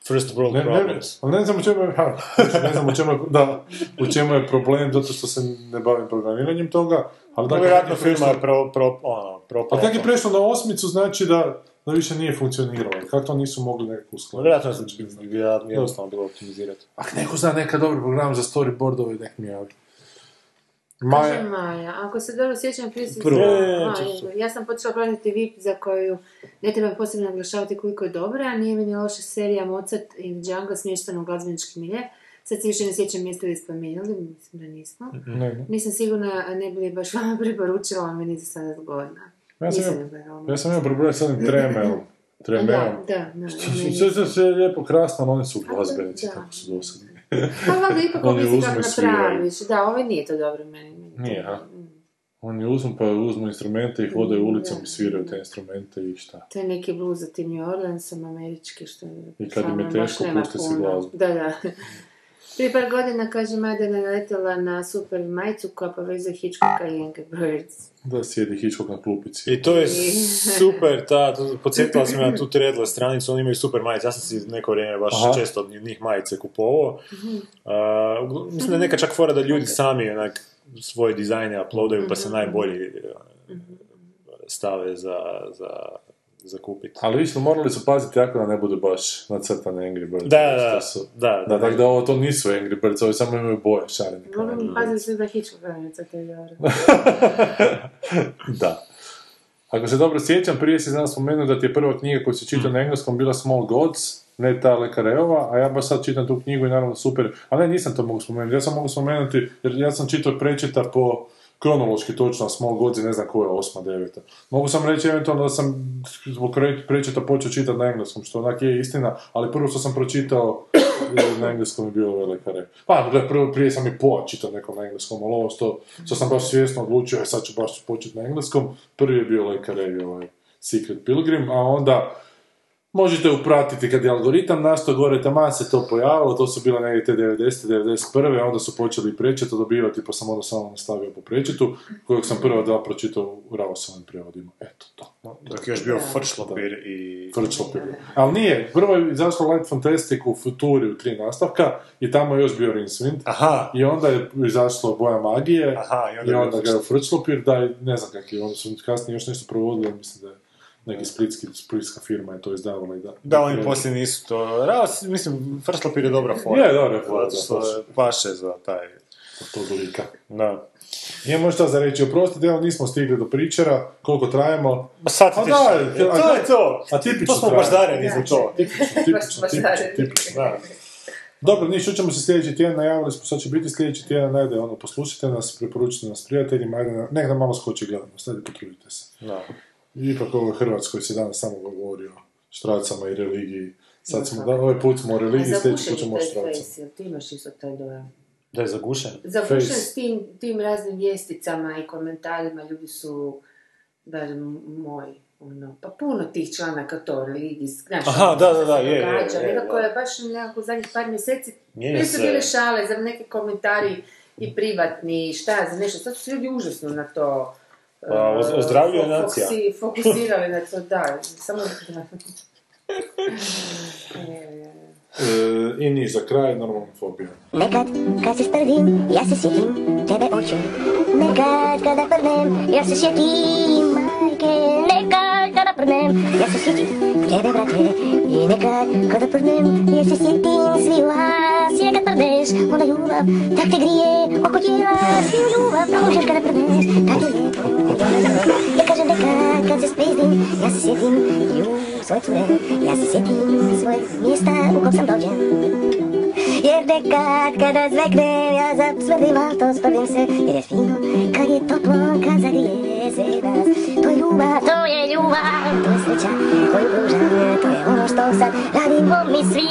First world Ne, ne, problems. ali ne znam u čemu je, ha, ne znam u čemu je, da, u čemu je problem, zato što se ne bavim programiranjem toga, ali Da, dakle, vjerojatno firma je pro, pro, ono, ali kak je prešlo na osmicu, znači da, da više nije funkcioniralo. Kako to nisu mogli nekako uskladiti? Vjerojatno je jednostavno bilo optimizirati. Ako neko zna neka dobar program za storyboardove, nek mi javi. Kaže Maja, Maja, ako se dobro sjećam, prije sam... Prvo. E, ja sam počela pratiti VIP za koju ne treba posebno naglašavati koliko je dobra, a nije mi ni loša serija Mozart in Django smještena u glazbenički milje. Sad se više ne sjećam jeste li spomenuli, mislim da nismo. ne, ne. Nisam sigurna, ne bi li baš vama <laughs> preporučila, ali meni za 17 godina. Ja sam, ja sam imao problem s onim tremelom. <laughs> Tremelom. Da, da. Sve, je lijepo krasno, ali oni su glazbenici, da. kako su dosadni. Pa valjda ipak Oni ovisi uzmu kako napraviš. Da, ovaj nije to dobro meni. Nije, a? Oni uzmu pa uzmu instrumente i hodaju ulicom Da. i sviraju te instrumente i šta. To je neki blues za tim New Orleansom, američki, što je... I kad im je teško, pusti si glazbu. Da, da. Prije par godina, kaže Majda, je naletela na super majicu koja povezuje Hitchcocka i Angry Birds. Da sjedi Hitchcock na klupici. I to je super, ta, podsjetila sam na tu <laughs> Threadless stranicu, oni imaju super majice, ja sam si neko vrijeme baš Aha. često od njih majice kupovao. Ugl- mislim da je neka čak fora da ljudi sami onak svoje dizajne uploadaju pa se najbolji e, stave za, za, za kupit. Ali isto morali su paziti jako da ne budu baš nacrtane Angry Birds. Da, da, su- da, Da, da. tako da ovo to nisu Angry Birds, ovi samo imaju boje šarene. Moram paziti se da ne dobro. da. Ako se dobro sjećam, prije si znam spomenuo da ti je prva knjiga koju si čitao na engleskom bila Small Gods, ne ta Lekareova, a ja baš sad čitam tu knjigu i naravno super, a ne, nisam to mogu spomenuti, ja sam mogu spomenuti, jer ja sam čitao prečita po kronološki točno, a Small Gods i ne znam koja je osma, deveta. Mogu sam reći eventualno da sam zbog pre- prečita počeo čitati na engleskom, što onak je istina, ali prvo što sam pročitao e, na engleskom je bio ovaj Lekare. Pa, gle, prvo, prije sam i pola čitao neko na engleskom, ali ovo što, što sam baš svjesno odlučio, e, sad ću baš početi na engleskom, prvi je bio i ovaj Secret Pilgrim, a onda Možete upratiti kad je algoritam nastao gore, taman se to pojavilo, to su bile negdje te 90. 91. onda su počeli prečeto dobivati, pa sam onda samo nastavio po prečetu, kojeg sam prva dva pročitao u Rausovim prijevodima. Eto, to. Dok je još bio Frčlopir i... Frčlopir. Ali nije, prvo je izašlo Light Fantastic u Futuri u tri nastavka i tamo je još bio Rincewind. Aha. I onda je izašlo Boja magije Aha, i onda i ga je Frčlopir, da je, ne znam kak je, onda su kasnije još nešto provodili, mislim da je neki splitski, splitska firma je to izdavala i da... Da, oni poslije nisu to... Raus, mislim, Frčlopir je dobra fora. Je, dobra je fora, Zato što da, je paše za taj... tog lika. Da. Nije možda za reći, oprostite, evo nismo stigli do pričera, koliko trajemo. Ma sad ti A ti- da, to a- je to. A tipično To smo baždareni za to. Tipično, tipično, tipično, tipično, da. Dobro, niš, čućemo se sljedeći tjedan, najavili smo, sad će biti sljedeći tjedan, ajde, ono, poslušajte nas, preporučite nas prijateljima, ajde, nek nam malo skoči gledamo, ajde, potrudite se. Da. Ipak ovo je Hrvatskoj se danas samo govori o štracama i religiji. Sad smo, da, ovaj put smo o religiji, sljedeći put ćemo o štracama. ti imaš isto taj dojam? Da je zagušen. Zagušen Face. s tim, tim raznim vijesticama i komentarima, ljudi su, da moji, ono, pa puno tih članaka to, religijski, znaš, Aha, ono, da, da, da, je, je, događa, je, nekako je baš nekako zadnjih par mjeseci, prije su se. bile šale za neke komentari i privatni, šta za nešto, sad su ljudi užasno na to Pa, o- e, ozdravljuje fo- nacija. fokusi- Fokusirali na to, da, samo da. <laughs> E, I ni za kraj, normalna fobija. Nekad kad se sprdim, ja se sjetim tebe oči Nekad kada prdnem, ja se sjetim majke Nekad kada prdnem, ja se sjetim tebe brate I nekad kada prdnem, ja se sjetim svi vas Jer kad prdneš, onda ljubav tak te grije oko tijela Sviju ljubav prožeš kada prdneš, tak je lijepo Ja kažem nekad kad se spizdim, ja se sjetim ju svoje cure Ja se sjetim svojeg mjesta u kom sam rođen jer nekad kada zveknem ja zacvrdim auto, sprdim se. Jer je fino kad je toplo, kad zagrije se nas. To je ljubav, to je ljubav, to je sreća koju pružam To je ono što sad radimo mi svi.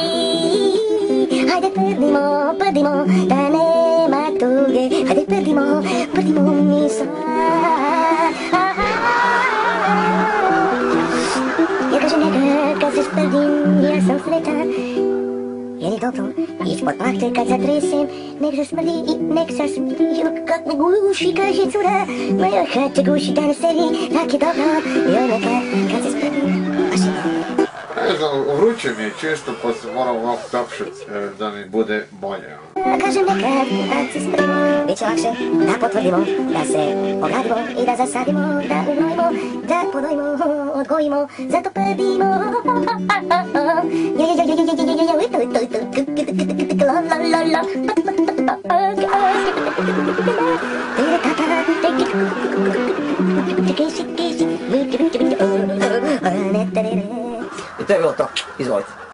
Hajde prdimo, prdimo, da nema tuge. Hajde prdimo, prdimo mi sad. Ja kažem nekad kad se sprdim, ja sam sretan. jer je dobro? Ispod plahte kad zatresem Nek zasmrdi i nek zasmrdi Jok kak me guši kaže cura Moja kad te guši da ne sedi Tak je dobro Joj nekad kad se spredi Baš je dobro. Ne znam, vruće mi je često pa se moram ovako tapšati da mi bude bolje. A kažem nekad baci spremu Biće lakše da potvrdimo Da se ogradimo i da zasadimo Da ugnojimo, da podojimo Odgojimo, zato padimo I to je bilo to. Izvolite.